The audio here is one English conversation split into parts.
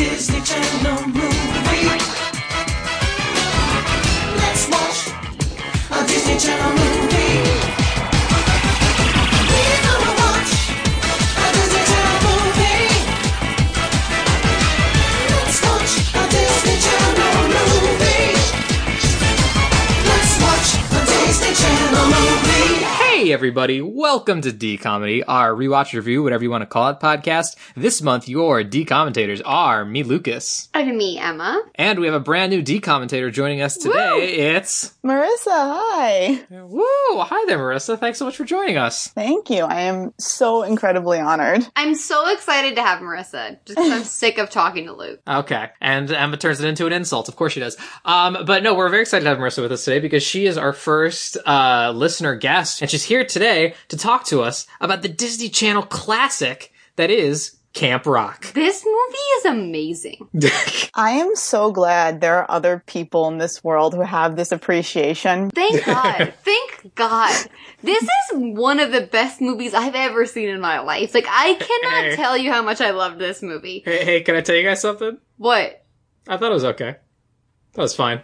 Disney Channel movie. Let's watch a Disney Channel movie. Hey everybody, welcome to D Comedy, our rewatch review, whatever you want to call it, podcast. This month, your D commentators are me, Lucas, And me, Emma. and we have a brand new D commentator joining us today. It's Marissa, hi. woo! Hi there, Marissa. Thanks so much for joining us. Thank you. I am so incredibly honored. I'm so excited to have Marissa, just because I'm sick of talking to Luke. Okay, and Emma turns it into an insult. Of course she does. Um, but no, we're very excited to have Marissa with us today because she is our first uh, listener guest, and she's here today to talk to us about the Disney Channel classic that is Camp Rock. This movie is amazing. I am so glad there are other people in this world who have this appreciation. Thank God. Thank God. This is one of the best movies I've ever seen in my life. Like, I cannot Hey. tell you how much I loved this movie. hey, hey, can I tell you guys something? What, I thought it was okay. That was fine.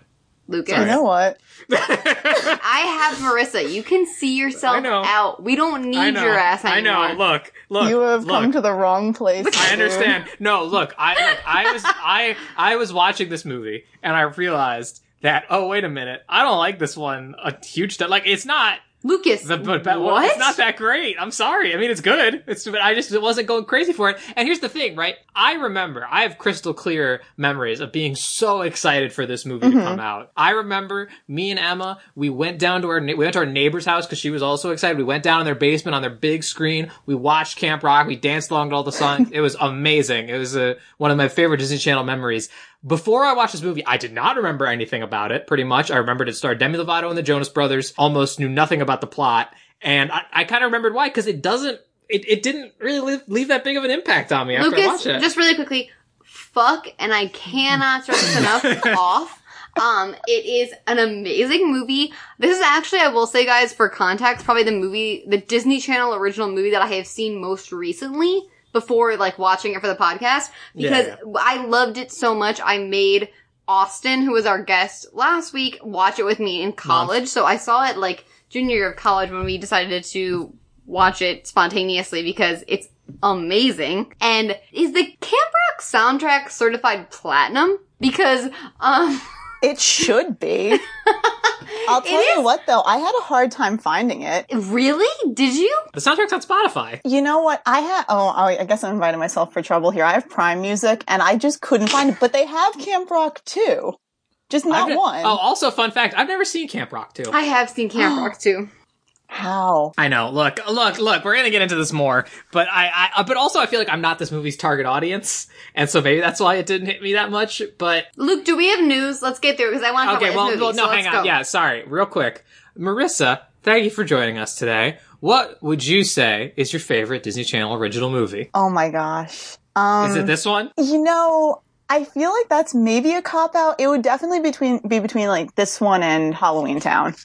Lucas? You know what? I have Marissa. You can see yourself out. We don't need your ass anymore. I know. Look, look. you have look. come to the wrong place. I understand. No, look. I look, I was I I was watching this movie and I realized that oh wait a minute I don't like this one a huge like it's not Lucas, the but, but what? it's not that great. I'm sorry. I mean it's good. It's but I just wasn't going crazy for it. And here's the thing, right? I remember I have crystal clear memories of being so excited for this movie to come mm-hmm. out. I remember me and Emma we went down to our we went to our neighbor's house because she was also excited. We went down in their basement on their big screen. We watched Camp Rock. We danced along to all the songs. it was amazing. It was a, one of my favorite Disney Channel memories. Before I watched this movie, I did not remember anything about it, pretty much. I remembered it starred Demi Lovato and the Jonas Brothers, almost knew nothing about the plot. And I, I kind of remembered why, because it doesn't, it, it didn't really leave, leave that big of an impact on me after I Lucas, watched it. just really quickly, fuck, and I cannot stress this enough off. Um, it is an amazing movie. This is actually, I will say, guys, for context, probably the movie, the Disney Channel original movie that I have seen most recently before, like, watching it for the podcast, because Yeah, I loved it so much. I made Austin, who was our guest last week, watch it with me in college. So I saw it, like, junior year of college when we decided to watch it spontaneously because it's amazing. And is the Camp Rock soundtrack certified platinum? Because, um, It should be. I'll tell It you is- what though, I had a hard time finding it. really? Did you? the soundtrack's on Spotify. You know what? I had, oh, I I guess I'm inviting myself for trouble here. I have Prime Music and I just couldn't find it, but they have Camp Rock too. Just not I've ne- one. Oh, also fun fact, I've never seen Camp Rock 2. I have seen Camp Rock too. How? I know. Look, look, look. We're gonna get into this more, but I, I, but also I feel like I'm not this movie's target audience, and so maybe that's why it didn't hit me that much. But Luke, do we have news? Let's get through because I want to okay, talk well, about this well, no, so hang on. go. Yeah, sorry, real quick, Marissa. Thank you for joining us today. What would you say is your favorite Disney Channel original movie? Oh my gosh. Um, Is it this one? You know, I feel like that's maybe a cop out. It would definitely between be between like this one and Halloweentown.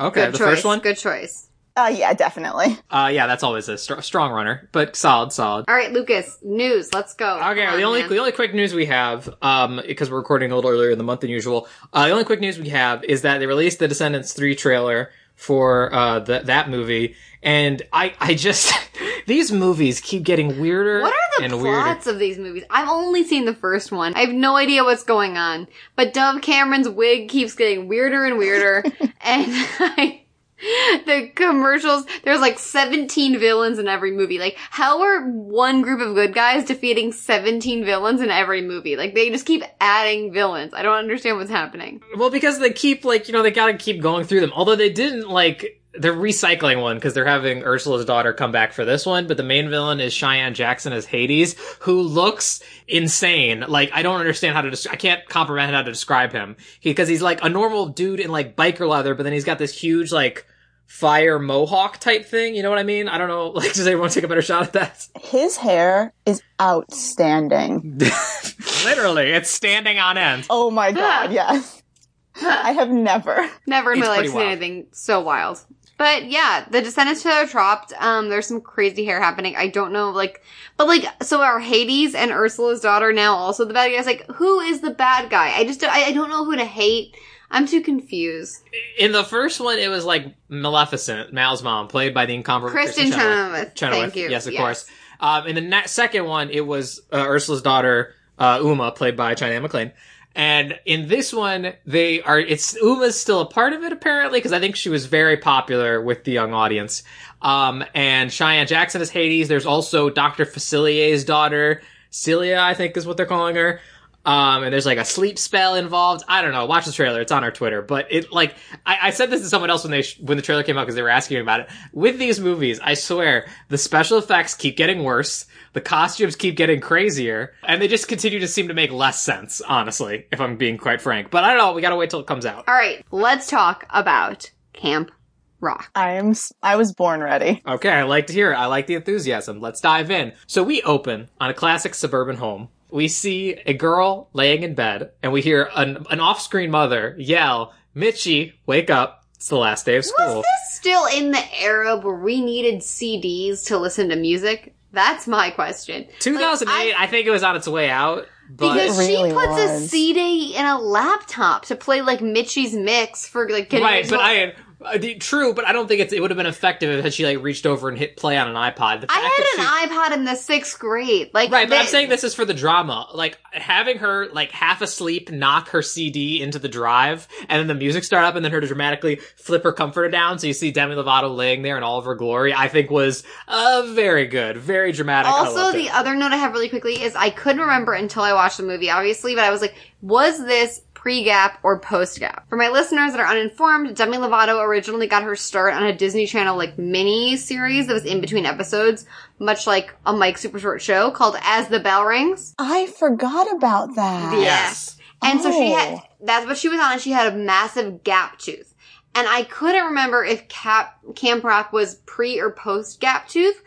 Okay, Good the choice. first one. Good choice. Uh, yeah, definitely. Uh, yeah, that's always a str- strong runner, but solid, solid. All right, Lucas, news. Let's go. Okay, Come the only man. the only quick news we have, um, because we're recording a little earlier in the month than usual. Uh, the only quick news we have is that they released the Descendants three trailer for uh the, that movie, and I I just these movies keep getting weirder What are the and weirder. plots of these movies? I've only seen the first one. I have no idea what's going on. But Dove Cameron's wig keeps getting weirder and weirder. and I, the commercials, there's like 17 villains in every movie. Like, how are one group of good guys defeating 17 villains in every movie? Like, they just keep adding villains. I don't understand what's happening. Well, because they keep like you know they gotta keep going through them. Although they didn't like they're recycling one because they're having Ursula's daughter come back for this one, but the main villain is Cheyenne Jackson as Hades, who looks insane. Like I don't understand how to. Des- I can't comprehend how to describe him because he's like a normal dude in like biker leather, but then he's got this huge like fire mohawk type thing. You know what I mean? I don't know. Like, does everyone take a better shot at that? His hair is outstanding. Literally, it's standing on end. Oh my god, yes. I have never. Never in my life seen wild. anything so wild. But yeah, the descendants are trapped. Um, there's some crazy hair happening. I don't know, like, but like, so are Hades and Ursula's daughter now also the bad guys? Like, who is the bad guy? I just, I, I don't know who to hate. I'm too confused. In the first one, it was like Maleficent, Mal's mom, played by the incomparable Kristin Chenoweth. Chenoweth. Thank you. Yes, of Yes. course. Um, in the na- second one, it was uh, Ursula's daughter, uh, Uma, played by China Anne McClain. And in this one, they are, it's, Uma's still a part of it apparently, because I think she was very popular with the young audience. Um, and Cheyenne Jackson is Hades. There's also Dr. Facilier's daughter, Celia, I think is what they're calling her. Um, and there's like a sleep spell involved. I don't know. Watch the trailer. It's on our Twitter. But it like I, I said this to someone else when they sh- when the trailer came out because they were asking me about it. With these movies, I swear the special effects keep getting worse. The costumes keep getting crazier, and they just continue to seem to make less sense. Honestly, if I'm being quite frank. But I don't know. We gotta wait till it comes out. All right, let's talk about Camp Rock. I am. s- I was born ready. Okay, I like to hear it. I like the enthusiasm. Let's dive in. So we open on a classic suburban home. We see a girl laying in bed, and we hear an, an off-screen mother yell, "Mitchie, wake up! It's the last day of school." Was this still in the era where we needed CDs to listen to music? That's my question. 2008, I, think it was on its way out, but Because really she puts a. CD in a laptop to play like Mitchie's mix for like getting right. But I the, true, but I don't think it's, it would have been effective had she like reached over and hit play on an iPod. The I had she- an iPod in the sixth grade. Like Right, but I'm saying this is for the drama. Like having her like half asleep knock her CD into the drive, and then the music start up, and then her to dramatically flip her comforter down, so you see Demi Lovato laying there in all of her glory. I think was uh very good, very dramatic. Also, the it. other note I have really quickly is I couldn't remember until I watched the movie, obviously, but I was like, was this pre-gap or post-gap? For my listeners that are uninformed, Demi Lovato originally got her start on a Disney Channel like mini series that was in between episodes, much like a Mike Super Short show called As the Bell Rings. I forgot about that. Yeah. yes. And so she Oh. had, that's what she was on, and she had a massive gap tooth. And I couldn't remember if Cap, Camp Rock was pre or post gap tooth.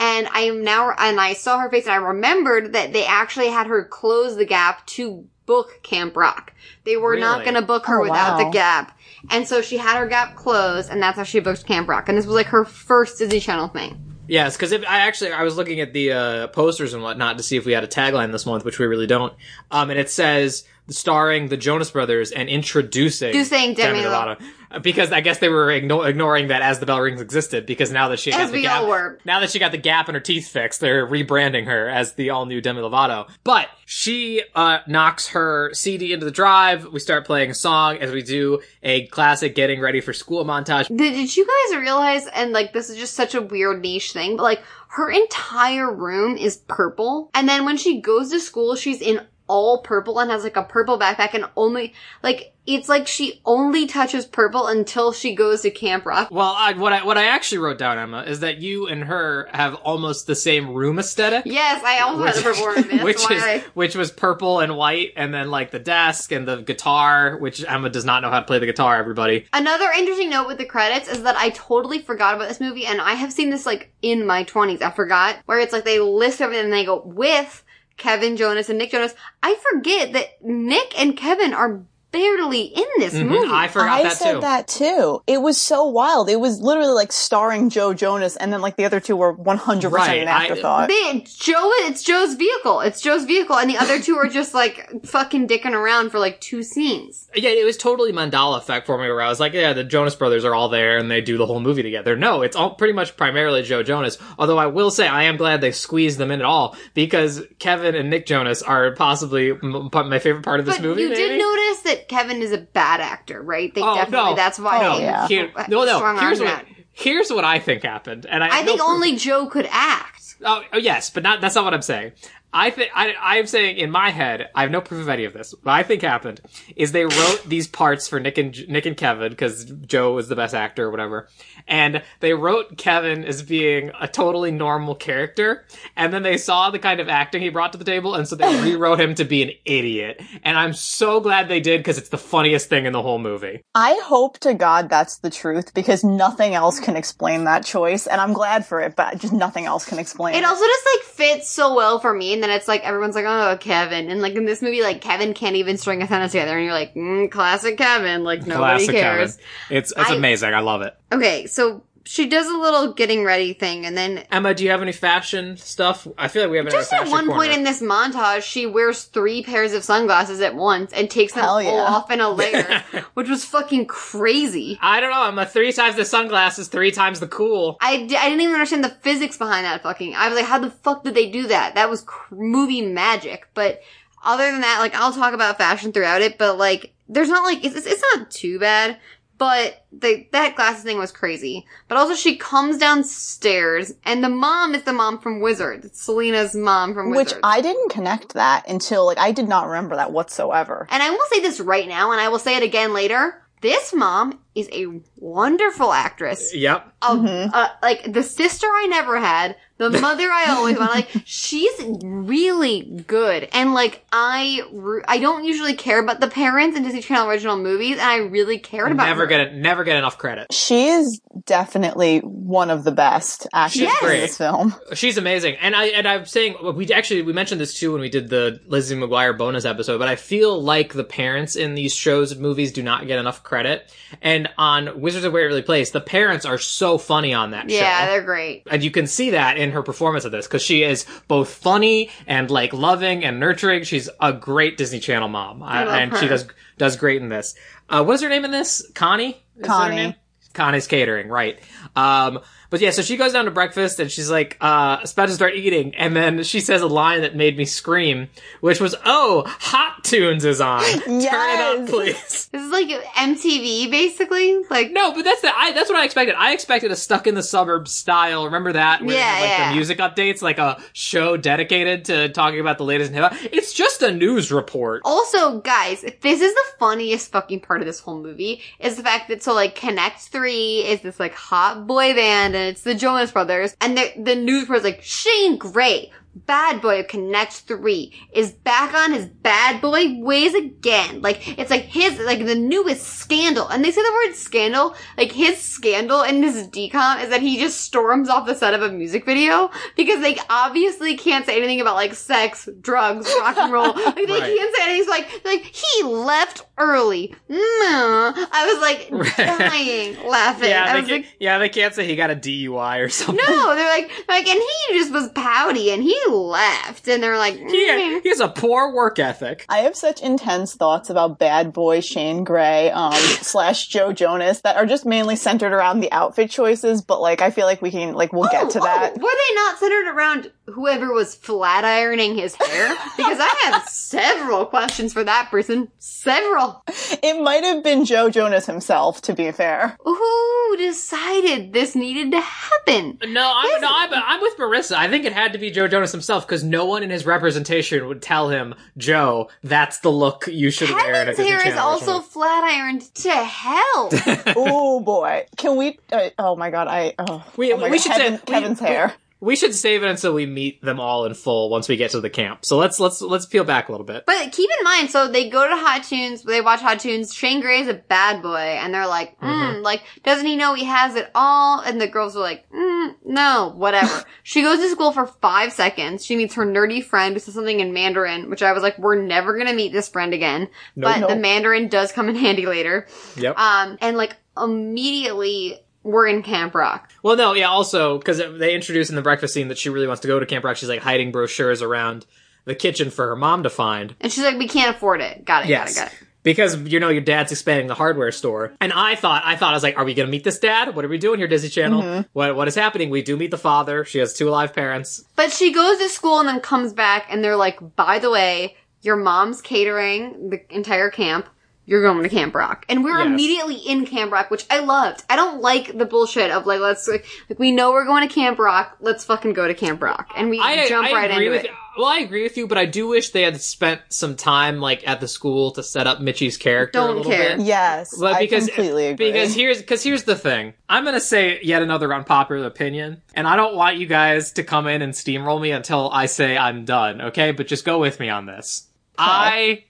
And I am now, and I saw her face and I remembered that they actually had her close the gap to book Camp Rock. They were not going to book her Oh, without wow. the gap. And so she had her gap closed and that's how she booked Camp Rock. And this was like her first Disney Channel thing. Yes, because if I actually I was looking at the uh, posters and whatnot to see if we had a tagline this month, which we really don't. Um, and it says starring the Jonas Brothers and introducing Introducing Demi Lovato. Uh, Because I guess they were igno- ignoring that as the Bell Rings existed. Because now that she As got the gap, now that she got the gap in her teeth fixed, they're rebranding her as the all new Demi Lovato. But she uh, knocks her CD into the drive. We start playing a song as we do a classic getting ready for school montage. Did, did you guys realize, and like this is just such a weird niche thing, but like her entire room is purple. And then when she goes to school, she's in all purple and has like a purple backpack and only, like, it's like she only touches purple until she goes to Camp Rock. Well, I, what I what I actually wrote down, Emma, is that you and her have almost the same room aesthetic. Yes, I also had the purple room. Which is I- which was purple and white, and then like the desk and the guitar, which Emma does not know how to play the guitar. Everybody, Another interesting note with the credits is that I totally forgot about this movie, and I have seen this like in my twenties. I forgot where it's like they list everything and they go with Kevin Jonas and Nick Jonas. I forget that Nick and Kevin are barely in this Mhm, movie. I forgot I that said too. that too. It was so wild. It was literally like starring Joe Jonas, and then like the other two were 100% Right, an I- afterthought. They- Joe, it's Joe's vehicle. It's Joe's vehicle, and the other two are just like fucking dicking around for like two scenes. yeah, it was totally Mandela effect for me, where I was like, yeah, the Jonas Brothers are all there and they do the whole movie together. No, it's all pretty much primarily Joe Jonas. Although I will say, I am glad they squeezed them in at all because Kevin and Nick Jonas are possibly m- my favorite part of this But movie. you did notice that Kevin is a bad actor, right? They Oh, definitely. no. That's why. Oh, they yeah. Here, no, no. strong Here's arm what that. here's what I think happened, and I, I think no only Joe could act. Oh, oh, yes, but not that's not what I'm saying. I think I I'm saying in my head, I have no proof of any of this. What I think happened is they wrote these parts for Nick and Nick and Kevin because Joe was the best actor or whatever, and they wrote Kevin as being a totally normal character, and then they saw the kind of acting he brought to the table, and so they rewrote him to be an idiot. And I'm so glad they did because it's the funniest thing in the whole movie. I hope to God that's the truth because nothing else can explain that choice, and I'm glad for it, but just nothing else can explain It it. also just like fits so well for me in and then it's like everyone's like, oh, Kevin, and like in this movie, like Kevin can't even string a sentence together, and you're like, mm, classic Kevin, like nobody Classic cares. Kevin. It's it's I- amazing. I love it. Okay, so she does a little getting ready thing, and then Emma, do you have any fashion stuff? I feel like we haven't. just had at fashion one point in this montage, she wears three pairs of sunglasses at once and takes them Hell all yeah. off in a layer, which was fucking crazy. I don't know. I'm a three times the sunglasses, three times the cool. I, I didn't even understand the physics behind that fucking. I was like, how the fuck did they do that? That was cr- movie magic. But other than that, like, I'll talk about fashion throughout it, but like, there's not like, it's, it's- it's not too bad. But the, that glasses thing was crazy. But also she comes downstairs and the mom is the mom from Wizard. It's Selena's mom from Wizard. Which I didn't connect that until like I did not remember that whatsoever. And I will say this right now, and I will say it again later. This mom is a wonderful actress. Yep. of uh, like the sister I never had, the mother I always wanted. Like she's really good, and like I, re- I don't usually care about the parents in Disney Channel original movies, and I really cared about Never her. get it. Never get enough credit. She is definitely one of the best actors She's in this film. She's amazing, and I and I'm saying we actually we mentioned this too when we did the Lizzie McGuire bonus episode. But I feel like the parents in these shows and movies do not get enough credit. And on Wizards of Waverly Place, the parents are so funny on that show. Yeah, show. they're great. And you can see that in her performance of this because she is both funny and like loving and nurturing. She's a great Disney Channel mom, I and she does does great in this. Uh, what is her name in this? Connie. Is her Connie. name? Connie's catering, right? Um, but yeah, so she goes down to breakfast and she's like, uh, about to start eating, and then she says a line that made me scream, which was, "Oh, Hot Tunes is on. Turn it up, please." This is like MTV, basically. Like No, but that's the I that's what I expected. I expected a stuck in the suburbs style. Remember that? Where Yeah, like yeah. the music updates, like a show dedicated to talking about the latest in hip hop. It's just a news report. Also, guys, this is the funniest fucking part of this whole movie is the fact that so like Connect Three is this like hot boy band it's the Jonas Brothers and the the news report's like Shane Gray, bad boy of Connect Three, is back on his bad boy ways again. Like it's like his like the newest scandal, and they say the word scandal. Like his scandal in this decom is that he just storms off the set of a music video because they obviously can't say anything about like sex, drugs, rock and roll. Like they Right. can't say anything. It's like like he left early. I was like dying laughing. Yeah, I they was can, like. yeah, they can't say he got a DUI or something. No, they're like, like, and he just was pouty and he left, and they're like, He, mm. he has a poor work ethic. I have such intense thoughts about bad boy Shane Gray um, slash Joe Jonas that are just mainly centered around the outfit choices. But like, I feel like we can like we'll get to Oh, that. oh, were they not centered around whoever was flat ironing his hair? Because I have several questions for that person. Several. It might have been Joe Jonas himself, to be fair. Who decided this needed to happen? No, I'm, Listen. no, I'm, I'm with Marissa. I think it had to be Joe Jonas himself because no one in his representation would tell him, Joe, that's the look you should wear Kevin's hair is also original. flat ironed to hell. oh boy, can we? Uh, oh my god, I. Oh, We- oh we God, should Kevin- say- Kevin's we- hair. We should save it until we meet them all in full once we get to the camp. So let's let's let's peel back a little bit. But keep in mind, so they go to Hot Tunes, they watch Hot Tunes, Shane Gray's a bad boy, and they're like, mm, Mm-hmm. like, doesn't he know he has it all? And the girls are like, mm, no, whatever. she goes to school for five seconds, she meets her nerdy friend who says something in Mandarin, which I was like, we're never gonna meet this friend again. Nope. but Nope. the Mandarin does come in handy later. Yep. Um, and like, immediately, we're in Camp Rock. well, no, yeah. Also, because they introduce in the breakfast scene that she really wants to go to Camp Rock. She's like hiding brochures around the kitchen for her mom to find. And she's like, we can't afford it. Got it, Yes. got it, got it. Because you know your dad's expanding the hardware store, and I thought I thought I was like, "Are we gonna meet this dad? What are we doing here, Disney Channel? Mm-hmm. What what is happening?" We do meet the father. She has two alive parents. But she goes to school and then comes back and they're like, by the way, your mom's catering the entire camp. You're going to Camp Rock. And we're Yes. immediately in Camp Rock, which I loved. I don't like the bullshit of like, let's, like, we know we're going to Camp Rock. Let's fucking go to Camp Rock. And we I, jump I right agree into with it. well, I agree with you, but I do wish they had spent some time like at the school to set up Mitchie's character Don't little care. bit. Yes, Well, because I completely agree. because here's because here's the thing. I'm gonna say yet another unpopular opinion, and I don't want you guys to come in and steamroll me until I say I'm done. Okay, but just go with me on this. I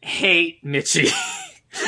hate Mitchie,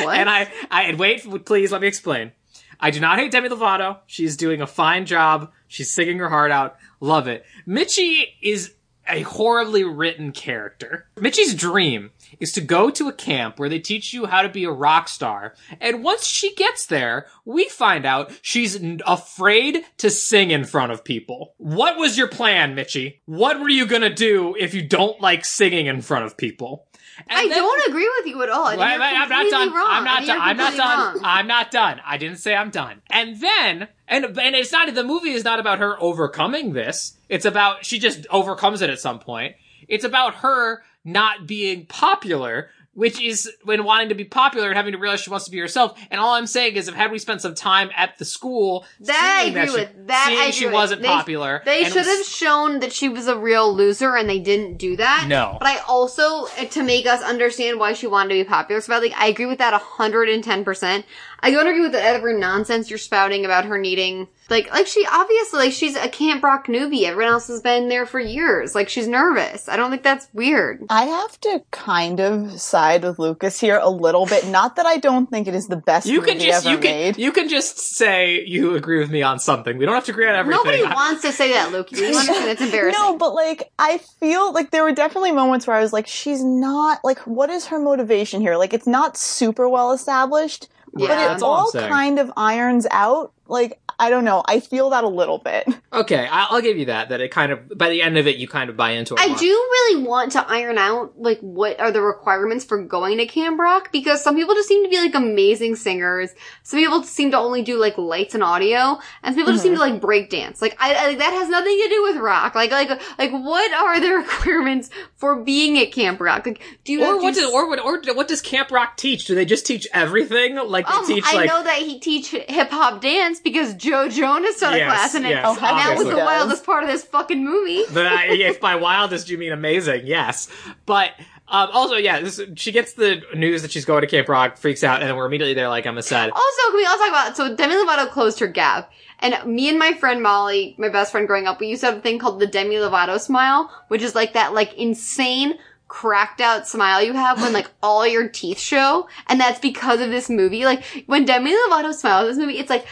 What? and I I and wait. Please let me explain. I do not hate Demi Lovato. She's doing a fine job. She's singing her heart out. Love it. Mitchie is a horribly written character. Mitchie's dream is to go to a camp where they teach you how to be a rock star. And once she gets there, we find out she's afraid to sing in front of people. What was your plan, Mitchie? What were you gonna do if you don't like singing in front of people? And I then- don't agree with you at all. I think Wait, you're wait, I'm not done. Wrong. I'm not done. I'm not done. wrong. I'm not done. I didn't say I'm done. And then, and and it's not the movie is not about her overcoming this. It's about she just overcomes it at some point. It's about her not being popular. Which is when wanting to be popular and having to realize she wants to be herself. And all I'm saying is, if had we spent some time at the school, That I seeing agree she, with. That seeing I agree she with. wasn't They- popular, They should was- have shown that she was a real loser, and they didn't do that. No. But I also, uh, to make us understand why she wanted to be popular, so I, like I agree with that hundred and ten percent. I don't agree with the other nonsense you're spouting about her needing, like, like she obviously, like she's a Camp Rock newbie. Everyone else has been there for years. Like she's nervous. I don't think that's weird. I have to kind of side with Lucas here a little bit. Not that I don't think it is the best You movie can just ever you can made. you can just say you agree with me on something. We don't have to agree on everything. Nobody I- wants to say that, Luke. You understand? That's embarrassing. No, but like I feel like there were definitely moments where I was like, she's not like, what is her motivation here? Like, it's not super well established, Yeah, but it all all kind of irons out. Like, I don't know. I feel that a little bit. Okay, I'll, I'll give you that. That it kind of by the end of it, you kind of buy into it. I do really want to iron out like what are the requirements for going to Camp Rock because some people just seem to be like amazing singers. Some people seem to only do like lights and audio, and some people just seem to like break dance. Like I, I like that has nothing to do with rock. Like like like what are the requirements for being at Camp Rock? Like do you Or what to does or what or what does Camp Rock teach? Do they just teach everything? Like they um, teach I like know that he teach hip hop dance because Joe Jonas taught a Yes, class in it, yes, Oh, and that was the wildest part of this fucking movie. But I, if by wildest you mean amazing, yes. But um, also, yeah, this, she gets the news that she's going to Camp Rock, freaks out, and then we're immediately there, like Emma said. Also, can we all talk about so Demi Lovato closed her gap, and me and my friend Molly, my best friend growing up, we used to have a thing called the Demi Lovato smile, which is like that like insane cracked out smile you have when like all your teeth show, and that's because of this movie. Like when Demi Lovato smiles in this movie, it's like.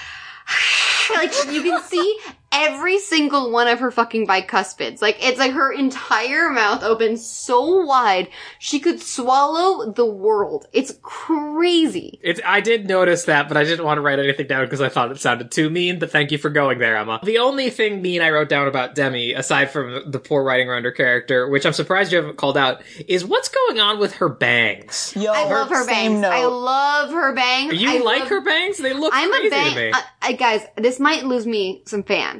like you can see every single one of her fucking bicuspids. Like it's like her entire mouth opens so wide she could swallow the world. It's crazy. It's, I did notice that, but I didn't want to write anything down because I thought it sounded too mean, but thank you for going there, Emma. The only thing mean I wrote down about Demi, aside from the poor writing around her character, which I'm surprised you haven't called out, is what's going on with her bangs? Yo, I love her bangs. note. I love her bangs. You I like love- her bangs? They look I'm crazy a bang. to me. I, I, guys, this might lose me some fans.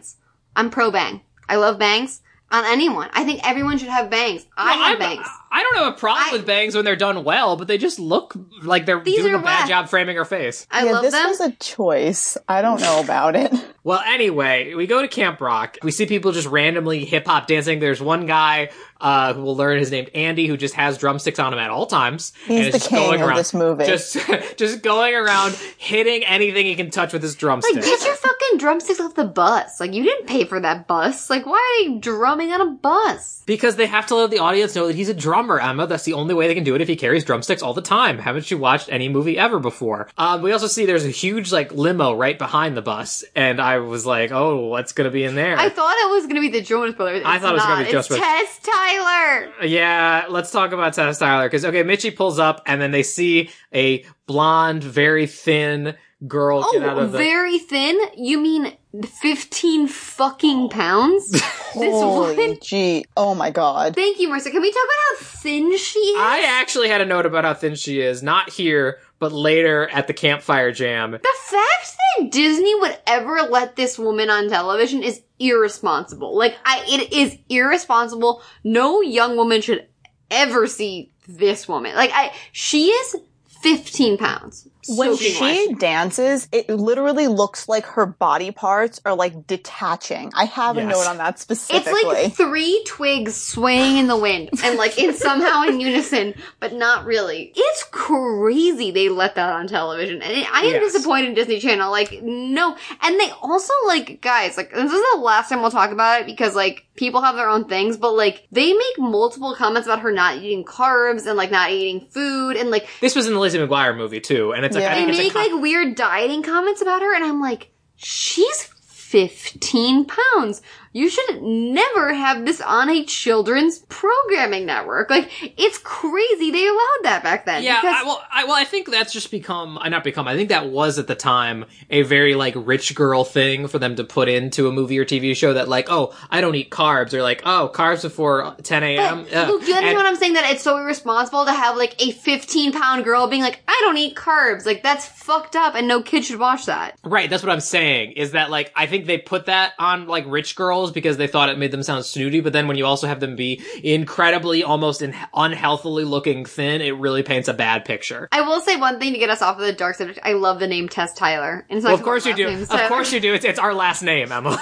I'm pro bang. I love bangs on anyone. I think everyone should have bangs. I No, have I'm- bangs. I don't have a problem I- with bangs when they're done well, but they just look like they're These doing are a bad whack. job framing her face. I yeah, love this them. was a choice. I don't know about it. Well, anyway, we go to Camp Rock. We see people just randomly hip hop dancing. There's one guy uh, who we'll learn is named Andy, who just has drumsticks on him at all times. He's and is the just king going of around, this movie. Just, just going around hitting anything he can touch with his drumsticks. like, drumsticks. get your fucking drumsticks off the bus. Like, you didn't pay for that bus. Like, why are they drumming on a bus? Because they have to let the audience know that he's a drummer, Emma. That's the only way they can do it if he carries drumsticks all the time. Haven't you watched any movie ever before? Um, we also see there's a huge, like, limo right behind the bus, and I was like, oh, what's gonna be in there? I thought it was gonna be the Jonas Brothers. I It's thought it was gonna be Jonas It's Tess Tyler. Yeah, let's talk about Tess Tyler because okay, Mitchie pulls up and then they see a blonde, very thin girl get out Oh, of the. very thin? You mean 15 fucking oh. pounds? this Holy woman? gee. Oh my god. Thank you, Marissa. Can we talk about how thin she is? I actually had a note about how thin she is, not here, but later at the campfire jam. The fact that Disney would ever let this woman on television is irresponsible. Like, I, it is irresponsible. No young woman should ever see this woman. Like, I, she is 15 pounds. When soaking she wet. dances, it literally looks like her body parts are like detaching. I have a note on that specifically. It's like three twigs swaying in the wind and like in somehow in unison, but not really. It's crazy they let that on television. And I am Yes. disappointed in Disney Channel. Like, no. And they also like, guys, like, this is the last time we'll talk about it because like, people have their own things, but like, they make multiple comments about her not eating carbs and like not eating food and like, This was in the Lizzie McGuire movie too, and it's like Yeah. They think it's a make con- like weird dieting comments about her and I'm like, she's 15 pounds. You should never have this on a children's programming network. Like, it's crazy they allowed that back then. Yeah, because I, well, I, well, I think that's just become, uh, not become, I think that was at the time a very, like, rich girl thing for them to put into a movie or TV show that, like, oh, I don't eat carbs, or like, oh, carbs before 10 a.m. But, Ugh. Luke, do you understand And- what I'm saying? That it's so irresponsible to have like a 15 pound girl being like, I don't eat carbs. Like that's fucked up, and no kid should watch that. Right, that's what I'm saying. Is that like I think they put that on like rich girls because they thought it made them sound snooty, but then when you also have them be incredibly, almost in- unhealthily looking thin, it really paints a bad picture. I will say one thing to get us off of the dark subject. I love the name Tess Tyler. And so Well, of course you do. Of Of course you do. It's, it's our last name, Emma.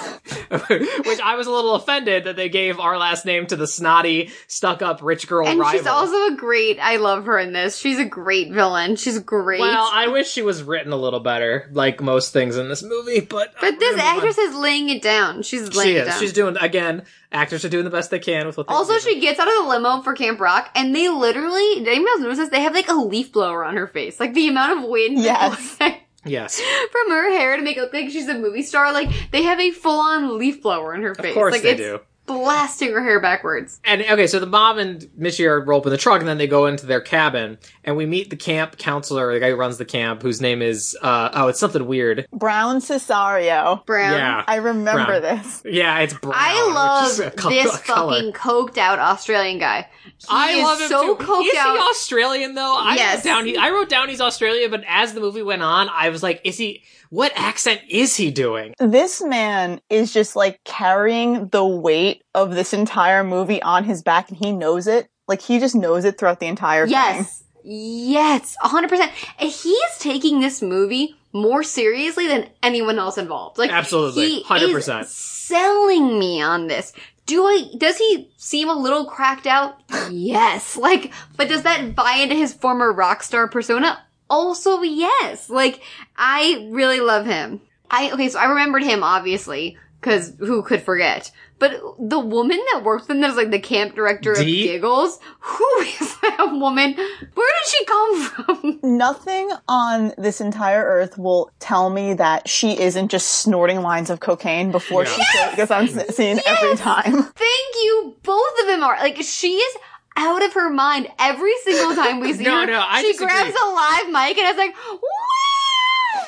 Which I was a little offended that they gave our last name to the snotty, stuck-up rich girl And rival. she's also a great. I love her in this. She's a great villain. She's great. well, I wish she was written a little better, like most things in this movie. But but uh, this we're gonna on. actress is laying it down. She's laying she is. down. She's doing again. Actors are doing the best they can with what. they're Also, given. she gets out of the limo for Camp Rock, and they literally, did anyone else notice this? They have like a leaf blower on her face. Like the amount of wind Yes. yes. from her hair to make it look like she's a movie star. Like they have a full on leaf blower in her face. Of course like they it's do. Blasting her hair backwards. And okay, so the mom and Mitchie are roll up in the truck, and then they go into their cabin, and we meet the camp counselor, the guy who runs the camp, whose name is uh oh, it's something weird. Brown Cesario. Brown. Yeah, I remember Brown. this. yeah, it's brown. I love co- this fucking coked out Australian guy. He I is love him so too. coked is he out. Australian though? I Yes. wrote down he, I wrote down he's Australian, but as the movie went on, I was like, is he? What accent is he doing? This man is just like carrying the weight of this entire movie on his back and he knows it. Like he just knows it throughout the entire thing. Yes. Yes. a hundred percent. And he is taking this movie more seriously than anyone else involved. Like Absolutely. he 100%. is selling me on this. Do I, does he seem a little cracked out? yes. Like, but does that buy into his former rock star persona? Also, yes. Like, I really love him. I, okay, so I remembered him, obviously, cause who could forget? But the woman that works in him that's like the camp director of Dee? Giggles, who is that woman? Where did she come from? Nothing on this entire earth will tell me that she isn't just snorting lines of cocaine before Yeah. she shows, gets on s- scene every time. Thank you. Both of them are. Like, she is out of her mind every single time we see No, her. no, I she disagree. grabs a live mic and it's like!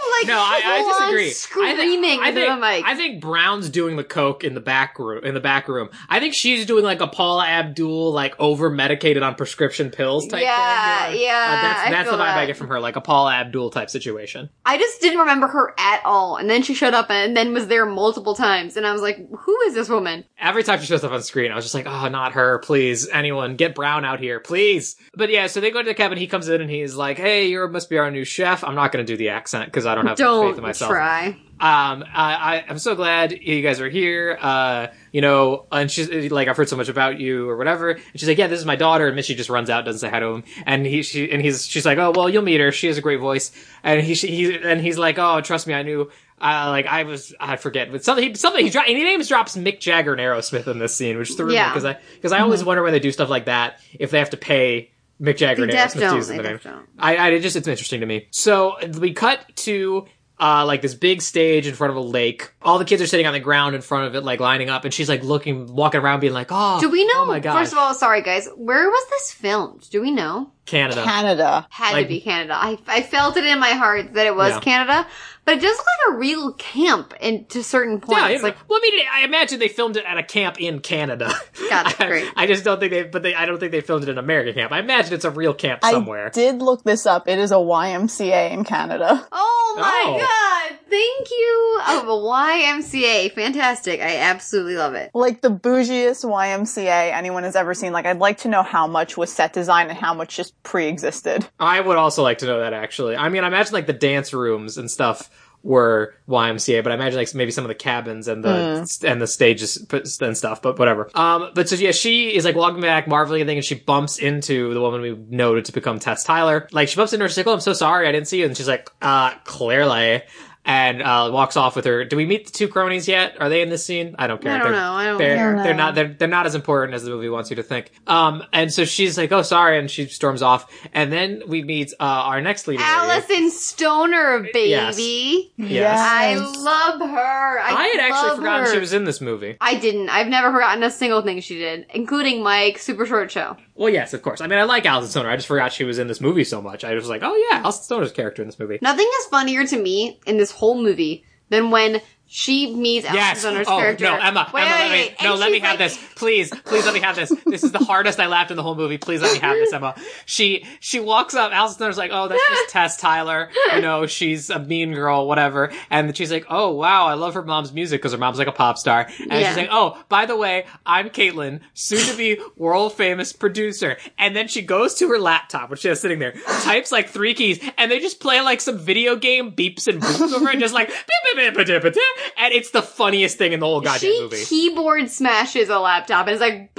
Like, No, I, I disagree. Screaming I think, into I the think, mic. I think Brown's doing the coke in the back room. In the back room, I think she's doing like a Paula Abdul, like over medicated on prescription pills type Yeah, thing. yeah, Uh, that's that's the vibe I get from her, like a Paula Abdul type situation. I just didn't remember her at all. And then she showed up and then was there multiple times. And I was like, who is this woman? Every time she shows up on screen, I was just like, oh, not her, please, anyone, get Brown out here, please. But yeah, so they go to the cabin. He comes in and he's like, hey, you must be our new chef. I'm not going to do the accent because I don't have faith Don't in myself. try. Um, I, I, I'm so glad you guys are here. Uh, you know, and she's like, I've heard so much about you or whatever. And she's like, yeah, this is my daughter. And Mitchie just runs out, doesn't say hi to him. And he, she, and he's, she's like, oh, well, you'll meet her. She has a great voice. And he, she, he, and he's like, oh, trust me, I knew. Uh, like I was, I forget, but something, he, something he, dro- and he names drops Mick Jagger and Aerosmith in this scene, which threw me Yeah. because I, because I always wonder when they do stuff like that if they have to pay Mick Jagger and Aerosmith don't, they the name. don't. I, I just it's interesting to me. So we cut to uh like this big stage in front of a lake. All the kids are sitting on the ground in front of it, like lining up, and she's like looking, walking around, being like, "Oh, Do we know? Oh my god, First of all, sorry guys. Where was this filmed? Do we know? Canada." Canada. Had Like- to be Canada. I, I felt it in my heart that it was Yeah. Canada, but it does look like a real camp in to certain points. Yeah, yeah. like well, I mean, I imagine they filmed it at a camp in Canada. God, that's I, great. I just don't think they, but they, I don't think they filmed it in an American camp. I imagine it's a real camp somewhere. I did look this up. It is a YMCA in Canada. Oh my Oh. god! Thank you. Oh, a YMCA, fantastic! I absolutely love it. Like the bougiest YMCA anyone has ever seen. Like I'd like to know how much was set design and how much just pre-existed. I would also like to know that actually. I mean, I imagine like the dance rooms and stuff were YMCA, but I imagine like maybe some of the cabins and the and the stages and stuff. But whatever. Um, but so yeah, she is like walking back, marveling and thing, and she bumps into the woman we noted to become Tess Tyler. Like she bumps into her. She's like, "Oh, I'm so sorry, I didn't see you." And she's like, "Uh, clearly." And uh, walks off with her. Do we meet the two cronies yet? Are they in this scene? I don't care. I don't They're- know. I don't they're, care. they're not they're, they're not as important as the movie wants you to think. Um, and so she's like, "Oh, sorry," and she storms off. And then we meet uh, our next leading lady. Alyson Stoner, baby. Yes. I love her. I, I had actually forgotten her. she was in this movie. I didn't. I've never forgotten a single thing she did, including Mike Super Short Show. Well, yes, of course. I mean, I like Alyson Stoner. I just forgot she was in this movie so much. I was like, "Oh yeah, Alyson Stoner's character in this movie." Nothing is funnier to me in this whole movie than when she meets Alyson Yes. Stoner's Oh character. no, Emma. Wait, Emma, wait, let me, wait. no, let me have like- this, please, please let me have this. This is the hardest I laughed in the whole movie. Please let me have this, Emma. She she walks up. Alyson like, oh, that's just Tess Tyler. You know, she's a mean girl, whatever. And she's like, oh wow, I love her mom's music because her mom's like a pop star. And Yeah. she's like, oh, by the way, I'm Caitlyn, soon to be world famous producer. And then she goes to her laptop, which she has sitting there, types like three keys, and they just play like some video game beeps and boops over it, just like, and it's the funniest thing in the whole goddamn she movie. keyboard smashes a laptop and it's like,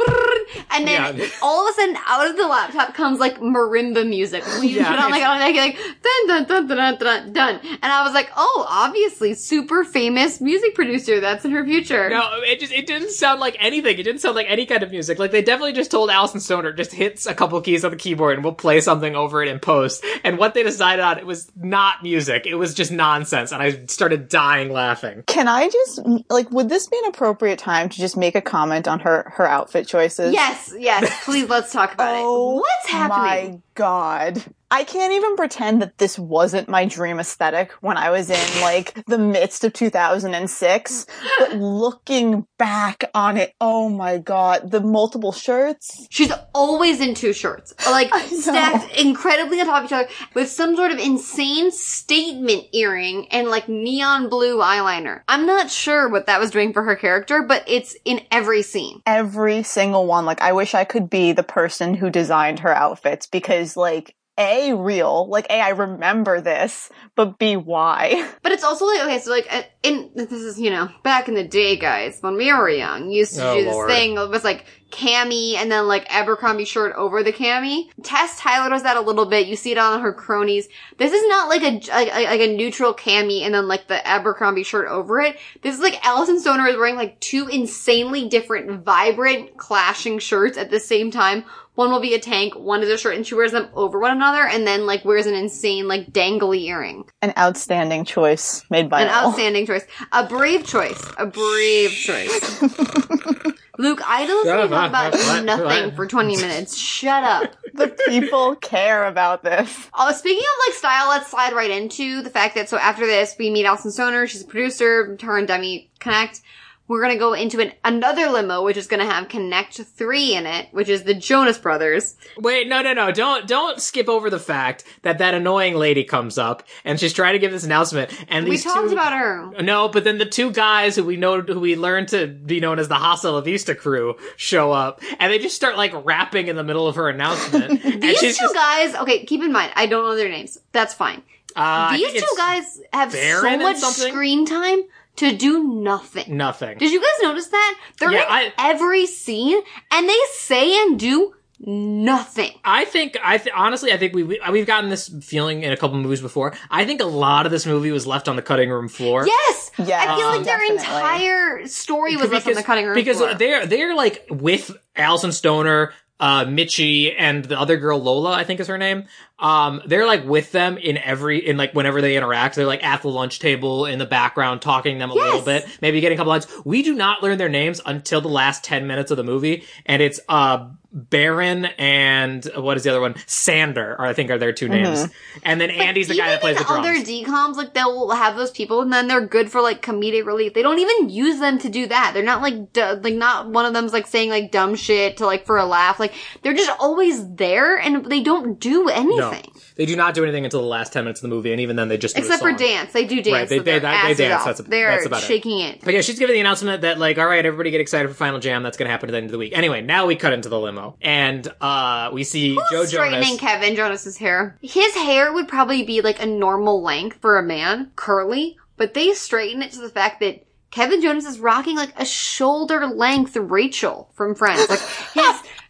and then Yeah. all of a sudden out of the laptop comes like marimba music. We Yeah, put on like, on like, like dun dun dun dun dun dun dun, and I was like, oh, obviously super famous music producer. That's in her future. No, it just it didn't sound like anything. It didn't sound like any kind of music. Like they definitely just told Alyson Stoner just hits a couple keys on the keyboard and we'll play something over it in post. And what they decided on it was not music. It was just nonsense. And I started dying laughing. Can I just like would this be an appropriate time to just make a comment on her her outfit choices? Yes, yes. Please let's talk about Oh it. What's happening? My God. I can't even pretend that this wasn't my dream aesthetic when I was in like the midst of 2006. But looking back on it, oh my God, the multiple shirts. She's always in two shirts, like stacked incredibly on top of each other, with some sort of insane statement earring and like neon blue eyeliner. I'm not sure what that was doing for her character, but it's in every scene. Every single one. Like, I wish I could be the person who designed her outfits because, like, A, real. Like, A, I remember this, but B, why? But it's also like okay, so like uh, in this is you know back in the day, guys, when we were young, used to Oh, do this Lord. thing. It was like cami and then like Abercrombie shirt over the cami. Tess Tyler does that a little bit. You see it on her cronies. This is not like a like, like like a neutral cami and then like the Abercrombie shirt over it. This is like Alyson Stoner is wearing like two insanely different, vibrant, clashing shirts at the same time. One will be a tank, one is a shirt, and she wears them over one another, and then like wears an insane like dangly earring. An outstanding choice made by An all. outstanding choice. A brave choice. A brave choice. Luke, I don't Shut listen up, talk about what, nothing what? for 20 minutes. Shut up. the people care about this. Oh, speaking of like style, let's slide right into the fact that so after this, we meet Alyson Stoner. She's a producer. Her and Demi connect. We're gonna go into an, another limo, which is gonna have Connect 3 in it, which is the Jonas Brothers. Wait, no, no, no. Don't, don't skip over the fact that that annoying lady comes up and she's trying to give this announcement and We these talked two, about her. No, but then the two guys who we know, who we learned to be known as the Hasta La Vista crew show up and they just start like rapping in the middle of her announcement. These two just, guys, okay, keep in mind, I don't know their names. That's fine. uh, These two guys have so much screen time to do nothing. nothing. Did you guys notice that? They're Yeah, in I- every scene and they say and do nothing. I think I th- honestly I think we, we we've gotten this feeling in a couple movies before. I think a lot of this movie was left on the cutting room floor. Yes! Yes, I feel like their definitely. entire story was left on the cutting room because floor. they're they're like with Alyson Stoner, uh, Mitchie, and the other girl Lola, I think is her name. Um, they're like with them in every in like whenever they interact. They're like at the lunch table in the background, talking to them a little bit, maybe getting a couple lines. We do not learn their names until the last ten minutes of the movie, and it's uh Barron and what is the other one? Sander, or I think are their two names. And then Andy's the guy that plays the drums. other decoms, like they'll have those people, and then they're good for like comedic relief. They don't even use them to do that. They're not like du- like not one of them's like saying like dumb shit to like for a laugh. Like they're just always there, and they don't do anything no, they do not do anything until the last ten minutes of the movie, and even then they just except for dance. They do dance. Right, they- they- that- they dance. That's- they're that's about it. shaking it. But yeah, she's giving the announcement that like, all right, everybody get excited for Final Jam. That's going to happen at the end of the week. Anyway, now we cut into the limo, and uh, we see Joe straightening Jonas. Kevin Jonas's hair. His hair would probably be like a normal length for a man, curly, but they straighten it to the fact that Kevin Jonas is rocking like a shoulder length Rachel from Friends. Like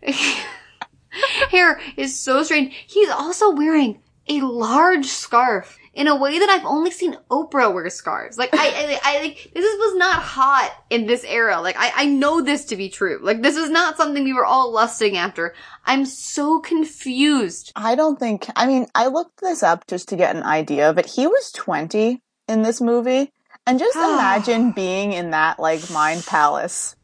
his hair is so straightened. He's also wearing a large scarf in a way that I've only seen Oprah wear scarves. Like I, I, I like this was not hot in this era. Like I, I know this to be true. Like this is not something we were all lusting after. I'm so confused. I don't think, I mean, I looked this up just to get an idea of it. He was 20 in this movie. And just imagine being in that, like, mind palace.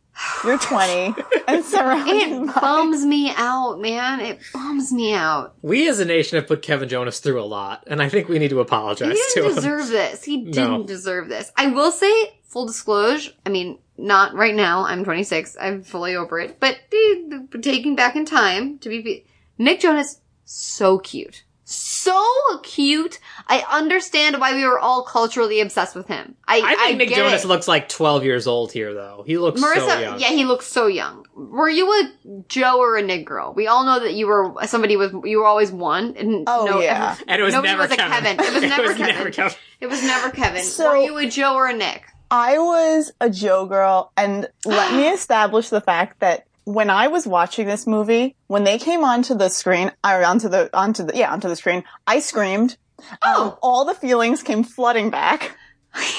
You're 20 and surrounded It by. bums me out, man. It bums me out. We as a nation have put Kevin Jonas through a lot, and I think we need to apologize to didn't him. deserve this. He didn't deserve this. I will say, full disclosure, I mean, not right now. I'm 26. I'm fully over it. But the, the, taking back in time to be, Nick Jonas, so cute. So cute. I understand why we were all culturally obsessed with him. I, I think Nick get Jonas it. looks like 12 years old here, though. He looks Marissa, so young. yeah, he looks so young. Were you a Joe or a Nick girl? We all know that you were somebody was you were always one. And Oh, no, yeah. And it was never was a Kevin. Kevin. It was never was Kevin. never Kevin. It was never Kevin. So- Were you a Joe or a Nick? I was a Joe girl, and let me establish the fact that when I was watching this movie, when they came onto the screen, or onto the, onto the, yeah, onto the screen, I screamed. Um, all the feelings came flooding back.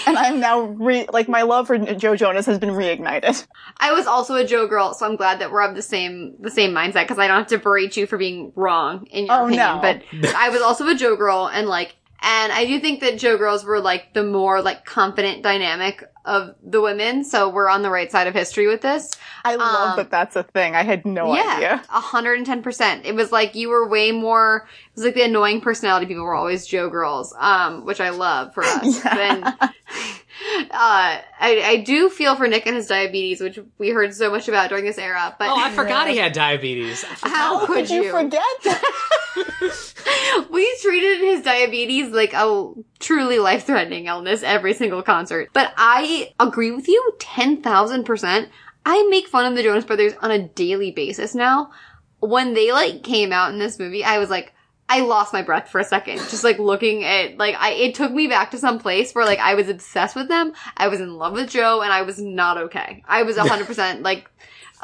And I'm now re, like, my love for Joe Jonas has been reignited. I was also a Joe girl, so I'm glad that we're of the same the same mindset because I don't have to berate you for being wrong in your Oh, opinion. no. But I was also a Joe girl, and like, and I do think that Joe girls were like the more like confident dynamic of the women. So we're on the right side of history with this. I love Um, that that's a thing. I had no yeah, idea. a hundred and ten percent. It was like you were way more. It was like the annoying personality people were always Joe girls, um, which I love for us. Yeah. Then, uh, I, I do feel for Nick and his diabetes, which we heard so much about during this era. But Oh, I forgot he had diabetes. How How could could you, you? forget that? we treated his diabetes like a truly life-threatening illness every single concert. But I agree with you 10,000%. I make fun of the Jonas Brothers on a daily basis now. When they like came out in this movie, I was like, I lost my breath for a second. Just like looking at, like, I, it took me back to some place where like I was obsessed with them. I was in love with Joe and I was not okay. I was 100% like,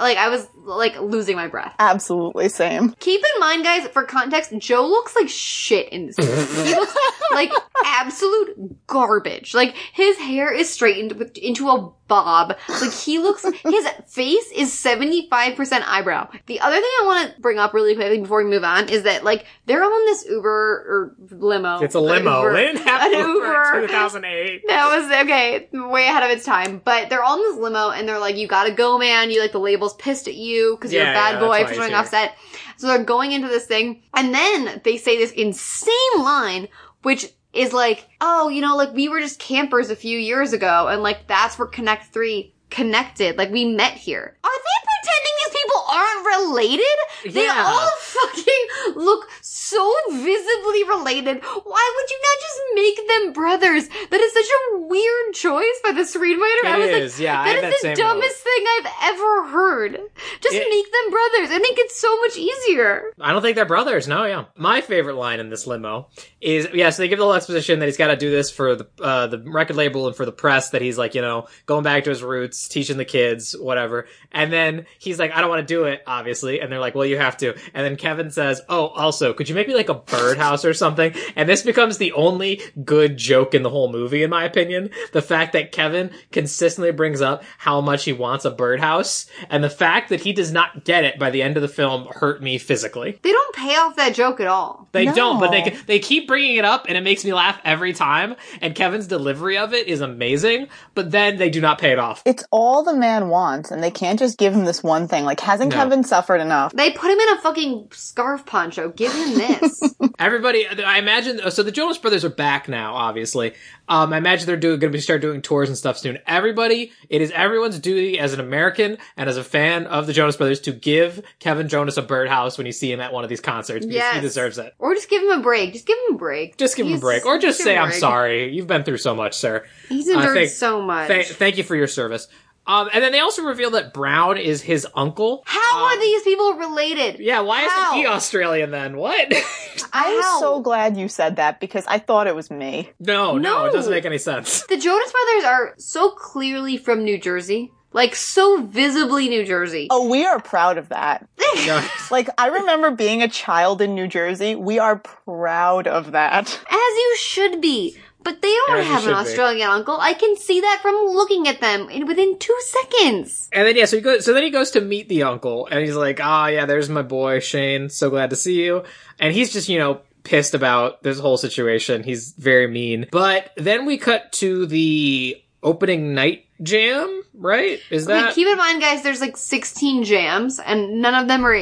like I was like losing my breath. Absolutely same. Keep in mind, guys, for context, Joe looks like shit in this movie. He looks like absolute garbage. Like his hair is straightened with, into a bob. Like he looks, his face is 75% eyebrow. The other thing I want to bring up really quickly before we move on is that like they're on this Uber or limo. It's a limo. Uber- They didn't have an Uber in 2008. That was okay, way ahead of its time. But they're on this limo and they're like, "You gotta go, man. You like the label's pissed at you because you're a bad boy for showing he's off set." So they're going into this thing, and then they say this insane line, which is like, "Oh, you know, like we were just campers a few years ago, and like that's where Connect Three connected. Like we met here." Are they pretending these people aren't related? They all fucking look so visibly related. Why would you not just make them brothers? That is such a weird choice by the screenwriter. I It was is, like, yeah, I that is the dumbest thing I've ever heard. Just It- make them brothers. I think it's so much easier. I don't think they're brothers. No, yeah. My favorite line in this limo is yeah. So they give the whole exposition that he's got to do this for the uh, the record label and for the press. That he's like you know going back to his roots, teaching the kids, whatever. And then he's like, I don't want to do it, obviously. And they're like, Well, you have to. And then Kevin says, Oh, also, could you make me like a birdhouse or something? And this becomes the only good joke in the whole movie, in my opinion. The fact that Kevin consistently brings up how much he wants a birdhouse, and the fact that he does not get it by the end of the film hurt me physically. They don't pay off that joke at all. They No. don't, but they they keep bringing it up, and it makes me laugh every time. And Kevin's delivery of it is amazing, but then they do not pay it off. It's all the man wants, and they can't just give him this one thing. Like, hasn't No. Kevin suffered enough? They put him in a fucking scarf poncho. Give him this. Everybody, I imagine. So the Jonas Brothers are back now. Obviously, um, I imagine they're doing going to start doing tours and stuff soon. Everybody, it is everyone's duty as an American and as a fan of the Jonas Brothers to give Kevin Jonas a birdhouse when you see him at one of these concerts because he deserves it. or just give him a break. Just give him a break. Just give him a break, or just say him a I'm sorry. You've been through so much, sir. He's I endured think- so much. Th- thank you for your service. Um, and then they also reveal that Brown is his uncle. How Um, are these people related? Yeah, why How? isn't he Australian then? What? I'm How? so glad you said that because I thought it was me. no, no, it doesn't make any sense. The Jonas Brothers are so clearly from New Jersey. Like so visibly New Jersey. Oh, we are proud of that. Like, I remember being a child in New Jersey. We are proud of that. As you should be. But they don't As have an should be. Australian uncle. I can see that from looking at them in within two seconds. And then yeah, so he goes. So then he goes to meet the uncle, and he's like, "Ah, yeah, there's my boy Shane. So glad to see you." And he's just you know pissed about this whole situation. He's very mean. But then we cut to the opening night jam. Right? Is Okay, that keep in mind, guys, there's like 16 jams, and none of them are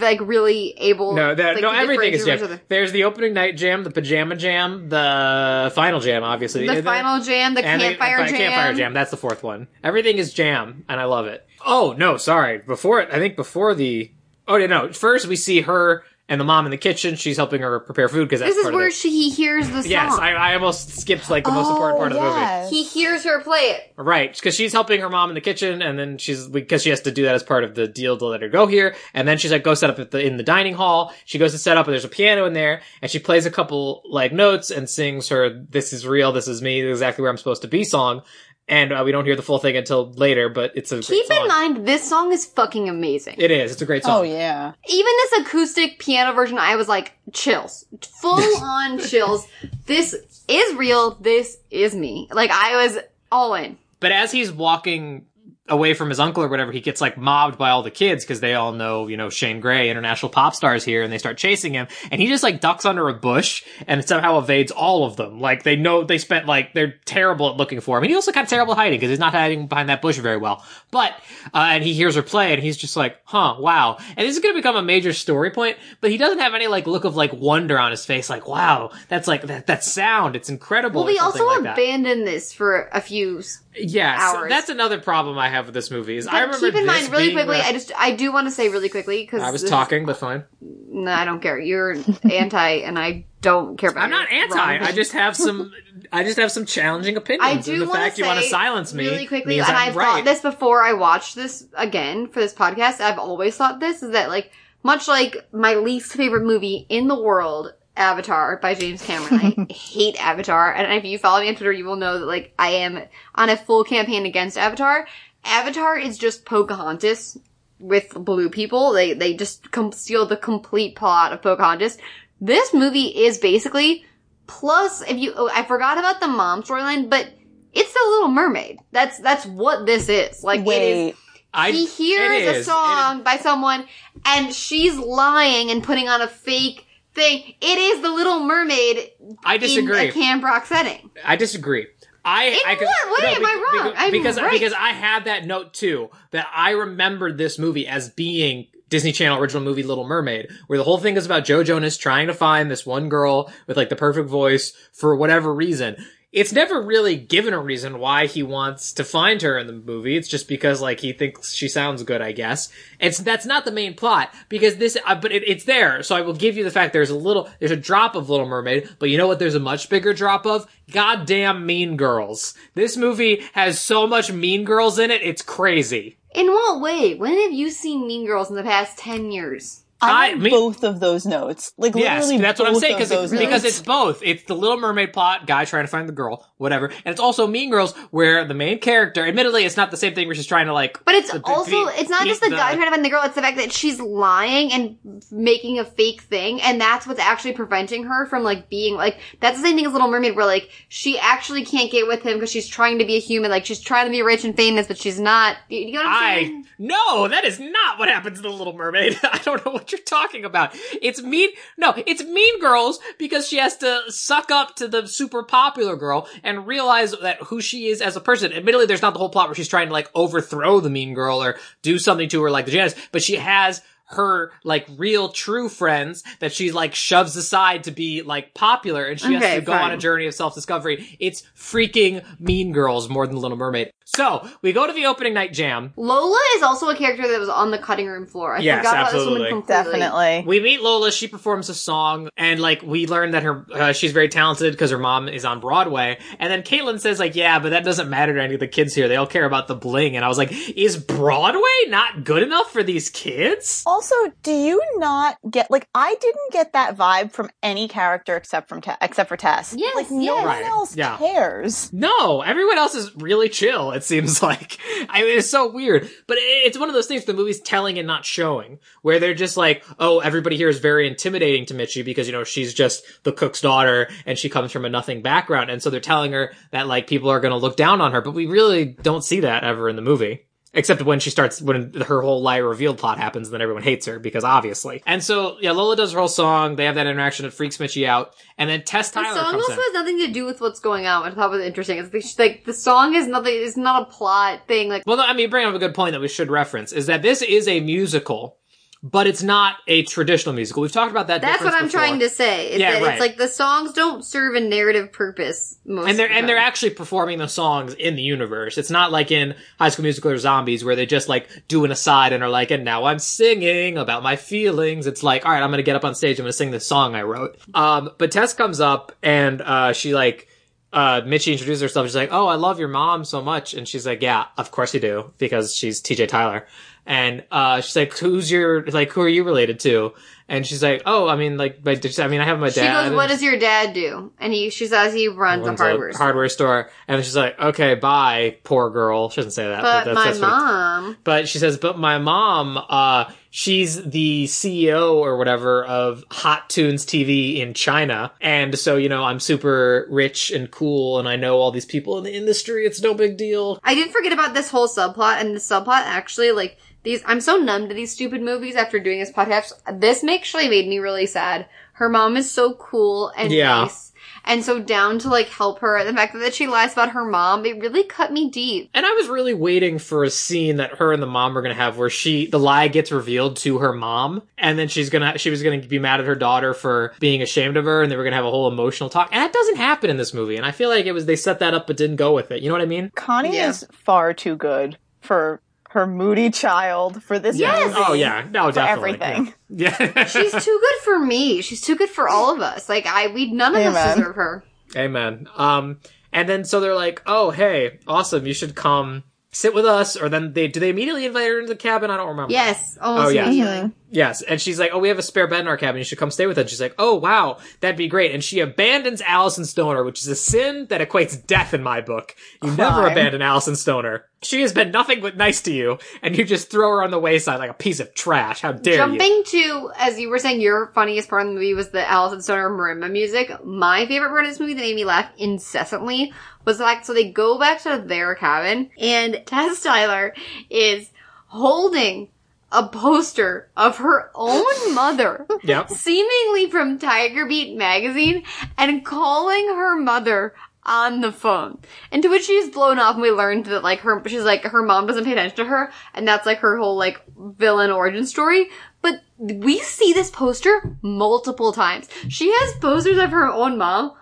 like really able. no? That like, no, everything is jam. There's the opening night jam, the pajama jam, the final jam, obviously. The then- final jam, the the- campfire and jam. Campfire jam. That's the fourth one. Everything is jam, and I love it. Oh no, sorry. Before it, I think before the. Oh no. First we see her and the mom in the kitchen. She's helping her prepare food because that's This is part where of it. she hears the song. Yes, I, I almost skipped like the most oh, important part of the movie. yes. he hears her play it. Right, because she's helping her mom in the kitchen, and then she's because she has to do that as part of the deal to let her go here. And then she's like, "Go set up at the in the dining hall." She goes to set up, and there's a piano in there, and she plays a couple like notes and sings her "This is real, this is me, this is exactly where I'm supposed to be" song. And uh, we don't hear the full thing until later, but it's a great Keep song. in mind, this song is fucking amazing. It is. It's a great song. Oh, yeah. Even this acoustic piano version, I was like, chills. Full on chills. This is real. This is me. Like, I was all in. But as he's walking away from his uncle or whatever, he gets like mobbed by all the kids because they all know, you know, Shane Gray, international pop stars here, and they start chasing him. And he just like ducks under a bush and somehow evades all of them. Like they know they spent like they're terrible at looking for him. And he's also kind of terrible at hiding because he's not hiding behind that bush very well. But uh, and he hears her play and he's just like, huh, wow. And this is gonna become a major story point. But he doesn't have any like look of like wonder on his face. Like, wow, that's like that that sound. It's incredible. Well, we also like that. abandoned this for a few. S- Yes, hours. that's another problem I have with this movie. Is I But remember keep in mind, really quickly, the- I just, I do want to say really quickly, because I was talking, but fine. No, I don't care. You're anti, and I don't care about I'm not anti. I just have some. I just have some challenging opinions. I and do the fact you want to silence me really quickly, and I'm I've right. thought this before I watched this again for this podcast. I've always thought this is that like much like my least favorite movie in the world, Avatar by James Cameron. I hate Avatar, and if you follow me on Twitter, you will know that like I am on a full campaign against Avatar. Avatar is just Pocahontas with blue people. They they just com- steal the complete plot of Pocahontas. This movie is basically plus if you oh, I forgot about the mom storyline, but it's the Little Mermaid. That's that's what this is. Like it is Wait. I, he hears is. a song by someone and she's lying and putting on a fake thing. It is the Little Mermaid I disagree. in a Rock setting. I disagree. I, In I what way am I wrong? bec- I'm because right. because I had that note too that I remembered this movie as being Disney Channel original movie Little Mermaid, where the whole thing is about Joe Jonas trying to find this one girl with like the perfect voice for whatever reason. It's never really given a reason why he wants to find her in the movie. It's just because like he thinks she sounds good, I guess. It's that's not the main plot because this, uh, but it, it's there. So I will give you the fact there's a little, there's a drop of Little Mermaid, but you know what? There's a much bigger drop of goddamn Mean Girls. This movie has so much Mean Girls in it. It's crazy. In what way? When have you seen Mean Girls in the past 10 years? I I- have me- both of those notes. Like Yes, literally that's what I'm saying because those because it's both. It's the Little Mermaid plot, guy trying to find the girl, whatever, and it's also Mean Girls, where the main character, admittedly, it's not the same thing where she's trying to like. But it's the- the- also, the- it's not the- just the, the- guy trying to find the girl, it's the fact that she's lying and making a fake thing, and that's what's actually preventing her from, like, being, like, that's the same thing as Little Mermaid, where, like, she actually can't get with him because she's trying to be a human, like, she's trying to be rich and famous, but she's not. You, you know what I'm I saying? no, that is not what happens to the Little Mermaid. I don't know what you're talking about. It's mean. No, it's Mean Girls because she has to suck up to the super popular girl and realize that who she is as a person. Admittedly, there's not the whole plot where she's trying to like overthrow the Mean Girl or do something to her like the Janis, but she has her like real true friends that she like shoves aside to be like popular and she has Okay, to go on a journey of self-discovery. It's freaking Mean Girls more than Little Mermaid. So, we go to the opening night jam. Lola is also a character that was on the cutting room floor. I Yes, forgot about this woman completely. definitely. We meet Lola. She performs a song, and like we learn that her uh, she's very talented because her mom is on Broadway. And then Caitlyn says like, "Yeah, but that doesn't matter to any of the kids here. They all care about the bling." And I was like, "Is Broadway not good enough for these kids?" Also, also, do you not get like I didn't get that vibe from any character except from Te- except for Tess. Yes, like no yes. one Right, else yeah. cares. No, everyone else is really chill. It seems like I mean, it's so weird, but it's one of those things the movie's telling and not showing, where they're just like, "Oh, everybody here is very intimidating to Mitchie because you know she's just the cook's daughter and she comes from a nothing background," and so they're telling her that like people are going to look down on her, but we really don't see that ever in the movie. Except when she starts, when her whole lie revealed plot happens, then everyone hates her because obviously. And so, yeah, Lola does her whole song. They have that interaction that freaks Mitchie out, and then Tess The song comes also in. has nothing to do with what's going on, which I thought was interesting. It's like- like the song is nothing. It's not a plot thing. Like Well, no, I mean, you bring up a good point that we should reference is that this is a musical, but it's not a traditional musical. We've talked about that. that's what I'm difference trying to say. Yeah, right. It's like the songs don't serve a narrative purpose. Most And they're of the and they're actually performing the songs in the universe. It's not like in High School Musical or Zombies where they just like do an aside and are like, and now I'm singing about my feelings. It's like, all right, I'm gonna get up on stage. I'm gonna sing this song I wrote. Um, but Tess comes up and uh, she like. Uh, Mitchie introduces herself. She's like, "Oh, I love your mom so much," and she's like, "Yeah, of course you do," because she's T.J. Tyler. And uh, she's like, "Who's your like? Who are you related to?" And she's like, "Oh, I mean, like, my, I mean, I have my dad." She goes, "What does your dad do?" And he, she says, he runs, runs a hardware. store. hardware store. And she's like, "Okay, bye, poor girl." She doesn't say that, But that's, my that's mom, but she says, "But my mom, uh, she's the CEO or whatever of Hot Tunes TV in China, and so you know, I'm super rich and cool, and I know all these people in the industry. It's no big deal." I didn't forget about this whole subplot, and the subplot actually, like, these, I'm so numb to these stupid movies after doing this podcast. This actually made me really sad. Her mom is so cool and Yeah. nice, and so down to, like, help her. The fact that she lies about her mom, it really cut me deep. And I was really waiting for a scene that her and the mom were gonna have where she, the lie gets revealed to her mom, and then she's gonna, she was gonna be mad at her daughter for being ashamed of her, and they were gonna have a whole emotional talk. And that doesn't happen in this movie, and I feel like it was, they set that up but didn't go with it. You know what I mean? Connie Yeah. is far too good for her moody child for this Yes! movie. Oh yeah, no, For definitely. everything. Yeah. yeah. She's too good for me. She's too good for all of us. Like, I, we, none of us deserve her. Amen. Um, and then so they're like, "Oh, hey, awesome! You should come sit with us." Or then they do they immediately invite her into the cabin? I don't remember. Yes, almost Oh, yeah. immediately. Yes, and she's like, "Oh, we have a spare bed in our cabin. You should come stay with us." She's like, "Oh, wow, that'd be great." And she abandons Alyson Stoner, which is a sin that equates death in my book. You never abandon Alyson Stoner. She has been nothing but nice to you, and you just throw her on the wayside like a piece of trash. How dare you? Jumping to, as you were saying, your funniest part of the movie was the Alyson Stoner marimba music. My favorite part of this movie that made me laugh incessantly was the fact, so they go back to their cabin, and Tess Tyler is holding a poster of her own mother, Yep. seemingly from Tiger Beat magazine, and calling her mother on the phone. And to which she's blown off and we learned that like her, she's like, her mom doesn't pay attention to her and that's like her whole like villain origin story. But we see this poster multiple times. She has posters of her own mom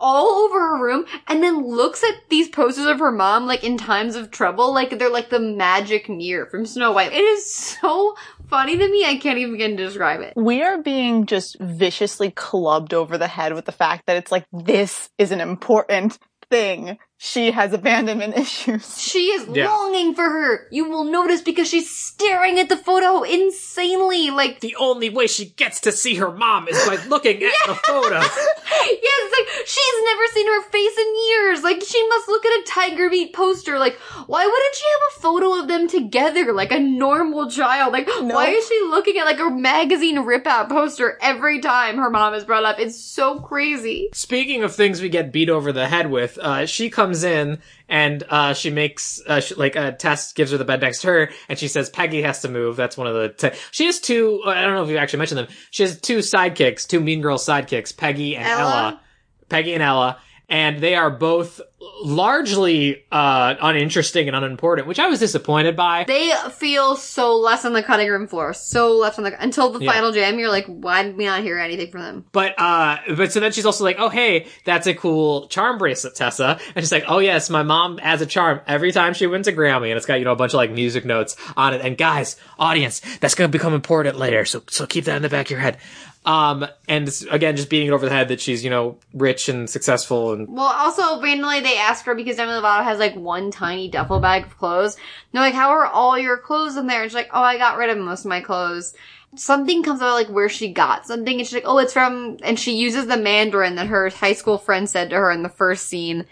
all over her room and then looks at these posters of her mom like in times of trouble like they're like the magic mirror from Snow White. It is so funny to me I can't even begin to describe it. We are being just viciously clubbed over the head with the fact that it's like, this is an important thing. She has abandonment issues. She is Yeah. longing for her. You will notice because she's staring at the photo insanely. Like, The only way she gets to see her mom is by looking at the photo. yes, like she's never seen her face in years. Like, she must look at a Tiger Beat poster. Like, why wouldn't she have a photo of them together like a normal child? Like, why is she looking at like a magazine rip out poster every time her mom is brought up? It's so crazy. Speaking of things we get beat over the head with, uh, she comes in and uh, she makes uh, she, like a test, gives her the bed next to her, and she says Peggy has to move. That's one of the. She has two. I don't know if you actually mentioned them. She has two sidekicks, two Mean Girl sidekicks, Peggy and Ella. Ella. Peggy and Ella. And they are both largely uh, uninteresting and unimportant, which I was disappointed by. They feel so less on the cutting room floor, so left on the until the Yeah. final jam. You're like, why did we not hear anything from them? But uh but so then she's also like, "Oh hey, that's a cool charm bracelet, Tessa." And she's like, "Oh yes, my mom has a charm every time she wins a Grammy." And it's got, you know, a bunch of like music notes on it. And guys, audience, that's going to become important later. So so keep that in the back of your head. Um and again just beating it over the head that she's, you know, rich and successful and Well, also randomly they ask her because Demi Lovato has like one tiny duffel bag of clothes. And they're like, "How are all your clothes in there?" And she's like, "Oh, I got rid of most of my clothes." something comes out like where she got something and she's like, oh, it's from, and she uses the Mandarin that her high school friend said to her in the first scene.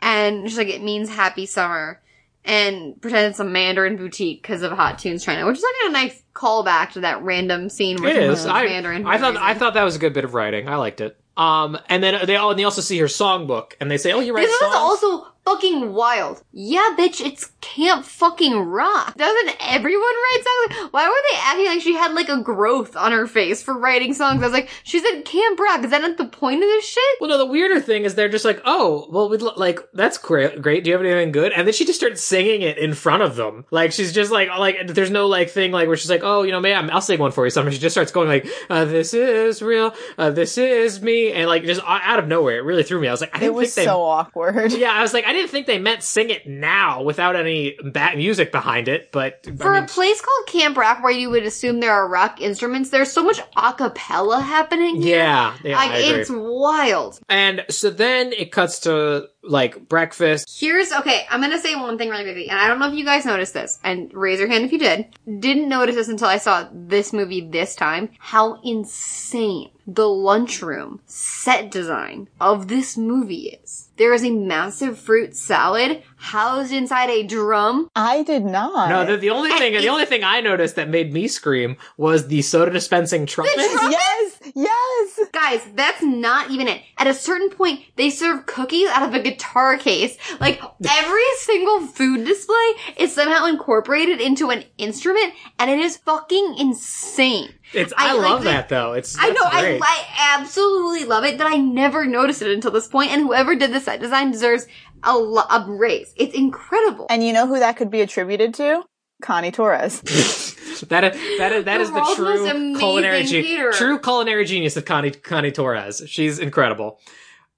And she's like, it means happy summer. And pretend it's a Mandarin boutique because of Hot Tunes China, which is like a nice callback to that random scene where It is. I, Mandarin. I thought I thought that was a good bit of writing. I liked it. Um, and then they all and they also see her songbook, and they say, "Oh, you write This songs." is also fucking wild. Yeah, bitch, it's Camp fucking Rock. Doesn't everyone write songs? Why were they acting like she had like a growth on her face for writing songs? I was like, she's at Camp Rock. Is that not the point of this shit? Well, no, the weirder thing is they're just like, oh, well, we'd lo- like that's great. Great. Do you have anything good? And then she just starts singing it in front of them. Like she's just like, like there's no like thing like where she's like, oh, you know, man, I'll sing one for you. Something. She just starts going like, uh, this is real. Uh, this is me, and like just out of nowhere, it really threw me. I was like, I It didn't was think they. so awkward. yeah, I was like, I didn't think they meant sing it now without any back music behind it. But For I a mean, place called Camp Rock where you would assume there are rock instruments, there's so much a cappella happening. yeah, yeah, Like, it's wild. And so then it cuts to like breakfast. Here's okay. I'm gonna say one thing really quickly, and I don't know if you guys noticed this. And raise your hand if you did. Didn't notice this until I saw this movie this time. How insane the lunchroom set design of this movie is. There is a massive fruit salad housed inside a drum. I did not. No, the, the only thing the only thing I noticed that made me scream was the soda dispensing trumpet. trumpet? yes, yes. Guys, that's not even it. At a certain point, they serve cookies out of a guitar case. Like, every single food display is somehow incorporated into an instrument, and it is fucking insane. It's I, I like love the- that though. It's I know, I, great. I absolutely love it that I never noticed it until this point, and whoever did the set design deserves a, lo- a raise. It's incredible. And you know who that could be attributed to? Connie Torres. that is that is that The is the true culinary ge- true culinary genius of Connie Connie Torres. She's incredible.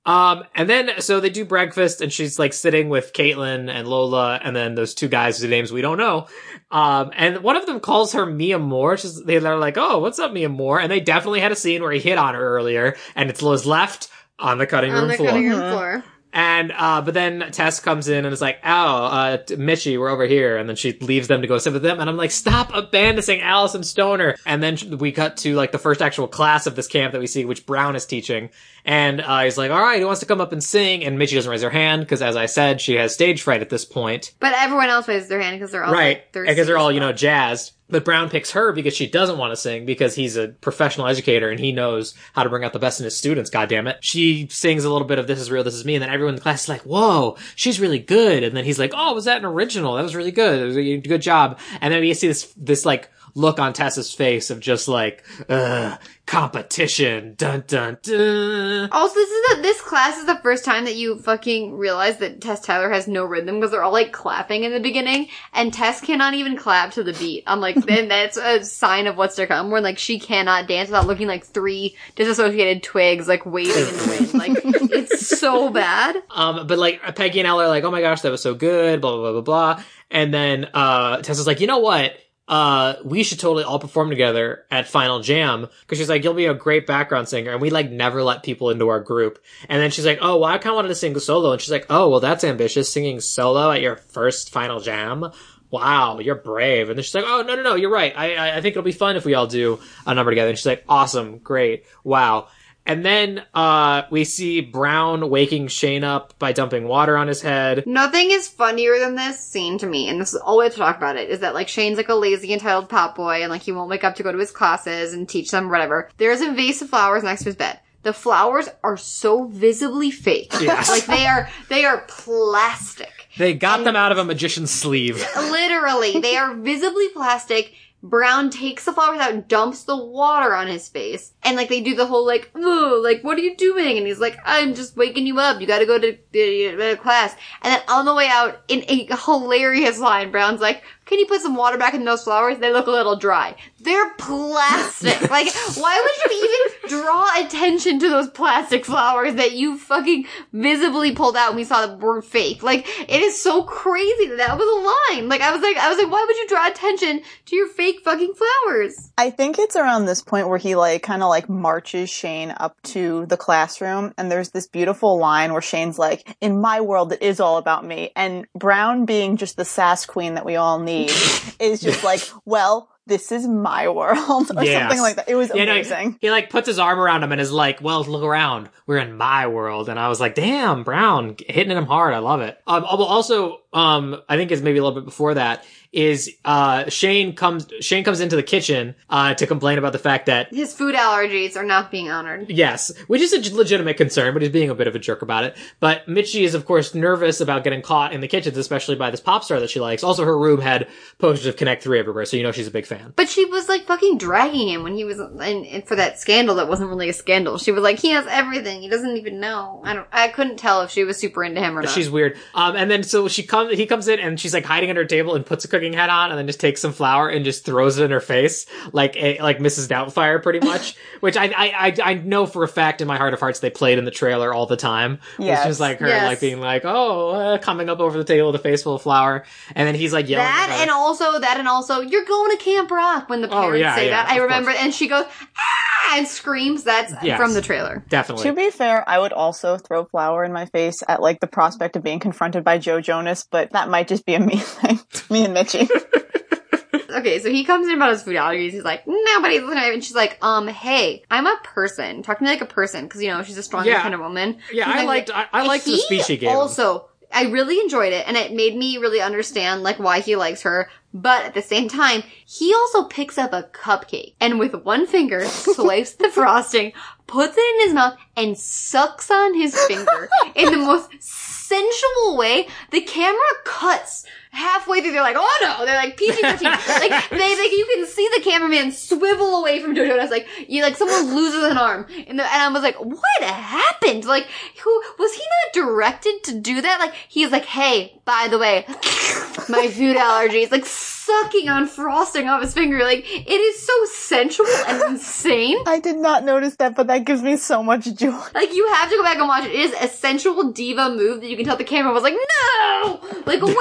Um, and then so they do breakfast, and she's like sitting with Caitlyn and Lola, and then those two guys whose names we don't know. Um, and one of them calls her Mia Moore. She's, they're like, "Oh, what's up, Mia Moore?" And they definitely had a scene where he hit on her earlier, and it's Lo's left on the cutting room the floor. cutting room floor. And uh, but then Tess comes in and is like, "Oh, uh, Mitchie, we're over here." And then she leaves them to go sit with them. And I'm like, "Stop abandoning Alyson Stoner." And then we cut to like the first actual class of this camp that we see, which Brown is teaching. And uh, he's like, "All right, who wants to come up and sing?" And Mitchie doesn't raise her hand because, as I said, she has stage fright at this point. But everyone else raises their hand because they're all right? like, Because they're all you know jazzed. But Brown picks her because she doesn't want to sing because he's a professional educator and he knows how to bring out the best in his students. God damn it! She sings a little bit of "This Is Real, This Is Me," and then everyone in the class is like, "Whoa, she's really good!" And then he's like, "Oh, was that an original? That was really good. Was a good job." And then we see this this like look on Tessa's face of just like, Ugh, competition, dun dun dun. Also, this is the, this class is the first time that you fucking realize that Tess Tyler has no rhythm because they're all like clapping in the beginning, and Tess cannot even clap to the beat. I'm like, then that's a sign of what's to come. Where like she cannot dance without looking like three disassociated twigs like waving in the wind. Like it's so bad. Um, but like Peggy and Elle are like, "Oh my gosh, that was so good," blah blah blah blah blah. And then uh, Tessa's like, "You know what? Uh, we should totally all perform together at Final Jam." Because she's like, "You'll be a great background singer," and we like never let people into our group. And then she's like, "Oh, well, I kind of wanted to sing solo," and she's like, "Oh, well, that's ambitious, singing solo at your first Final Jam." Wow, you're brave. And then she's like, "Oh no, no, no, you're right. I, I, I think it'll be fun if we all do a number together." And she's like, "Awesome, great, wow." And then uh, we see Brown waking Shane up by dumping water on his head. Nothing is funnier than this scene to me, and this is all we have to talk about it, is that like Shane's like a lazy entitled pop boy and like he won't wake up to go to his classes and teach them whatever. There's a vase of flowers next to his bed. The flowers are so visibly fake. Yes. like they are they are plastic. They got them out of a magician's sleeve. Literally, they are visibly plastic. Brown takes the flowers out, and dumps the water on his face, and like they do the whole like, "Ooh, like what are you doing?" And he's like, "I'm just waking you up. You got to go to uh, class." And then on the way out, in a hilarious line, Brown's like, "Can you put some water back in those flowers? They look a little dry. They're plastic. like, why would you even draw attention to those plastic flowers that you fucking visibly pulled out and we saw that were fake? Like, it is so crazy that that was a line. Like, I was like, I was like, why would you draw attention to your fake fucking flowers? I think it's around this point where he like kind of like marches Shane up to the classroom and there's this beautiful line where Shane's like, in my world it is all about me. And Brown being just the sass queen that we all need is just like, well, this is my world or Yes. something like that. It was Yeah, no, amazing. he like puts his arm around him and is like, "Well, look around. We're in my world." And I was like, "Damn, Brown hitting him hard. I love it." Um, well, also, um, I think it's maybe a little bit before that is uh Shane comes Shane comes into the kitchen uh to complain about the fact that His food allergies are not being honored. Yes, which is a legitimate concern, but he's being a bit of a jerk about it. But Mitchie is, of course, nervous about getting caught in the kitchens, especially by this pop star that she likes. Also, her room had posters of Connect 3 everywhere, so you know she's a big fan. But she was like fucking dragging him when he was in, in for that scandal that wasn't really a scandal. She was like, he has everything. He doesn't even know. I don't. I couldn't tell if she was super into him or not. She's weird. Um, and then so she comes, he comes in and she's like hiding under a table and puts a cooking hat on and then just takes some flour and just throws it in her face like a, like Mrs. Doubtfire pretty much, which I, I, I, I know for a fact in my heart of hearts they played in the trailer all the time. Yes. Which is like her Yes. like being like, oh, uh, coming up over the table with a face full of flour. And then he's like yelling. that and also that and also you're going to Camp Rock when the Oh, parents yeah, say yeah, that. I remember, course. and she goes ah and screams. That's Yes. from the trailer. Definitely. To be fair, I would also throw flour in my face at like the prospect of being confronted by Joe Jonas, but that might just be a me thing. To me and Mitchie. Okay, so he comes in about his food allergies. He's like, nobody's listening. to me." And she's like, um, hey, I'm a person. Talk to me like a person, because you know she's a strong, Yeah. of woman. Yeah, He's I like- liked- I- I liked the speech he gave him. Also, I really enjoyed it, and it made me really understand like why he likes her. But at the same time, he also picks up a cupcake and with one finger swipes the frosting, puts it in his mouth, and sucks on his finger in the most sensual way. The camera cuts halfway through. They're like, "Oh no!" They're like PG thirteen. like they, like you can see the cameraman swivel away from Joe Jonas. Like you, like someone loses an arm, and, the, and I was like, "What happened? Like who was he not directed to do that? Like he's like, hey, by the way, my food allergies, like sucking on frosting off his finger. Like it is so sensual and insane. I did not notice that, but that gives me so much joy. Like you have to go back and watch it. It is a sensual diva move that you can tell the camera was like, no, like away.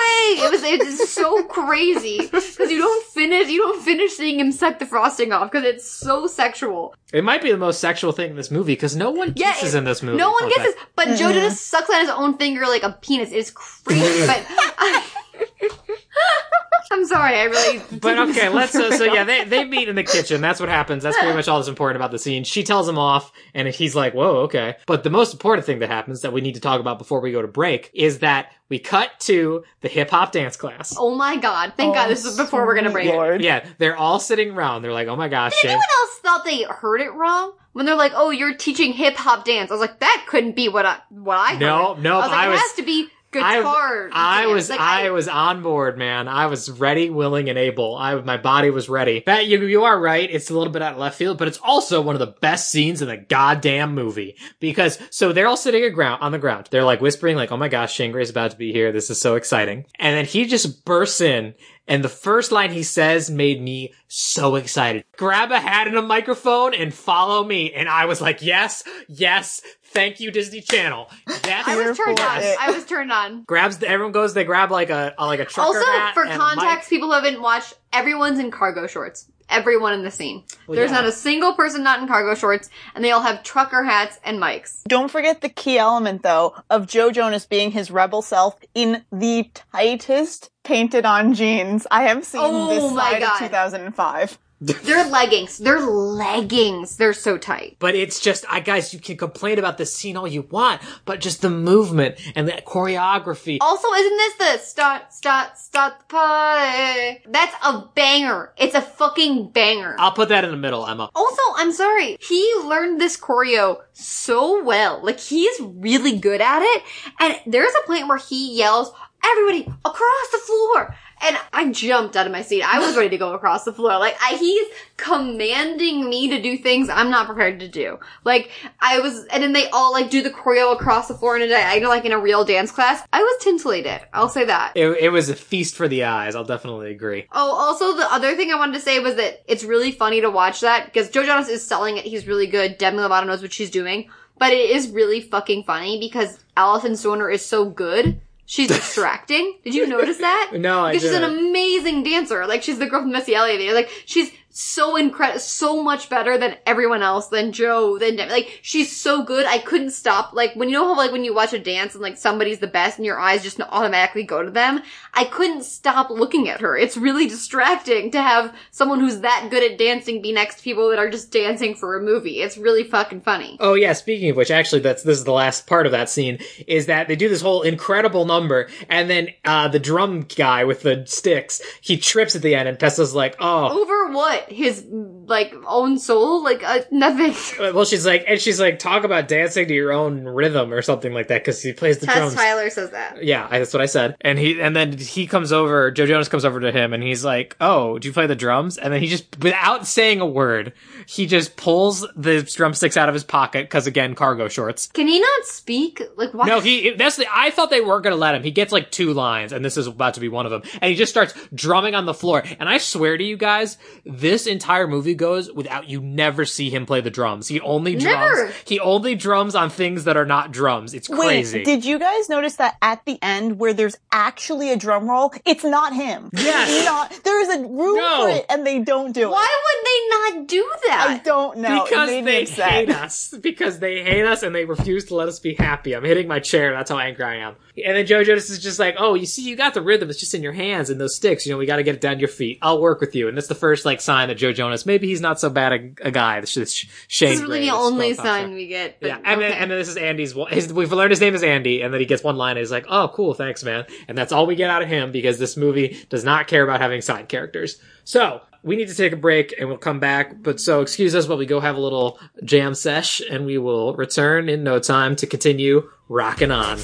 It was it's so crazy because you don't finish you don't finish seeing him suck the frosting off because it's so sexual. It might be the most sexual thing in this movie because no one Yeah, kisses it- in this movie. No one Fun gets this, fact. but Joe mm-hmm. just sucks on his own finger like a penis. It's crazy, but. I'm sorry, I really. But okay, let's. Uh, so yeah, they they meet in the kitchen. That's what happens. That's pretty much all that's important about the scene. She tells him off, and he's like, "Whoa, okay." But the most important thing that happens that we need to talk about before we go to break is that we cut to the hip hop dance class. Oh my god! Thank God this is before we're gonna break. Lord. Yeah, they're all sitting around. They're like, "Oh my gosh, Shane." Anyone else thought they heard it wrong when they're like, "Oh, you're teaching hip hop dance"? I was like, that couldn't be what I what I heard. No, no, I was like, I it was- has to be I, guitar. I dance. was Like, I, was on board, man. I was ready, willing, and able. I my body was ready. That you you are right. It's a little bit out of left field, but it's also one of the best scenes in the goddamn movie because so they're all sitting ground on the ground. They're like whispering, like, "Oh my gosh, Shane Gray's about to be here. This is so exciting!" And then he just bursts in. And the first line he says made me so excited. Grab a hat and a microphone and follow me. And I was like, yes, yes, thank you, Disney Channel. That's I was turned on. it. I was turned on. grabs the, everyone goes they grab like a, a like a trucker Also, for context, people who haven't watched, everyone's in cargo shorts. Everyone in the scene. Well, There's yeah. not a single person not in cargo shorts, and they all have trucker hats and mics. Don't forget the key element, though, of Joe Jonas being his rebel self in the tightest painted on jeans I have seen Oh this my side God. of 2005. They're leggings. They're leggings. They're so tight. but it's just I guys you can complain about the scene all you want but just the movement and the choreography Also, isn't this the start, start, start the party? That's a banger. It's a fucking banger. I'll put that in the middle Emma Also, I'm sorry. He learned this choreo so well. Like, he's really good at it. And there's a point where he yells, everybody across the floor. And I jumped out of my seat. I was ready to go across the floor. Like, I, he's commanding me to do things I'm not prepared to do. Like, I was, and then they all like do the choreo across the floor in a day. I know, like in a real dance class. I was tintillated. I'll say that. it, it was a feast for the eyes I'll definitely agree Oh, also the other thing I wanted to say was that it's really funny to watch that because Joe Jonas is selling it. He's really good. Demi Lovato knows what she's doing, but it is really fucking funny because Alyson Stoner is so good. She's distracting. Did you notice that? No, I didn't. Because she's an didn't. amazing dancer. Like she's the girl from Missy Elliott. Like she's so incredible, so much better than everyone else, than Joe, than Demi. Like, she's so good. I couldn't stop. Like, when you know how, like, when you watch a dance and, like, somebody's the best and your eyes just automatically go to them, I couldn't stop looking at her. It's really distracting to have someone who's that good at dancing be next to people that are just dancing for a movie. It's really fucking funny. Oh yeah, speaking of which, actually, that's this is the last part of that scene. Is that they do this whole incredible number, and then uh, the drum guy with the sticks, he trips at the end, and Tessa's like, "Oh, Over what? His, like, own soul? Like, uh, nothing. well." She's like, and she's like, "Talk about dancing to your own rhythm or something like that," because he plays the Tess drums. Tyler says that. Yeah, I- that's what I said. And he, and then he comes over. Joe Jonas comes over to him, and he's like, "Oh, do you play the drums?" And then he just, without saying a word, he just pulls the drumsticks out of his pocket because again, cargo shorts. Can he not speak? Like, why? No, he. That's the. I thought they weren't going to let him. He gets like two lines, and this is about to be one of them. And he just starts drumming on the floor. And I swear to you guys, this entire movie goes without you never see him play the drums. He only drums. Never. He only drums on things that are not drums. It's crazy. Wait, did you guys notice that at the end where there's actually a drum roll, it's not him? Yes. Not. There is a room No. for it, and they don't do it. Why would they not do I don't know. It because made they hate us. Because they hate us and they refuse to let us be happy. I'm hitting my chair. That's how angry I am. And then Joe Jonas is just like, "Oh, you see, you got the rhythm. It's just in your hands and those sticks. You know, we got to get it down your feet. I'll work with you." And that's the first like sign that Joe Jonas maybe he's not so bad a, a guy. This is Shane. This is really the only sign we get. But Yeah, and then, and then this is Andy's. His, we've learned his name is Andy, and then he gets one line, and he's like, "Oh, cool, thanks, man." And that's all we get out of him because this movie does not care about having side characters. So we need to take a break, and we'll come back. But so excuse us while we go have a little jam sesh, and we will return in no time to continue rocking on.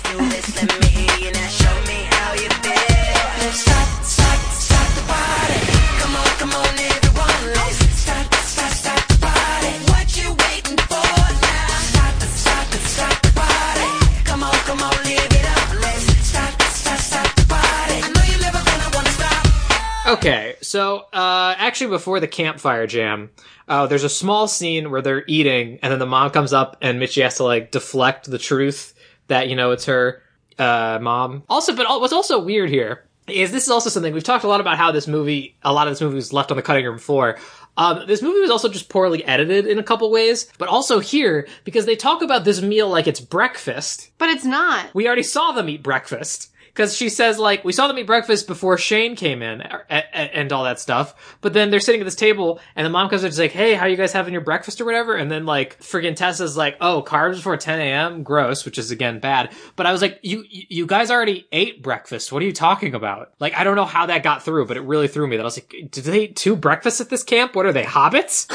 Okay, so uh, actually, before the campfire jam, uh, there's a small scene where they're eating, and then the mom comes up, and Mitchie has to like deflect the truth that you know it's her uh, mom. Also, but what's also weird here is this is also something we've talked a lot about how this movie, a lot of this movie was left on the cutting room floor. Um, this movie was also just poorly edited in a couple ways, but also here because they talk about this meal like it's breakfast. but it's not. We already saw them eat breakfast. Cause she says like, we saw them eat breakfast before Shane came in a- a- and all that stuff. But then they're sitting at this table and the mom comes in and is like, hey, how you guys having your breakfast or whatever? And then like, friggin' Tessa's like, oh, carbs before 10 a.m. Gross, which is again bad. But I was like, you, you you guys already ate breakfast. What are you talking about? Like, I don't know how that got through, but it really threw me that I was like, did they eat two breakfasts at this camp? What are they, hobbits?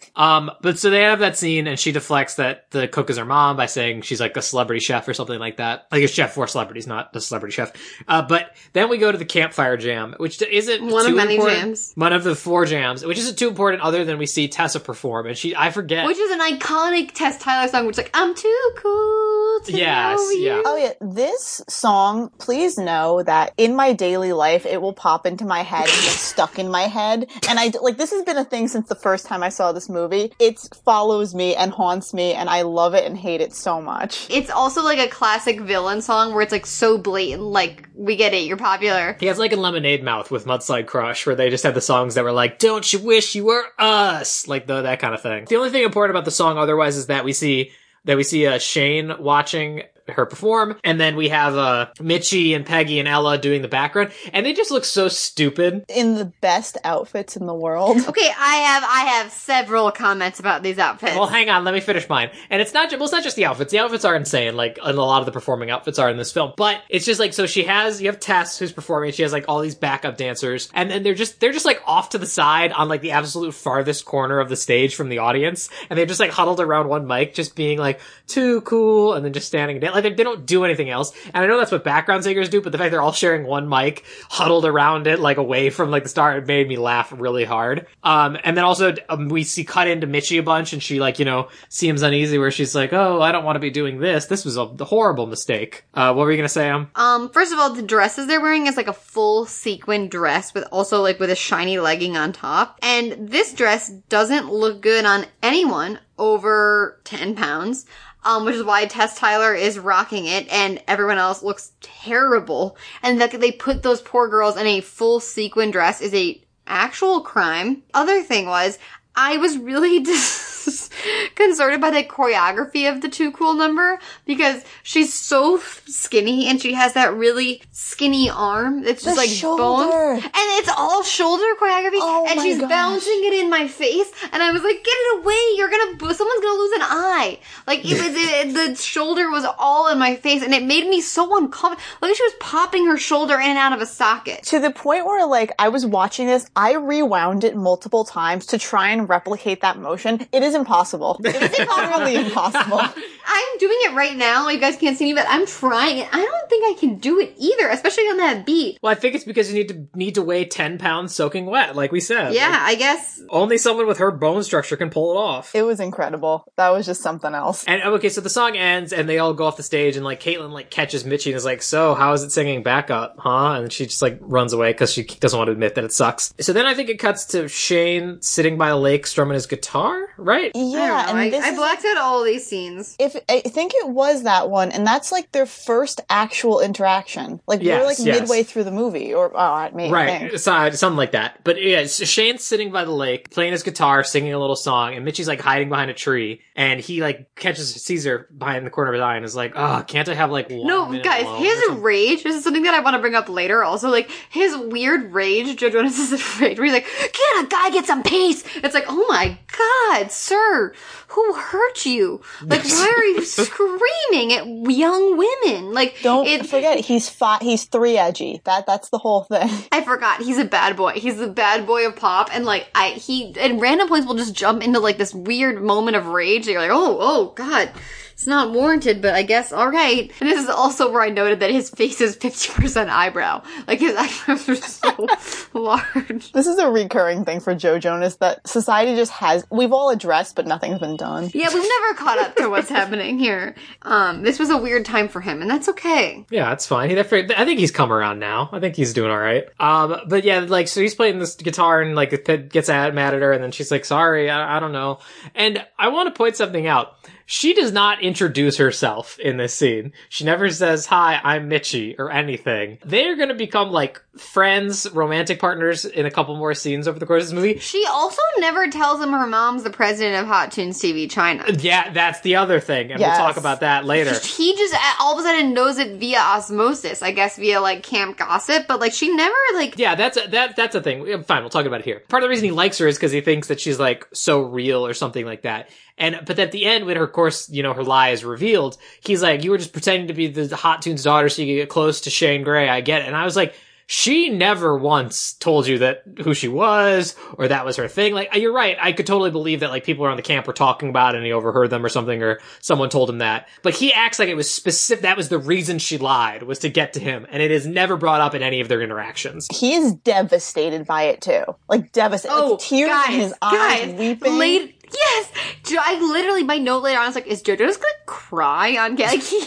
Um, but so they have that scene and she deflects that the cook is her mom by saying she's like a celebrity chef or something like that. Like a chef for celebrities, not the celebrity chef. Uh, but then we go to the campfire jam, which isn't One of many important- jams. One of the four jams, which isn't too important other than we see Tessa perform and she, I forget. Which is an iconic Tess Tyler song, which is like, I'm too cool to Yes, know you. yeah. Oh yeah, this song, please know that in my daily life, it will pop into my head and get stuck in my head. And I, like, this has been a thing since the first time I saw this movie. It follows me and haunts me and I love it and hate it so much. It's also like a classic villain song where it's like so blatant, like, we get it, you're popular. He has like a lemonade mouth with Mudslide Crush, where they just had the songs that were like, "Don't you wish you were us?" like the, that kind of thing. The only thing important about the song, otherwise, is that we see that we see uh, Shane watching her perform, and then we have uh, Mitchie and Peggy and Ella doing the background, and they just look so stupid. In the best outfits in the world. Okay, I have, I have several comments about these outfits. Well, hang on, let me finish mine. And it's not, ju- well, it's not just the outfits. The outfits are insane, like, and a lot of the performing outfits are in this film. But it's just like, so she has, you have Tess who's performing, she has like all these backup dancers, and then they're just, they're just like off to the side on like the absolute farthest corner of the stage from the audience, and they're just like huddled around one mic, just being like, too cool, and then just standing down. Like, they, they don't do anything else. And I know that's what background singers do, but the fact they're all sharing one mic, huddled around it, like away from like the star, it made me laugh really hard. Um, and then also, um, we see cut into Mitchie a bunch, and she like, you know, seems uneasy where she's like, oh, I don't want to be doing this. This was a horrible mistake. Uh, what were you gonna say, um? Um, first of all, the dresses they're wearing is like a full sequin dress with also like with a shiny legging on top. And this dress doesn't look good on anyone over 10 pounds. Um, which is why Tess Tyler is rocking it and everyone else looks terrible. And that they put those poor girls in a full sequin dress is a actual crime. Other thing was, I was really dis- concerned by the choreography of the Too Cool number because she's so skinny and she has that really skinny arm. It's just The like shoulder. bone. And it's all shoulder choreography. Oh and she's gosh. bouncing it in my face. And I was like, get it away. You're gonna, someone's gonna lose an eye. Like it was, it, the shoulder was all in my face and it made me so uncomfortable. Like she was popping her shoulder in and out of a socket. to the point where like I was watching this, I rewound it multiple times to try and replicate that motion. It is impossible. It's literally impossible. I'm doing it right now. You guys can't see me, but I'm trying it. I don't think I can do it either, especially on that beat. Well, I think it's because you need to need to weigh ten pounds soaking wet, like we said. Yeah, Like, I guess. only someone with her bone structure can pull it off. It was incredible. That was just something else. And oh, okay, so the song ends, and they all go off the stage, and like Caitlyn like catches Mitchie and is like, "So, how is it singing back up, huh?" And she just like runs away because she doesn't want to admit that it sucks. So then I think it cuts to Shane sitting by the lake strumming his guitar, right? Yeah, I and I, this I is- blacked out all these scenes. if I think it was that one, and that's like their first actual interaction. Like Yes, we're like yes. midway through the movie, or oh, I may Right, so, uh, something like that. But yeah, Shane's sitting by the lake, playing his guitar, singing a little song, and Mitchie's like hiding behind a tree, and he like catches Caesar behind the corner of his eye and is like, "Oh, can't I have like one No, guys, his rage, this is something that I want to bring up later also, like, his weird rage, Joe Jonas' rage, where he's like, can a guy get some peace? It's like, oh my god, sir, who hurt you? Like, why are you screaming at young women? Like, Don't it, forget, he's fi- he's three edgy. That that's the whole thing. I forgot. He's a bad boy. He's the bad boy of pop, and like I, he at random points will just jump into like this weird moment of rage. You're like, oh, oh, god, it's not warranted, but I guess all right. And this is also where I noted that his face is fifty percent eyebrow. Like his eyebrows are so large. This is a recurring thing for Joe Jonas that society just has. We've all addressed, but nothing's been done. Yeah, we've never caught up to what's happening here. Um, this was a weird time for him, and that's okay. Yeah, it's fine. I think he's come around now. I think he's doing all right. Um, but yeah, like so he's playing this guitar and like Pit gets at, mad at her, and then she's like, "Sorry, I, I don't know." And I want to point something out. She does not introduce herself in this scene. She never says, "Hi, I'm Mitchie" or anything. They're gonna become like friends, romantic partners in a couple more scenes over the course of this movie. She also never tells him her mom's the president of Hot Tunes TV China. Yeah, that's the other thing, and Yes. we'll talk about that later. he just uh, all of a sudden knows it via osmosis, I guess via like camp gossip, but like she never like Yeah, that's a, that that's a thing. Yeah, Fine, we'll talk about it here. Part of the reason he likes her is because he thinks that she's like so real or something like that. And but at the end, when her course, you know, her lie is revealed, he's like, "You were just pretending to be the Hot Tunes daughter so you could get close to Shane Gray." I get it. And I was like. She never once told you that who she was or that was her thing. Like, you're right. I could totally believe that like people around the camp were talking about it and he overheard them or something or someone told him that. But he acts like it was specific. That was the reason she lied was to get to him. And it is never brought up in any of their interactions. He is devastated by it too. Like devastated. oh like, tears guys, in his eyes, guys, weeping. late- yes, Jo- I literally my note later on was like, is JoJo just gonna cry on Ga- like he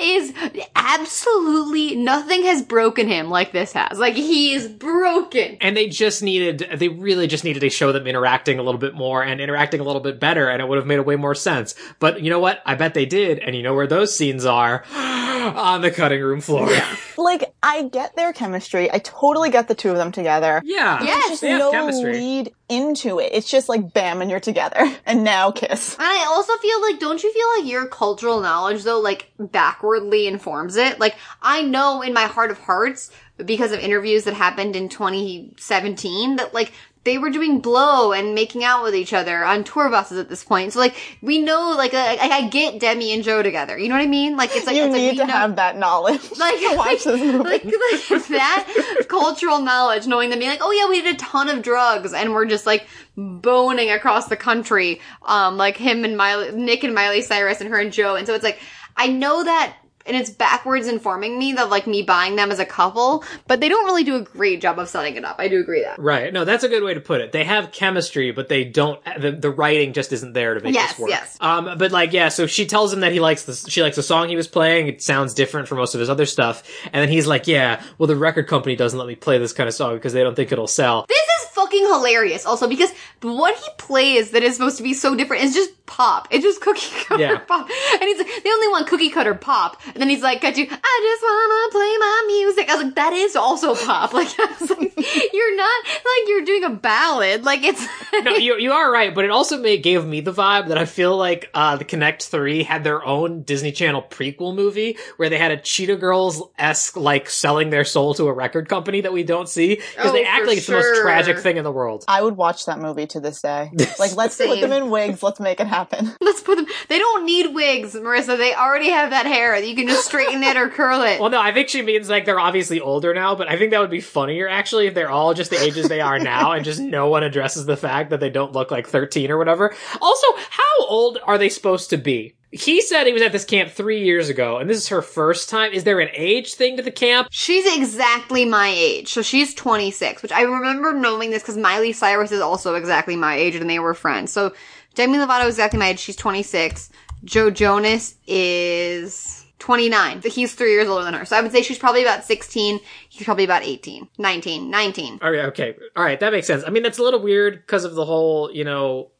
is absolutely nothing has broken him like this has. Like he is broken. and they just needed they really just needed to show them interacting a little bit more and interacting a little bit better and it would have made way more sense but you know what i bet they did and you know where those scenes are on the cutting room floor yeah, like I get their chemistry. I totally get the two of them together. yeah. Yes. There's just they no chemistry lead into it. It's just like bam, and you're together, and now kiss. And I also feel like, don't you feel like your cultural knowledge though, like backwardly informs it? Like I know in my heart of hearts, because of interviews that happened in 2017, that like they were doing blow and making out with each other on tour buses at this point. So like we know, like I, I get Demi and Joe together. You know what I mean? Like it's like you it's need we to know- have that knowledge like, to watch this movie. like, like that cultural knowledge, knowing them being like, oh yeah, we did a ton of drugs and we're just like boning across the country. Um, like him and Miley, Nick and Miley Cyrus and her and Joe. And so it's like, I know that and it's backwards informing me that like me buying them as a couple, but they don't really do a great job of setting it up. I do agree that. right no that's a good way to put it they have chemistry but they don't the, the writing just isn't there to make Yes, this work yes. um but like yeah so she tells him that he likes the she likes the song he was playing it sounds different from most of his other stuff and then he's like yeah well the record company doesn't let me play this kind of song because they don't think it'll sell This is fucking hilarious. Also because what he plays that is supposed to be so different is just pop. It's just cookie cutter Yeah. pop. And he's like, they only want cookie cutter pop. And then he's like, got you, I just wanna play my music. I was like, that is also pop. Like, I was like, you're not like you're doing a ballad. Like it's no, you you are right, but it also made, gave me the vibe that I feel like uh, the Connect Three had their own Disney Channel prequel movie where they had a Cheetah Girls esque like selling their soul to a record company that we don't see because Oh, they act like it's the most sure. tragic thing in the world. I would watch that movie to this day. Like, let's put them in wigs. Let's make it happen. Let's put them. They don't need wigs, Marissa. They already have that hair. You can just straighten it or curl it. Well, no, I think she means like they're obviously older now, but I think that would be funnier actually if they're all just the ages they are now and just no one addresses the fact that they don't look like 13 or whatever. Also, how old are they supposed to be? He said he was at this camp three years ago, and this is her first time. Is there an age thing to the camp? She's exactly my age. So she's 26, which I remember knowing this because Miley Cyrus is also exactly my age and they were friends. So Demi Lovato is exactly my age. She's 26. Joe Jonas is 29. He's three years older than her. So I would say she's probably about 16. He's probably about 18, 19, 19. All right, okay, all right, that makes sense. I mean, that's a little weird because of the whole, you know,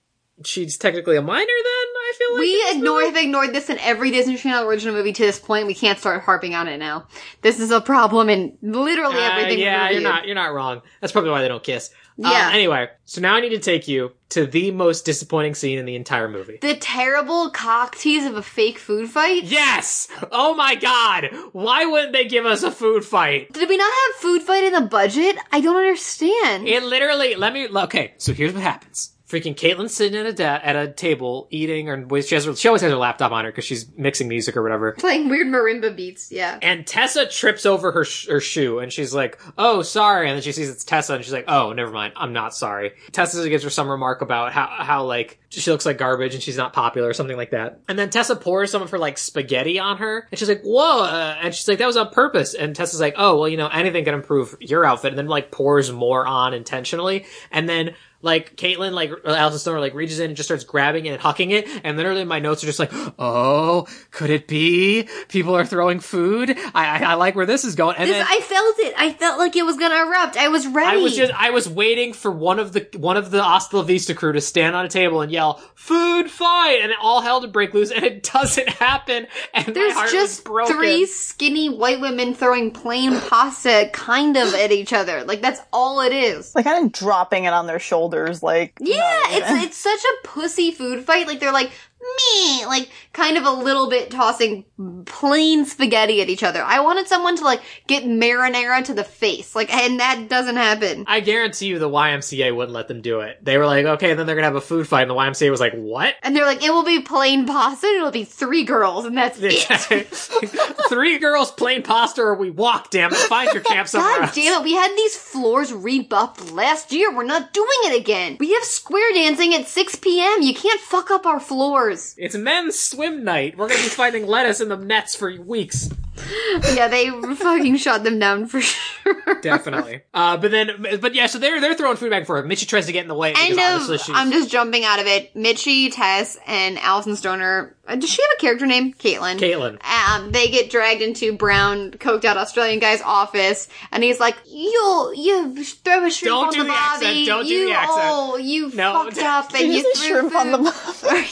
she's technically a minor. Then I feel like We ignore, have ignored this in every Disney Channel original movie to this point. We can't start harping on it now. This is a problem in literally Uh, everything. yeah, you're not. You're not wrong. That's probably why they don't kiss. Uh, Yeah. anyway, so now I need to take you to the most disappointing scene in the entire movie. The terrible cock tease of a fake food fight. Yes! Oh my god! Why wouldn't they give us a food fight? Did we not have food fight in the budget? I don't understand. It literally, let me, okay, so here's what happens. Freaking Caitlyn's sitting at a da- at a table eating, or she has her, she always has her laptop on her because she's mixing music or whatever. Playing weird marimba beats, yeah. And Tessa trips over her sh- her shoe, and she's like, "Oh, sorry." And then she sees it's Tessa, and she's like, "Oh, never mind. I'm not sorry." Tessa gives her some remark about how how like she looks like garbage and she's not popular or something like that. And then Tessa pours some of her like spaghetti on her, and she's like, "Whoa!" Uh, and she's like, "That was on purpose." And Tessa's like, "Oh, well, you know, anything can improve your outfit." And then like pours more on intentionally, and then like Caitlyn, like uh, Alyson Stoner, like reaches in and just starts grabbing it and hucking it, and literally my notes are just like, "Oh, could it be people are throwing food?" I I, I like where this is going, and This, then I felt it. I felt like it was gonna erupt. I was ready. I was just I was waiting for one of the one of the Hasta Vista crew to stand on a table and yell "food fight" and all hell to break loose, and it doesn't happen. And There's my heart just was broken. three skinny white women throwing plain pasta kind of at each other. Like that's all it is. Like, kind of dropping it on their shoulders, like. Yeah, it's it's such a pussy food fight. Like they're like me, like kind of a little bit tossing plain spaghetti at each other. I wanted someone to like get marinara to the face, like, and that doesn't happen. I guarantee you the YMCA wouldn't let them do it. They were like, okay, then they're gonna have a food fight, and the YMCA was like, what? And they're like, it will be plain pasta, and it'll be three girls, and that's it. Three girls plain pasta, or we walk. Damn it, find your camp somewhere God else. damn it, we had these floors rebuffed last year. We're not doing it again. We have square dancing at 6 p.m. You can't fuck up our floors. It's men's swim night. We're gonna be finding lettuce in the nets for weeks. yeah, they fucking shot them down for sure. Definitely. Uh, but then, but yeah, so they're they're throwing food back and forth. Mitchie tries to get in the way End of, she's. I'm just jumping out of it. Mitchie, Tess, and Alyson Stoner. uh, Does she have a character name? Caitlyn. Caitlyn. Um, they get dragged into Brown, coked out Australian guy's office, and he's like, "You'll you throw a shrimp Don't on do the, the bobby. accent. Don't do you, the accent. Oh, you No. fucked up, and you you threw shrimp on the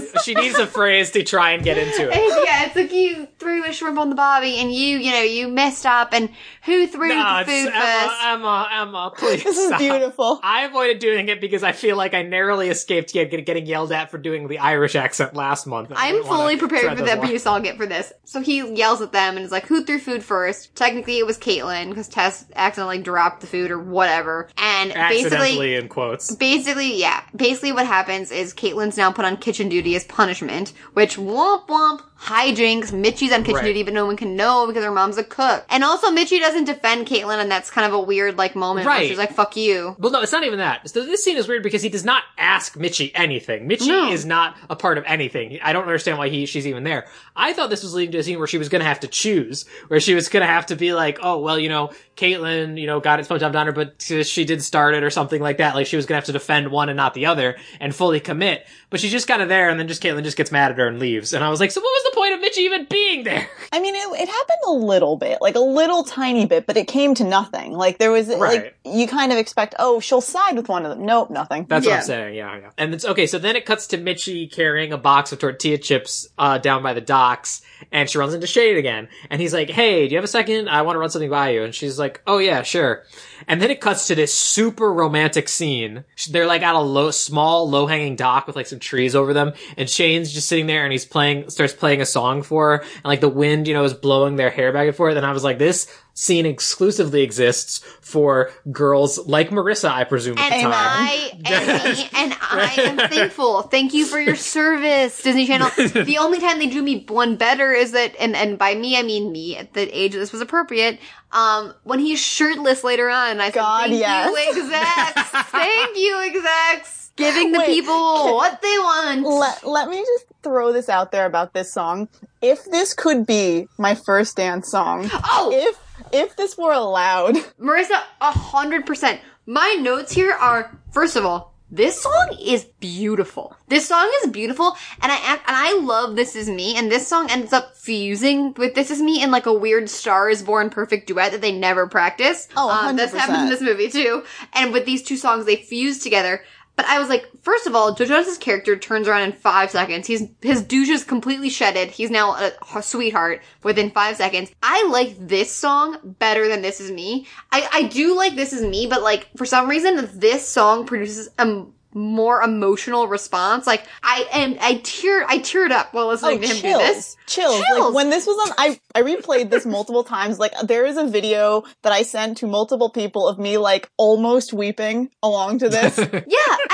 food." she needs a phrase to try and get into it. yeah, it's like you threw a shrimp on the barbie and you, you know, you messed up, and who threw No, the food Emma, first? Emma, Emma, please This is beautiful. I avoided doing it because I feel like I narrowly escaped get- get- getting yelled at for doing the Irish accent last month. I I'm fully prepared for the lines. abuse I'll get for this. So he yells at them and is like, "Who threw food first? Technically, it was Caitlyn because Tess accidentally dropped the food or whatever. And basically, Accidentally, in quotes. basically, yeah, basically what happens is Caitlyn's now put on kitchen duty as punishment, which womp womp hijinks. Mitchie's on kitchen Right. duty, but no one can know because her mom's a cook. And also, Mitchie doesn't defend Caitlyn, and that's kind of a weird like moment Right. she's like, "Fuck you." Well, no, it's not even that. So this scene is weird because he does not ask Mitchie anything. Mitchie No. is not a part of anything. I don't understand why he she's even there. I thought this was leading to a scene where she was going to have to choose, where she was going to have to be like, oh, well, you know, Caitlyn, you know, got it jumped on her, but she did start it or something like that. Like she was going to have to defend one and not the other and fully commit. But she's just kind of there, and then just Caitlyn just gets mad at her and leaves. And I was like, so what was the point of Mitch even being there? I mean, it, it happened a little bit, like a little tiny bit, but it came to nothing. Like there was, Right. like you kind of expect, oh, she'll side with one of them. Nope, nothing. That's what I'm saying. Yeah, yeah. And it's okay. So then it cuts to Mitchie carrying a box of tortilla chips uh, down by the docks, and she runs into Shane again. And he's like, "Hey, do you have a second? I want to run something by you." And she's like, "Oh yeah, sure." And then it cuts to this super romantic scene. They're like at a low, small, low hanging dock with like some trees over them, and Shane's just sitting there and he's playing, starts playing a song for her, and like the wind, you know, is blowing their hair back and forth. And I was like, this scene exclusively exists for girls like Marissa, I presume at And time. I and, me, and I am thankful. Thank you for your service, Disney Channel. The only time they do me one better is that, and and by me I mean me at the age this was appropriate. Um, when he's shirtless later on, and I said, God, "Thank yes. you, execs. Thank you, execs, giving the Wait, people what they want." Let, let me just throw this out there about this song. If this could be my first dance song, Oh! if if this were allowed, Marissa, a hundred percent. My notes here are first of all, this song is beautiful. This song is beautiful, and I and I love "This Is Me," and this song ends up fusing with "This Is Me" in like a weird "Star Is Born" perfect duet that they never practice. Oh, Um, that's 100%. happened in this movie too. And with these two songs, they fuse together. But I was like, first of all, Joe Jonas' character turns around in five seconds. He's his douche is completely shedded. He's now a, a sweetheart within five seconds. I like this song better than This Is Me. I, I do like This Is Me, but like for some reason, this song produces a more emotional response. Like I am, I teared, I teared up while listening oh, to him chills, do this. chills. Chills. Like when this was on, I I replayed this multiple times. Like there is a video that I sent to multiple people of me like almost weeping along to this. Yeah, I, I had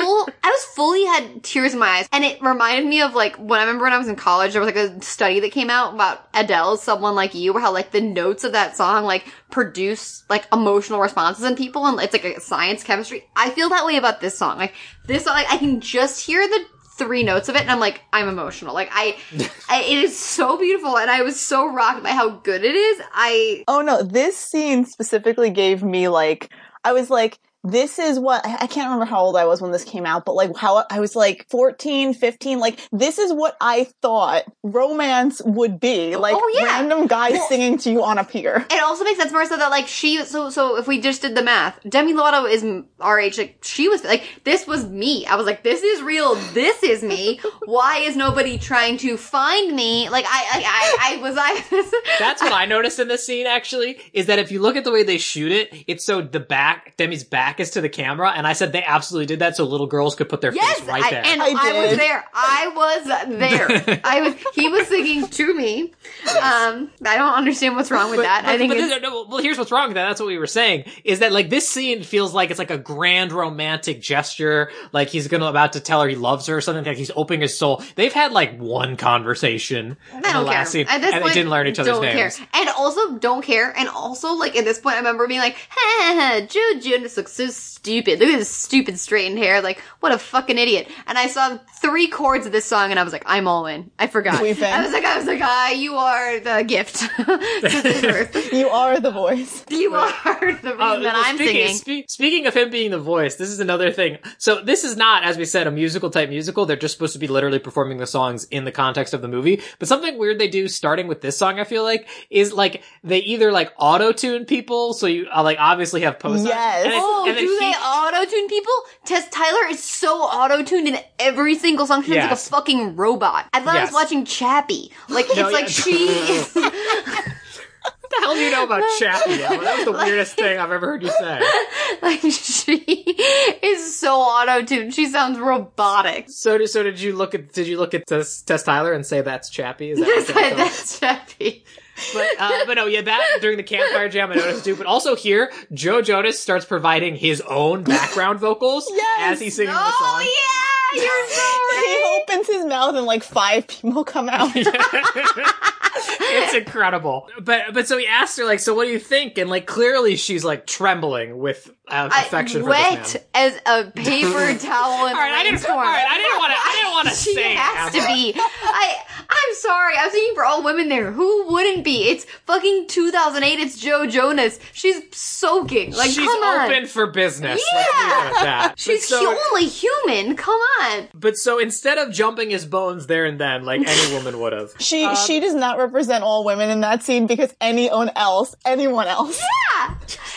full, I was fully had tears in my eyes. And it reminded me of like, when I remember when I was in college, there was like a study that came out about Adele's Someone Like You, how like the notes of that song like produce like emotional responses in people and it's like a science chemistry. I feel that way about this song. Like this song, like I can just hear the three notes of it and I'm like, I'm emotional. Like I, I it is so beautiful and I was so rocked by how good it is. I, Oh no, this scene specifically gave me like, I was like, this is what, I I can't remember how old I was when this came out, but like how I was like 14, 15, like this is what I thought romance would be. Like Oh, yeah. random guys singing to you on a pier. It also makes sense, Marissa, that like she, so, so if we just did the math, Demi Lovato is m- our age, like she was, like, this was me. I was like, this is real, this is me. Why is nobody trying to find me? Like, I, I, I, I was, I, That's what I noticed in this scene actually, is that if you look at the way they shoot it, it's so the back, Demi's back is to the camera, and I said they absolutely did that so little girls could put their yes, face right I, there. and I I, was there. I was there. I was, he was singing to me. Um, I don't understand what's wrong with that. I think but it's, no, well, here's what's wrong with that. That's what we were saying. Is that like this scene feels like it's like a grand romantic gesture. Like he's gonna about to tell her he loves her or something. Like he's opening his soul. They've had like one conversation I in the don't last care. scene, At this and point, they didn't learn each other's don't names. Care. And also don't care. And also, like at this point, I remember being like, "Ha ha ha, Joe Jonas looks so stupid. Look at his stupid straightened hair. Like what a fucking idiot." And I saw three chords of this song, and I was like, "I'm all in." I forgot. I was like, "I was like, ah, you are the gift to this earth. You are the voice. You are the reason Oh, that I'm speaking, singing." spe- speaking of him being the voice, this is another thing. So this is not, as we said, a musical type musical. They're just supposed to be literally performing the songs in the context of the movie. But something weird they do, starting with this song, I feel like, is like they either like auto tune people, so you uh, like obviously have post. Yes. And then- Oh, and then do he- they auto tune people? Tess Tyler is so auto tuned in every single song. She's like a fucking robot. I thought I was watching Chappie. Like it's No, like yeah. she is. The hell do you know about Chappie? That was the weirdest thing I've ever heard you say. like she is so auto tuned. She sounds robotic. So, did- so did you look at did you look at Tess, Tess Tyler and say that's Chappie? Is that what? That's Chappie. But uh, but no, yeah, that during the campfire jam I noticed too. But also here, Joe Jonas starts providing his own background vocals Yes! as he's singing the song. Oh yeah, you're so right. He opens his mouth and like five people come out. it's incredible. But but so he asked her like, so what do you think? And like clearly she's like trembling with uh, I- affection for wet this man. as a paper towel in All right, I didn't. All rainstorm. right, I didn't want to. I didn't want to She say. has Emma. to be. I I'm sorry. I was thinking for all women there. Who wouldn't be? It's fucking 2008. It's Joe Jonas. She's soaking. Like, She's come on. open for business. Let's leave it at that. She's but so, only human. Come on. but so instead of jumping his bones there and then, like any woman would have, She Um, she does not represent all women in that scene because anyone else, anyone else. Yeah.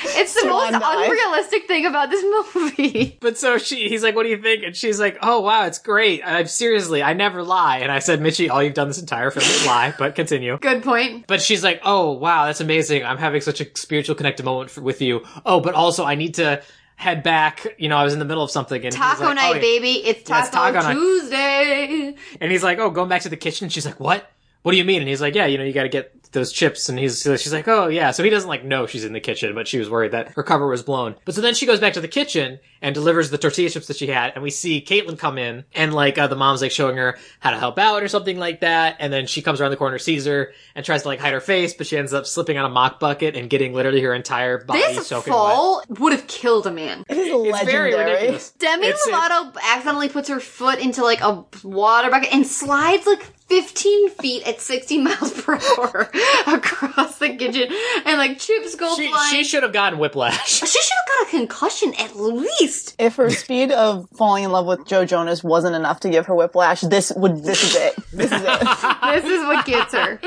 It's the most unrealistic thing about this movie. But so she, he's like, "What do you think?" And she's like, "Oh wow, it's great. I'm seriously, I never lie." And I said, "Mitchie, all you've done this entire film is lie." But continue. Good point. But she's like, "Oh wow, that's amazing. I'm having such a spiritual connected moment f with you. Oh, but also I need to head back. You know, I was in the middle of something." And Taco like, night, "Oh, baby. It's Yeah, it's Taco, taco night. Tuesday. And he's like, "Oh, going back to the kitchen." And she's like, "What? What do you mean?" And he's like, "Yeah, you know, you got to get those chips." And he's she's like, "Oh, yeah." So he doesn't like know she's in the kitchen, but she was worried that her cover was blown. But so then she goes back to the kitchen and delivers the tortilla chips that she had, and we see Caitlyn come in, and like uh, the mom's like showing her how to help out or something like that, and then she comes around the corner, sees her, and tries to like hide her face, but she ends up slipping on a mock bucket and getting literally her entire body This soaking wet. fall would have killed a man. It is It's very legendary. ridiculous. Demi It's- Lovato accidentally puts her foot into like a water bucket and slides like 15 feet at 60 miles per hour across the kitchen and like chips go She, flying. she should have gotten whiplash. She should have got a concussion at least. If her speed of falling in love with Joe Jonas wasn't enough to give her whiplash, this would this is it. This is it. This is what gets her.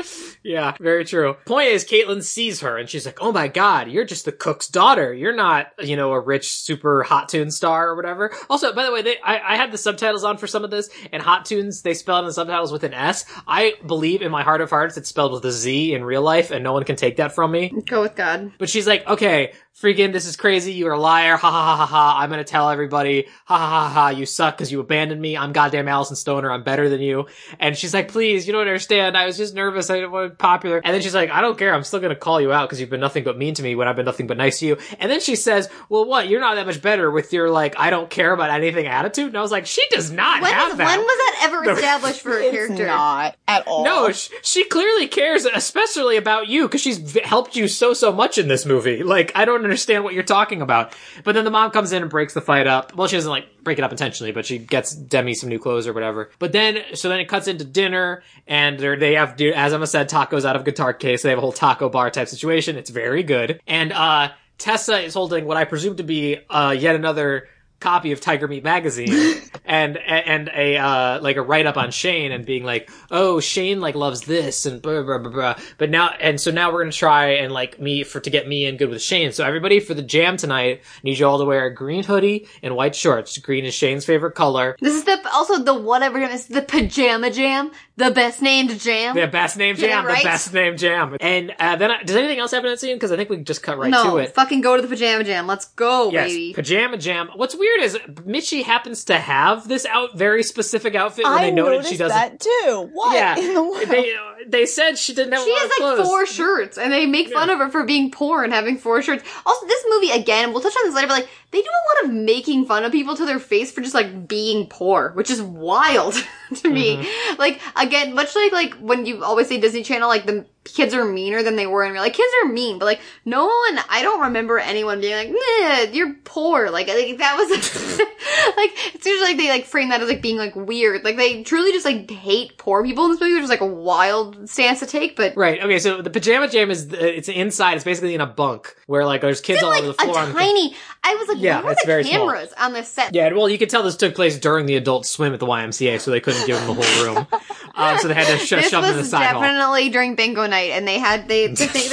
Yeah, very true. Point is, Caitlyn sees her and she's like, "Oh my god, you're just the cook's daughter. You're not, you know, a rich, super hot tune star or whatever." Also, by the way, they, I, I had the subtitles on for some of this, and hot tunes they spell it in the subtitles with an S. I believe in my heart of hearts it's spelled with a Z in real life, and no one can take that from me. Go with God. But she's like, "Okay, freaking, this is crazy. You're a liar. Ha ha ha ha ha. I'm gonna tell everybody. Ha ha ha ha. You suck because you abandoned me. I'm goddamn Alyson Stoner. I'm better than you." And she's like, "Please, you don't understand. I was just nervous. I didn't want to be popular." And then she's like, "I don't care. I'm still gonna call you out because you've been nothing but mean to me when I've been nothing but nice to you." And then she says, "Well, what? You're not that much better with your like, I don't care about anything attitude." And I was like, "She does not When, have was, that." when was that ever established for a It's character? not at all. No, sh- she clearly cares, especially about you, because she's v- helped you so, so much in this movie. Like, I don't understand what you're talking about. But then the mom comes in and breaks the fight up. Well, she doesn't, like, break it up intentionally, but she gets Demi some new clothes or whatever. But then, so then it cuts into dinner, and they have, as Emma said, tacos out of guitar case. They have a whole taco bar type situation. It's very good. And, uh, Tessa is holding what I presume to be, uh, yet another copy of Tiger Beat magazine and and a uh like a write up on Shane and being like, "Oh, Shane like loves this and blah blah blah blah." But now and so now we're going to try and like me for to get me in good with Shane. So everybody for the jam tonight, need you all to wear a green hoodie and white shorts. Green is Shane's favorite color. This is the also the whatever jam. It's the pajama jam, the best named jam. The best name Yeah, jam, right? the best named jam. And uh, then I, does anything else happen in that scene? Because I think we just cut right no, to it. fucking go to the pajama jam. Let's go, Yes, baby. pajama jam. What's weird is Mitchie happens to have this out very specific outfit when I they noted noticed she doesn't. that too. What yeah, in the world? they they said she didn't have She a lot has of like clothes. four shirts, and they make fun Yeah. of her for being poor and having four shirts. Also, this movie again, we'll touch on this later, but like they do a lot of making fun of people to their face for just like being poor, which is wild to me. Mm-hmm. Like again, much like like when you always say Disney Channel, like the kids are meaner than they were in real. Like kids are mean, but like no one, I don't remember anyone being like, "Nah, you're poor." Like, like that was like it's usually like they like frame that as like being like weird. Like they truly just like hate poor people in this movie, which is like a wild stance to take, but. Right. Okay. So the pajama jam is it's inside. It's basically in a bunk where like there's kids all like over the floor. a on the- tiny. I was like, Yeah, where it's the very small. on this set? yeah. Well, you could tell this took place during the adult swim at the YMCA, so they couldn't give them the whole room. um, so they had to sh- shove them in the side hall. definitely during bingo night, and they had they, they, they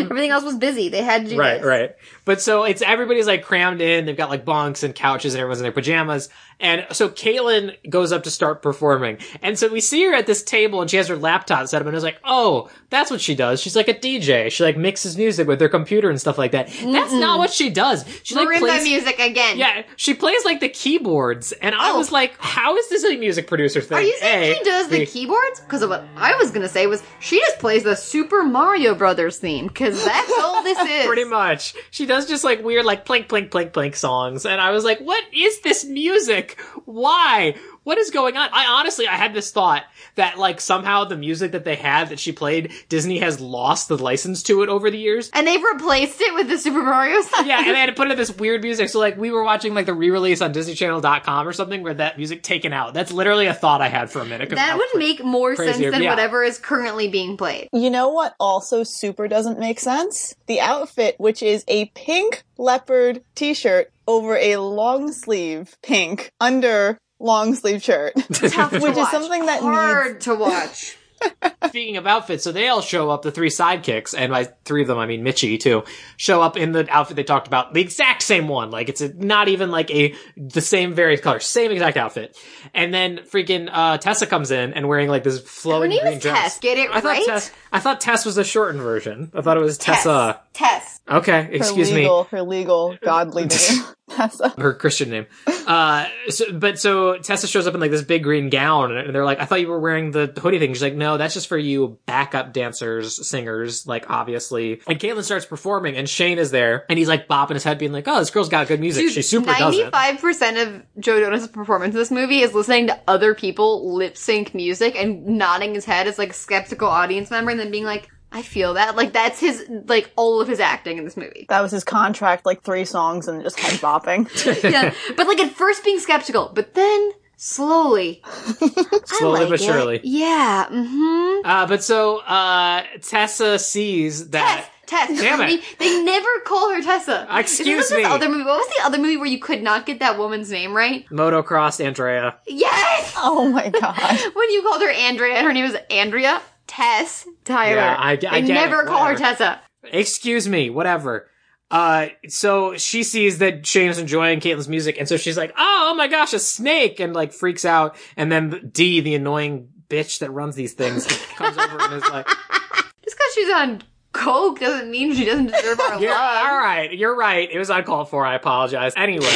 everything else was busy. They had to do Right, this. right. But so it's everybody's like crammed in. They've got like bunks and couches and everyone's in their pajamas. And so Caitlyn goes up to start performing. And so we see her at this table and she has her laptop set up and it's like, oh, that's what she does. She's like a DJ. She like mixes music with her computer and stuff like that. That's not what she does. She like Marimba plays music again. Yeah, she plays like the keyboards. And I Oh. was like, how is this a music producer thing? Are you saying A, she does the B- keyboards? Because what I was gonna say was she just plays the Super Mario Brothers theme. Because that's all this is. Pretty much. She does just like weird, like plink, plink, plink, plink songs. And I was like, what is this music? Why? What is going on? I honestly, I had this thought that like somehow the music that they had that she played, Disney has lost the license to it over the years. And they've replaced it with the Super Mario song. Yeah, and they had to put in this weird music. So like we were watching like the re-release on DisneyChannel.com or something where that music taken out. That's literally a thought I had for a minute. That would make more sense than yeah. whatever is currently being played. You know what also super doesn't make sense? The outfit, which is a pink leopard t-shirt over a long sleeve pink under long sleeve shirt. Tough to Which is something that hard to watch. Speaking of outfits, so they all show up, the three sidekicks, and by three of them, I mean Mitchie too, show up in the outfit they talked about, the exact same one. Like, it's a, not even like a, the same various colors, same exact outfit. And then freaking, uh, Tessa comes in and wearing like this Her flowing name green is dress. Tess. Get it I thought right? Tess, I thought Tess was a shortened version. I thought it was Tess. Tessa. Tess. Okay, Her excuse me. legal, her legal godly name. Tessa. her Christian name. Uh, so, but so Tessa shows up in like this big green gown, and they're like, "I thought you were wearing the hoodie thing." She's like, "No, that's just for you backup dancers, singers, like obviously." And Caitlyn starts performing, and Shane is there, and he's like bopping his head, being like, "Oh, this girl's got good music. she super does. Ninety-five percent of Joe Jonas' performance in this movie is listening to other people lip sync music and nodding his head as like a skeptical audience member, and then being like, "I feel that." Like that's his like all of his acting in this movie. That was his contract, like three songs and just head bopping. yeah, but like at first being skeptical, but then slowly, Slowly like but it. surely. Yeah. Mm-hmm. Uh, but so uh, Tessa sees that. Tess, Tess. Damn it. They, they never call her Tessa. Excuse Isn't this me. Other movie. What was the other movie where you could not get that woman's name right? Motocross Andrea. Yes. oh my god. when you called her Andrea and her name was Andrea Tess Tyler. Yeah, I- I never it, call her. Tessa. excuse me, whatever. Uh, so she sees that Shane is enjoying Caitlyn's music, and so she's like, oh, oh my gosh, a snake, and like freaks out. And then Dee, the annoying bitch that runs these things, comes over and is like, Just because she's on coke doesn't mean she doesn't deserve our yeah, love. all right, you're right. It was uncalled for. I apologize. Anyway,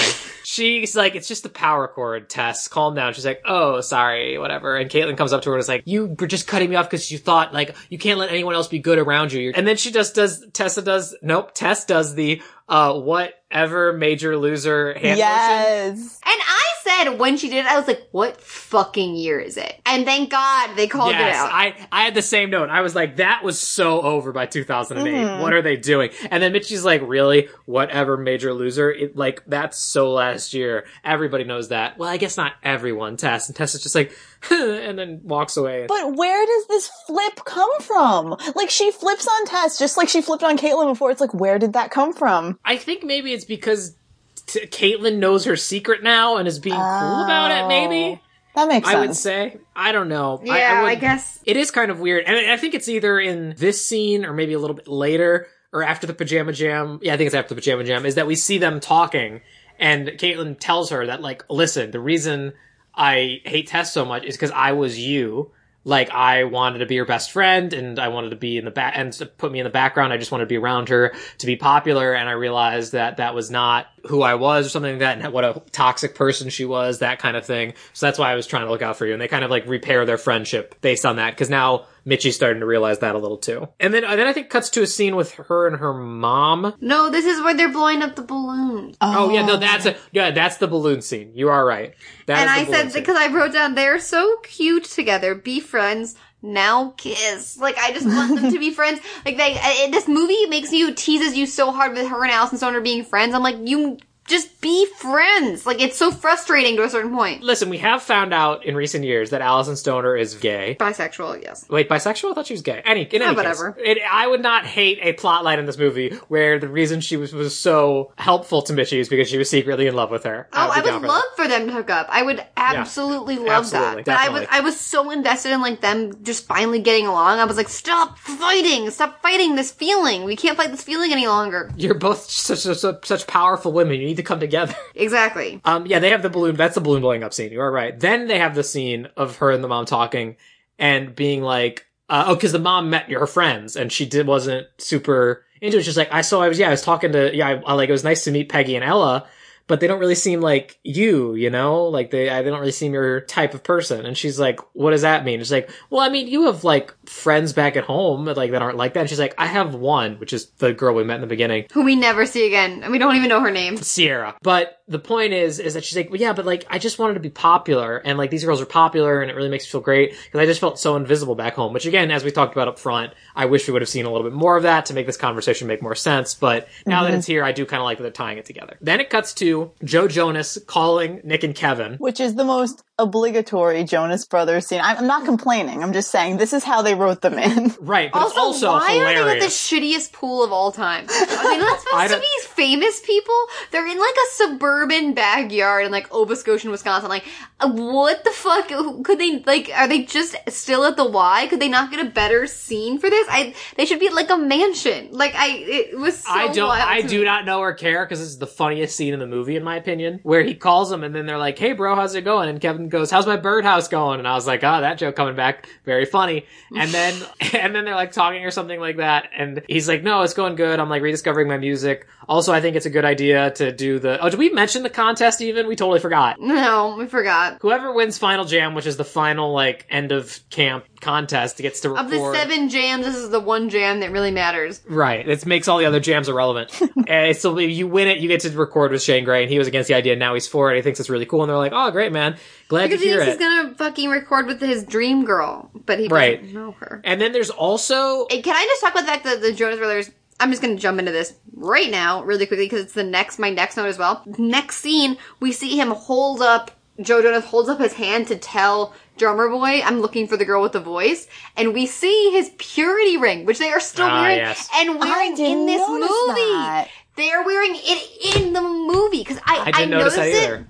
she's like, it's just the power cord, Tess. Calm down. She's like, oh, sorry, whatever. And Caitlyn comes up to her and is like, you were just cutting me off because you thought like you can't let anyone else be good around you. And then she just does. Tessa does. Nope. Tess does the uh whatever major loser hand motion. Yes. And I said when she did it, I was like, what fucking year is it? And thank God they called it Yes, out. I, I had the same note. I was like, that was so over by 2008. Mm-hmm. What are they doing? And then Mitchie's like, really? Whatever major loser? It, like, that's so last year. Everybody knows that. Well, I guess not everyone, Tess. And Tess is just like, and then walks away. But where does this flip come from? Like she flips on Tess just like she flipped on Caitlyn before. It's like, where did that come from? I think maybe it's because t- Caitlyn knows her secret now and is being cool about it, maybe? Oh, that makes sense. I sense. would say. I don't know. yeah, I, I, I guess. It is kind of weird. And I I think it's either in this scene or maybe a little bit later or after the pajama jam. Yeah, I think it's after the pajama jam is that we see them talking and Caitlyn tells her that like, listen, the reason I hate Tess so much is because I was you. Like I wanted to be her best friend and I wanted to be in the back and to put me in the background. I just wanted to be around her to be popular. And I realized that that was not who I was or something like that and what a toxic person she was, that kind of thing. So that's why I was trying to look out for you. And they kind of like repair their friendship based on that. Cause now Mitchie's starting to realize that a little too. And then, then I think cuts to a scene with her and her mom. No, this is where they're blowing up the balloons. Oh, yeah, no, oh. that's a, yeah, that's the balloon scene. You are right. That and is I the balloon said, scene. because I wrote down, they're so cute together. Be friends. Now kiss. Like, I just want them to be friends. Like, they, uh, I, this movie makes you, teases you so hard with her and Alyson Stoner being friends. I'm like, you just be friends. Like, it's so frustrating to a certain point. Listen, we have found out in recent years that Alyson Stoner is gay. Bisexual, yes. Wait, bisexual? I thought she was gay. Any, in any Yeah, whatever. Case, it, I would not hate a plot line in this movie where the reason she was, was so helpful to Mitchie is because she was secretly in love with her. Oh, would I would love that. for them to hook up. I would absolutely love absolutely, that. But I was. I was so invested in like them just finally getting along. I was like, stop fighting, stop fighting this feeling. We can't fight this feeling any longer. You're both such, such, such powerful women. You need to come together. Exactly. Um, yeah, they have the balloon. That's the balloon blowing up scene. You are right. Then they have the scene of her and the mom talking and being like, uh, oh, because the mom met her friends and she did wasn't super into it. She's like, I saw I was yeah I was talking to yeah I, I like it was nice to meet Peggy and Ella, but they don't really seem like you, you know? Like they, uh, they don't really seem your type of person. And she's like, what does that mean? It's like, well, I mean, you have like friends back at home, like that aren't like that. And she's like, I have one, which is the girl we met in the beginning, Who we never see again, and we don't even know her name. Sierra. But the point is, is that she's like, well, yeah, but like, I just wanted to be popular, and like these girls are popular, and it really makes me feel great because I just felt so invisible back home. Which again, as we talked about up front, I wish we would have seen a little bit more of that to make this conversation make more sense. But now that mm-hmm. it's here, I do kind of like that they're tying it together. Then it cuts to Joe Jonas calling Nick and Kevin. Which is the most obligatory Jonas Brothers scene. I'm I'm not complaining. I'm just saying this is how they wrote them in. Right, but Also, it's also why are they at the shittiest pool of all time? I mean, that's supposed to be famous people. They're in like a suburban backyard in like Obascotian, Wisconsin. Like, what the fuck? Could they like? Are they just still at the Y? Could they not get a better scene for this? I they should be at like a mansion. Like I, it was. So I don't. wild I do me. not know or care because this is the funniest scene in the movie, in my opinion, where he calls them and then they're like, "Hey, bro, how's it going?" And Kevin goes, "How's my birdhouse going?" And I was like, "Oh, that joke coming back, very funny." And then and then they're like talking or something like that, and he's like, "No, it's going good. I'm like rediscovering my music. Also, I think it's a good idea to do the. Oh, did we mention the contest? Even we totally forgot. No, we forgot. Whoever wins Final Jam, which is the final like end of camp contest, gets to record. Of the seven jams, this is the one jam that really matters. Right. It makes all the other jams irrelevant. and so if you win it, you get to record with Shane Gray, and he was against the idea. Now he's for it. He thinks it's really cool, and they're like, "Oh, great, man! Glad Because to he hear thinks it." he's gonna fucking record with his dream girl, but he Right. doesn't know her. And then there's also Hey, Can I just talk about the fact that the Jonas Brothers? I'm just gonna jump into this right now, really quickly, because it's the next my next note as well. Next scene, we see him hold up. Joe Jonas holds up his hand to tell drummer boy, "I'm looking for the girl with the voice," and we see his purity ring, which they are still Ah, wearing yes. and wearing in this movie. that. They are wearing it in the movie because I I didn't notice noticed that it either.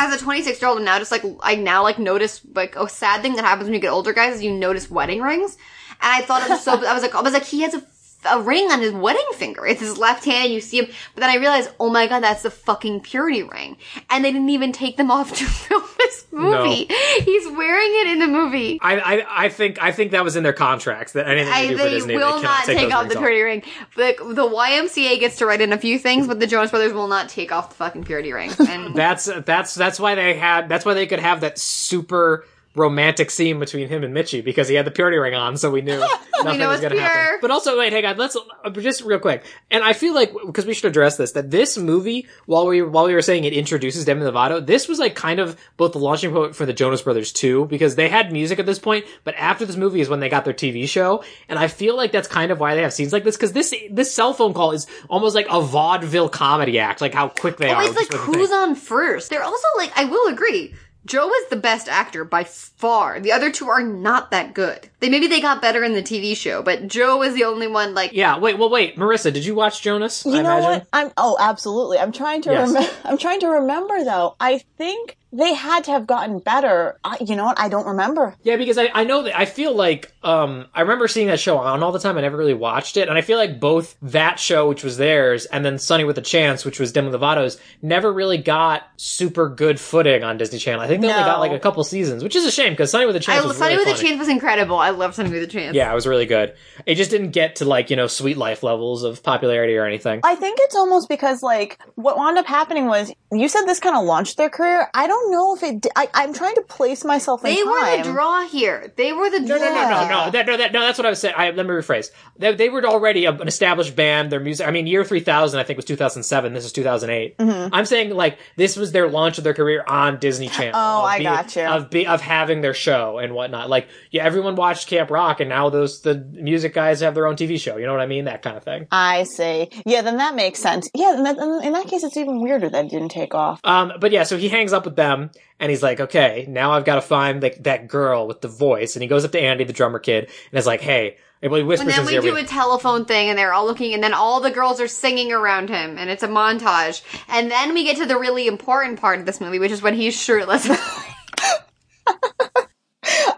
as a 26 year old and now just like i now like notice like a sad thing that happens when you get older guys is you notice wedding rings and i thought it was so i was like i was like he has a, a ring on his wedding finger. It's his left hand you see him. But then i realized oh my god that's the fucking purity ring. And they didn't even take them off to film this movie. He's wearing it in the movie. I, I I think I think that was in their contracts that anything I, they do for Disney will they not take, take off the purity ring. Like the YMCA gets to write in a few things, but the Jonas Brothers will not take off the fucking purity ring. And That's that's that's why they had that's why they could have that super romantic scene between him and Mitchie because he had the purity ring on, so we knew nothing know was going to happen. But also, wait, hang on, let's uh, just real quick. And I feel like because we should address this, that this movie, while we while we were saying it introduces Demi Lovato, this was like kind of both the launching point for the Jonas Brothers too, because they had music at this point, but after this movie is when they got their TV show, and I feel like that's kind of why they have scenes like this because this this cell phone call is almost like a vaudeville comedy act, like how quick they are. always with like just with the who's on first. They're also like I will agree. Joe is the best actor by far. The other two are not that good. They maybe they got better in the TV show, but Joe was the only one like Yeah, wait, well, wait, Marissa, did you watch Jonas? You I know imagine. what? I'm oh, absolutely. I'm trying to Yes. remember. I'm trying to remember though. I think they had to have gotten better. I, you know what? I don't remember. Yeah, because I, I know that I feel like um I remember seeing that show on all the time. I never really watched it, and I feel like both that show, which was theirs, and then Sunny with a Chance, which was Demi Lovato's, never really got super good footing on Disney Channel. I think they only got like a couple seasons, which is a shame because Sunny with a Chance I was Sunny really with a. Chance was incredible. I love Sunny with a Chance. Yeah, it was really good. It just didn't get to like you know Sweet Life levels of popularity or anything. I think it's almost because like what wound up happening was you said this kind of launched their career. I don't know if it. Di- I, I'm trying to place myself in They were the draw here. They were the draw. No, no, no, no, no. That, no, that, no, that's what I was saying. I, let me rephrase. They, they were already a, an established band. Their music, I mean, year 3000, I think, was 2007. This is 2008. Mm-hmm. I'm saying, like, this was their launch of their career on Disney Channel. Oh, Of I be- gotcha. Of, be, of having their show and whatnot. Like, yeah, everyone watched Camp Rock, and now those, the music guys have their own TV show. You know what I mean? That kind of thing. I see. Yeah, then that makes sense. Yeah, in that, in that case, it's even weirder that it didn't take off. Um, but yeah, so he hangs up with them and he's like, okay, now I've got to find like that girl with the voice. And he goes up to Andy, the drummer kid, and is like, hey, well, he whispers And then we do we- a telephone thing and they're all looking and then all the girls are singing around him and it's a montage. And then we get to the really important part of this movie, which is when he's shirtless.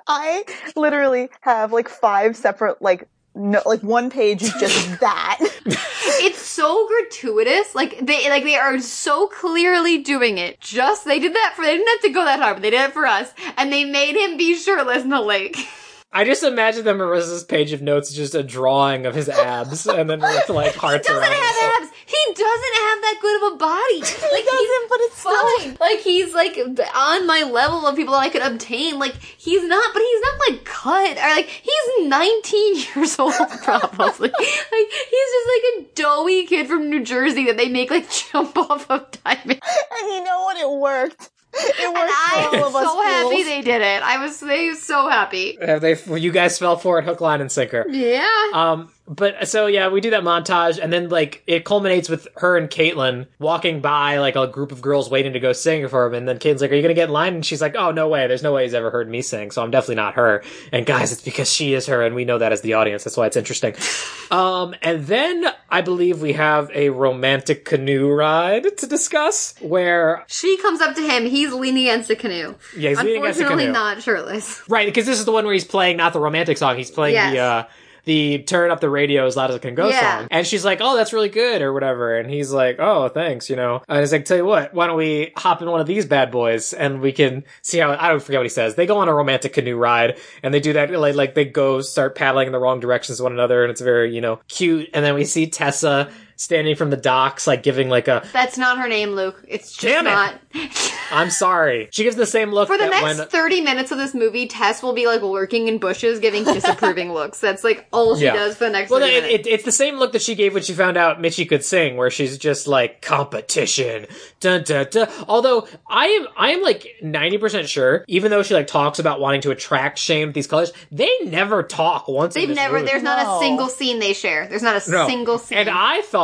I literally have like five separate like no, like one page is just that. it's so gratuitous. Like they like they are so clearly doing it. Just they did that for they didn't have to go that hard, but they did it for us. And they made him be shirtless in the lake. I just imagine that Marissa's page of notes is just a drawing of his abs, and then with like hearts doesn't around. it. have abs. He doesn't have that good of a body. Like He doesn't, but it's fine. still. Like he's like on my level of people that I could obtain. Like he's not, but he's not like cut or like he's 19 years old probably. like he's just like a doughy kid from New Jersey that they make like jump off of diamond. And you know what? It worked. It worked And I'm for all of us so happy they did it. I was they was so happy. Have they? well, You guys fell for it, hook, line, and sinker. Yeah. Um, but so yeah, we do that montage, and then like it culminates with her and Caitlyn walking by like a group of girls waiting to go sing for him, and then Caitlyn's like, "Are you gonna get in line?" And she's like, "Oh no way! There's no way he's ever heard me sing, so I'm definitely not her." And guys, it's because she is her, and we know that as the audience. That's why it's interesting. Um, and then I believe we have a romantic canoe ride to discuss, where She comes up to him. He's leaning against a canoe. yeah, he's leaning against a Unfortunately, canoe. not shirtless. Right, because this is the one where he's playing not the romantic song, he's playing Yes. the uh the turn up the radio as loud as it can go Yeah. song. And she's like, Oh, that's really good or whatever. And he's like, Oh, thanks, you know. And he's like, Tell you what, why don't we hop in one of these bad boys and we can see how I don't forget what he says. They go on a romantic canoe ride and they do that like like they go start paddling in the wrong directions to one another and it's very, you know, cute. And then we see Tessa standing from the docks, like giving like a That's not her name, Luke. It's just Damn it. not. I'm sorry. She gives the same look For the that next when 30 minutes of this movie, Tess will be like lurking in bushes giving disapproving looks. That's like all she Yeah. does for the next Well, 30 it, minutes. it, it's the same look that she gave when she found out Mitchie could sing, where she's just like competition, dun dun dun. Although I am, I am like ninety percent sure, even though she like talks about wanting to attract Shane these colors, they never talk once. They've this never, movie. there's not a single scene they share. There's not a No. single scene. And I thought,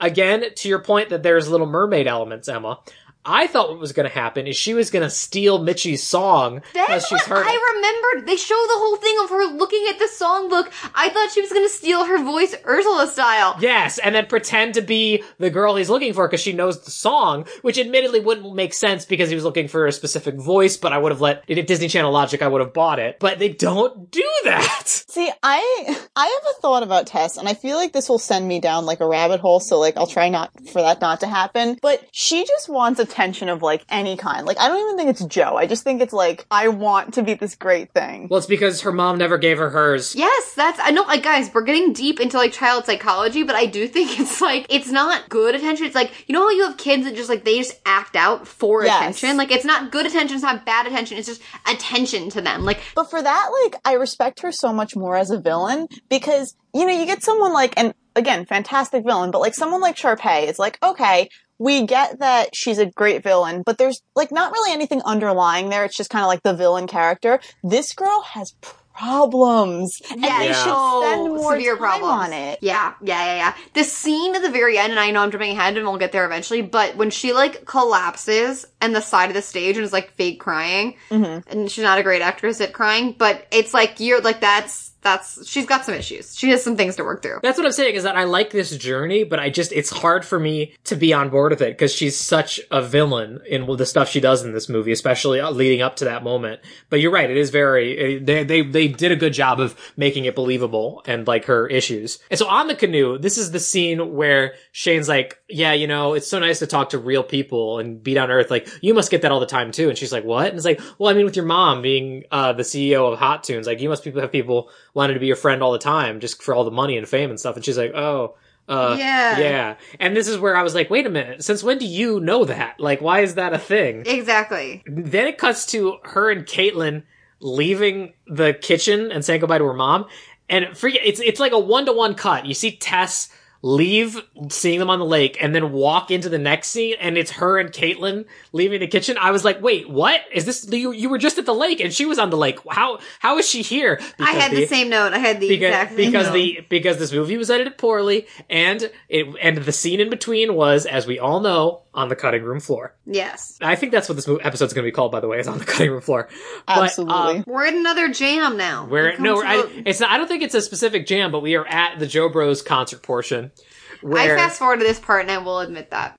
again, to your point that there's Little Mermaid elements, Emma. I thought what was going to happen is she was going to steal Mitchie's song That's because she's what heard. I remembered. They show the whole thing of her looking at the songbook. I thought she was going to steal her voice Ursula style. Yes, and then pretend to be the girl he's looking for because she knows the song, which admittedly wouldn't make sense because he was looking for a specific voice, but I would have let, if Disney Channel logic, I would have bought it. But they don't do that. See, I I have a thought about Tess, and I feel like this will send me down like a rabbit hole. So like, I'll try not for that not to happen. But she just wants attention of like any kind. Like, I don't even think it's Joe. I just think it's like I want to be this great thing. Well, it's because her mom never gave her hers. Yes, that's I know like guys, we're getting deep into like child psychology, but I do think it's like it's not good attention. It's like you know how you have kids that just like they just act out for Yes. attention? Like it's not good attention, it's not bad attention, it's just attention to them. Like But for that, like, I respect her so much more as a villain because, you know, you get someone like, and again, fantastic villain, but like someone like Sharpay, is like, okay, we get that she's a great villain, but there's like not really anything underlying there. It's just kind of like the villain character. This girl has problems. And they Yeah. should spend more severe time problems. on it. Yeah, yeah, yeah, yeah. The scene at the very end, and I know I'm jumping ahead and we'll get there eventually, but when she like collapses and the side of the stage and is like fake crying, Mm-hmm. and she's not a great actress at crying, but it's like you're like that's that's she's got some issues. She has some things to work through. That's what I'm saying is that I like this journey, but I just, it's hard for me to be on board with it because she's such a villain in the stuff she does in this movie, especially uh, leading up to that moment. But you're right. It is very, uh, they, they, they did a good job of making it believable and like her issues. And so on the canoe, this is the scene where Shane's like, yeah, you know, it's so nice to talk to real people and be down earth. Like, you must get that all the time too. And she's like, what? And it's like, well, I mean, with your mom being, uh, the CEO of Hot Tunes, like, you must people have people wanting to be your friend all the time just for all the money and fame and stuff. And she's like, oh, uh, Yeah. yeah. And this is where I was like, wait a minute, since when do you know that? Like, why is that a thing? Exactly. then it cuts to her and Caitlyn leaving the kitchen and saying goodbye to her mom. And it's it's like a one to one cut. You see Tess leave seeing them on the lake and then walk into the next scene and it's her and Caitlyn leaving the kitchen. I was like, wait, what? Is this you you were just at the lake and she was on the lake. How how is she here? I had the, the- same note. I had the because exact same because note. the because this movie was edited poorly and it and the scene in between was as we all know on the cutting room floor. yes. I think that's what this mo- episode's going to be called by the way is on the cutting room floor. But, Absolutely. um, We're in another jam now. we're It no I, it's not, I don't think it's a specific jam but we are at the Joe Bros concert portion I fast forward to this part and I will admit that.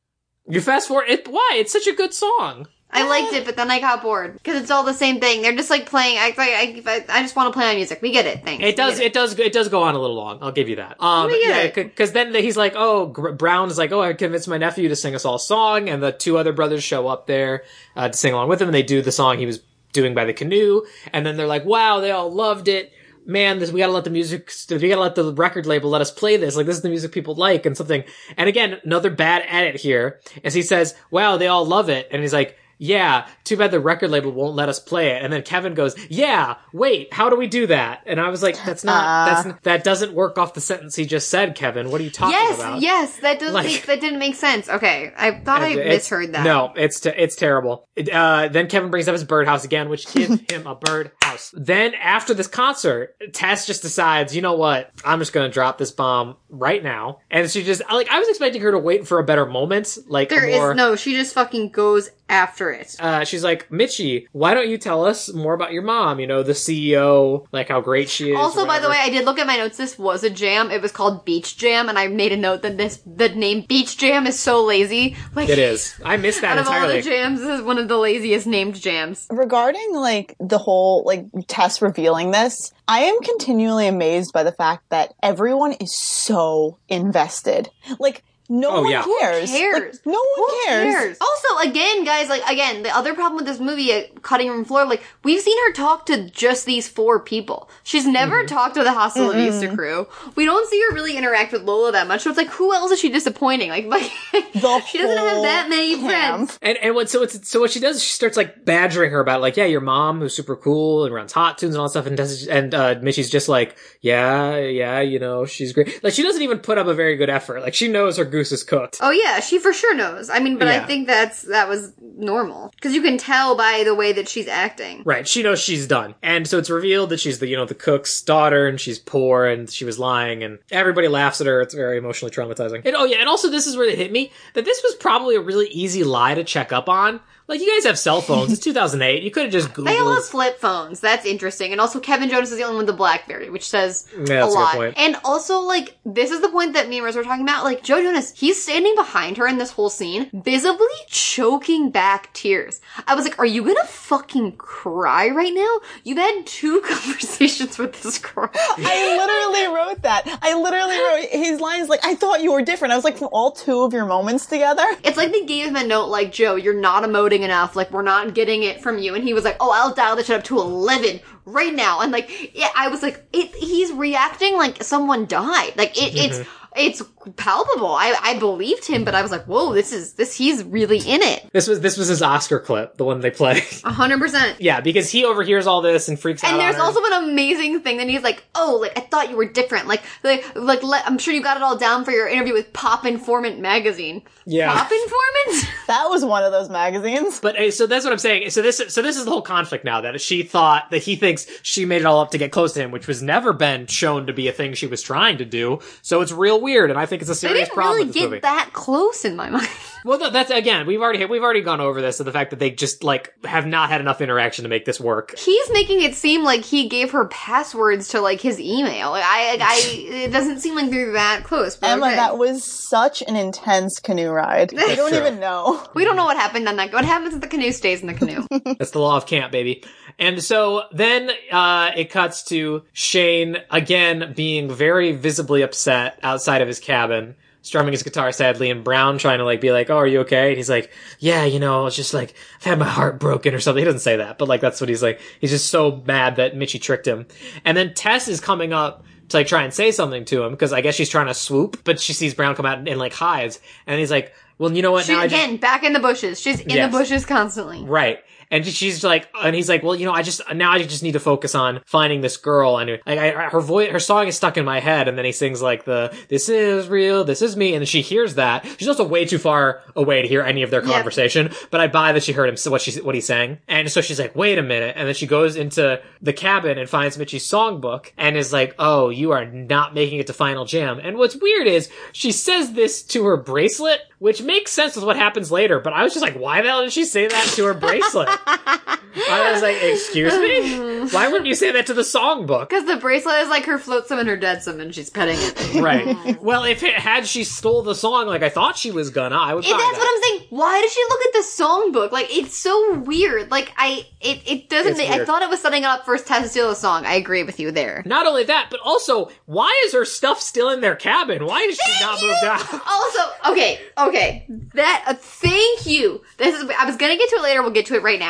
you fast forward it why it's such a good song. I liked it, but then I got bored because it's all the same thing. They're just like playing. I I, I, I just want to play on music. We get it. Thanks. It does. Get It does. It does go on a little long. I'll give you that. Um, We get yeah, it. because then he's like, "Oh, Gr- Brown is like, oh, I convinced my nephew to sing us all a song," and the two other brothers show up there uh, to sing along with him, and they do the song he was doing by the canoe, and then they're like, "Wow, they all loved it." Man, this we gotta let the music, we gotta let the record label let us play this. Like this is the music people like and something. And again, another bad edit here, as he says, "Wow, they all love it," and he's like. Yeah, too bad the record label won't let us play it. And then Kevin goes, "Yeah, wait, how do we do that?" And I was like, "That's not Uh. that's that doesn't work off the sentence he just said, Kevin. What are you talking Yes, about?" yes, yes, that doesn't Like- make, that didn't make sense. Okay, I thought I misheard that. No, it's te- it's terrible. It, Uh, then Kevin brings up his birdhouse again, which give him a birdhouse. Then after this concert, Tess just decides, you know what? I'm just gonna drop this bomb right now. And she just like I was expecting her to wait for a better moment, like There a is no. She just fucking goes after it. Uh, she's like, Mitchie, why don't you tell us more about your mom? You know, the CEO, like how great she is. Also, by the way. I did look at my notes. This was a jam. It was called Beach Jam, and I made a note that this the name Beach Jam is so lazy. Like it is. I missed that Out of all the jams, this is one of the laziest named jams. regarding like the whole like Tess revealing this, I am continually amazed by the fact that everyone is so invested. Like no Oh, one yeah. cares. cares? Like, no one Who cares. cares? Also, again, guys, like again, the other problem with this movie, uh, cutting room floor, like we've seen her talk to just these four people. She's never Mm-hmm. talked to the Hasta La Vista crew. We don't see her really interact with Lola that much. So it's like, who else is she disappointing? Like, like The she doesn't have that many camp. friends. And and what so it's so what she does she starts like badgering her about like yeah your mom who's super cool and runs hot tunes and all that stuff and does and uh Mitchie's just like yeah yeah you know she's great like she doesn't even put up a very good effort like she knows her goose is cooked. Oh yeah, she for sure knows. I mean, but I think that's that was normal. Because you can tell by the way that she's acting. right she knows she's done. And so it's revealed that she's the you know the cook's daughter and she's poor and she was lying and everybody laughs at her. It's very emotionally traumatizing. And oh yeah and also this is where it hit me that this was probably a really easy lie to check up on like you guys have cell phones it's 2008 you could have just googled They all have flip phones. That's interesting. And also, Kevin Jonas is the only one with the BlackBerry, which says Yeah, a that's a good lot. point. And also, like, this is the point that me and Rose were talking about. Like, Joe Jonas, he's standing behind her in this whole scene, visibly choking back tears. I was like, are you gonna fucking cry right now? You've had two conversations with this girl. I literally wrote that. I literally wrote his lines like, I thought you were different. I was like, from all two of your moments together. It's like they gave him a note like, Joe, you're not emoting enough. Like, we're not getting it from you. And he was like, oh, I'll dial this shit up to 11 right now. And like, yeah, I was like, it, he's reacting like someone died. Like, it, it's, mm-hmm. it's palpable. I, I believed him, but I was like, whoa, this is, this, he's really in it. this was this was his oscar clip the one they play A hundred percent. Yeah, because he overhears all this and freaks out. And on there's her. also an amazing thing that he's like, oh, like I thought you were different. Like, like, like, let, I'm sure you got it all down for your interview with Pop Informant magazine. Yeah. Pop Informant. That was one of those magazines. But uh, so that's what I'm saying. So this so this is the whole conflict now that she thought that he thinks she made it all up to get close to him, which was never been shown to be a thing she was trying to do. So it's real weird, and I think it's a serious they serious didn't problem really get movie. that close in my mind. Well, th- that's again we've already we've already gone over this, and the fact that they just like have not had enough interaction to make this work. He's making it seem like he gave her passwords to like his email. I, I, it doesn't seem like they're that close. But Emma, okay. that was such an intense canoe ride. I don't true. even know. we don't know what happened on that. What happens if the canoe stays in the canoe? That's the law of camp, baby. And so then uh, it cuts to Shane again being very visibly upset outside of his cabin, strumming his guitar sadly, and Brown trying to like be like, "Oh, are you okay?" And he's like, "Yeah, you know, it's just like I've had my heart broken or something." He doesn't say that, but like that's what he's like. He's just so mad that Mitchie tricked him. And then Tess is coming up to like try and say something to him because I guess she's trying to swoop, but she sees Brown come out and, like hides, and he's like, "Well, you know what? She, now I just again, back in the bushes. She's in Yes. the bushes constantly. Right. And she's like, and he's like, well, you know, I just now I just need to focus on finding this girl. And like, I, her voice, her song is stuck in my head. And then he sings like the "This is real, this is me," and she hears that. She's also way too far away to hear any of their Yeah. conversation. But I buy that she heard him what she what he sang. And so she's like, wait a minute. And then she goes into the cabin and finds Mitchie's songbook and is like, oh, you are not making it to final jam. And what's weird is she says this to her bracelet, which makes sense with what happens later. But I was just like, why the hell did she say that to her bracelet? I was like, excuse me? Why wouldn't you say that to the songbook? Because the bracelet is like her flotsam and her deadsome, and she's petting it. Right. Well, if it had she stole the song like I thought she was gonna, I would buy And that's that. what I'm saying. Why does she look at the songbook? Like it's so weird. Like I, it, it doesn't. It's Make, I thought it was setting up for Tess to steal a song. I agree with you there. Not only that, but also, why is her stuff still in their cabin? Why is she not moved out? Also, okay, okay. That uh, thank you. This is. I was gonna get to it later. We'll get to it right now.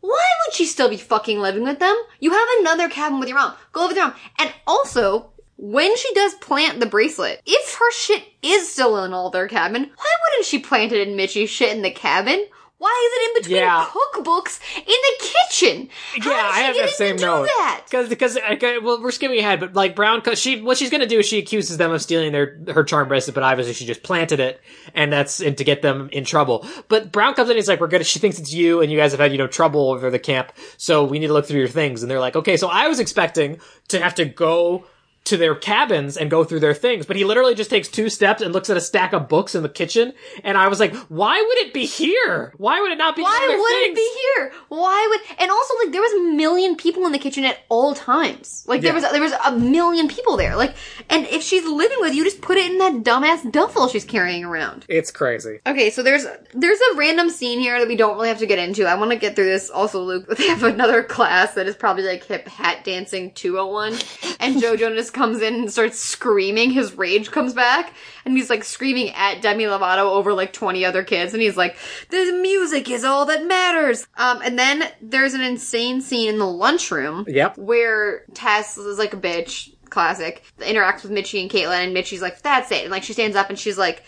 Why would she still be fucking living with them? You have another cabin with your mom. Go live with your mom. And also, when she does plant the bracelet, if her shit is still in all their cabin, why wouldn't she plant it in Mitchie's shit in the cabin? Why is it in between Yeah. cookbooks in the kitchen? How yeah, I have that same note. that? Because because okay, well we're skipping ahead, but like Brown, cause she what she's gonna do is she accuses them of stealing their her charm bracelet, but obviously she just planted it, and that's and to get them in trouble. But Brown comes in, and he's like, "We're gonna." She thinks it's you, and you guys have had you know trouble over the camp, so we need to look through your things. And they're like, "Okay." So I was expecting to have to go to their cabins and go through their things, but he literally just takes two steps and looks at a stack of books in the kitchen, and I was like, "Why would it be here? Why would it not be?" Why would things? it be here? Why would? And also, like, there was a million people in the kitchen at all times. Like, there Yeah. was there was a million people there. Like, and if she's living with you, just put it in that dumbass duffel she's carrying around. It's crazy. Okay, so there's there's a random scene here that we don't really have to get into. I want to get through this. Also, Luke, they have another class that is probably like hip hat dancing 201, and Joe Jonas comes in and starts screaming. His rage comes back, and he's like screaming at Demi Lovato over like 20 other kids, and he's like, "The music is all that matters." Um, and then there's an insane scene in the lunchroom Yep. where Tess is like a bitch, classic, interacts with Mitchie and Caitlyn, and Mitchie's like, that's it. And like she stands up and she's like,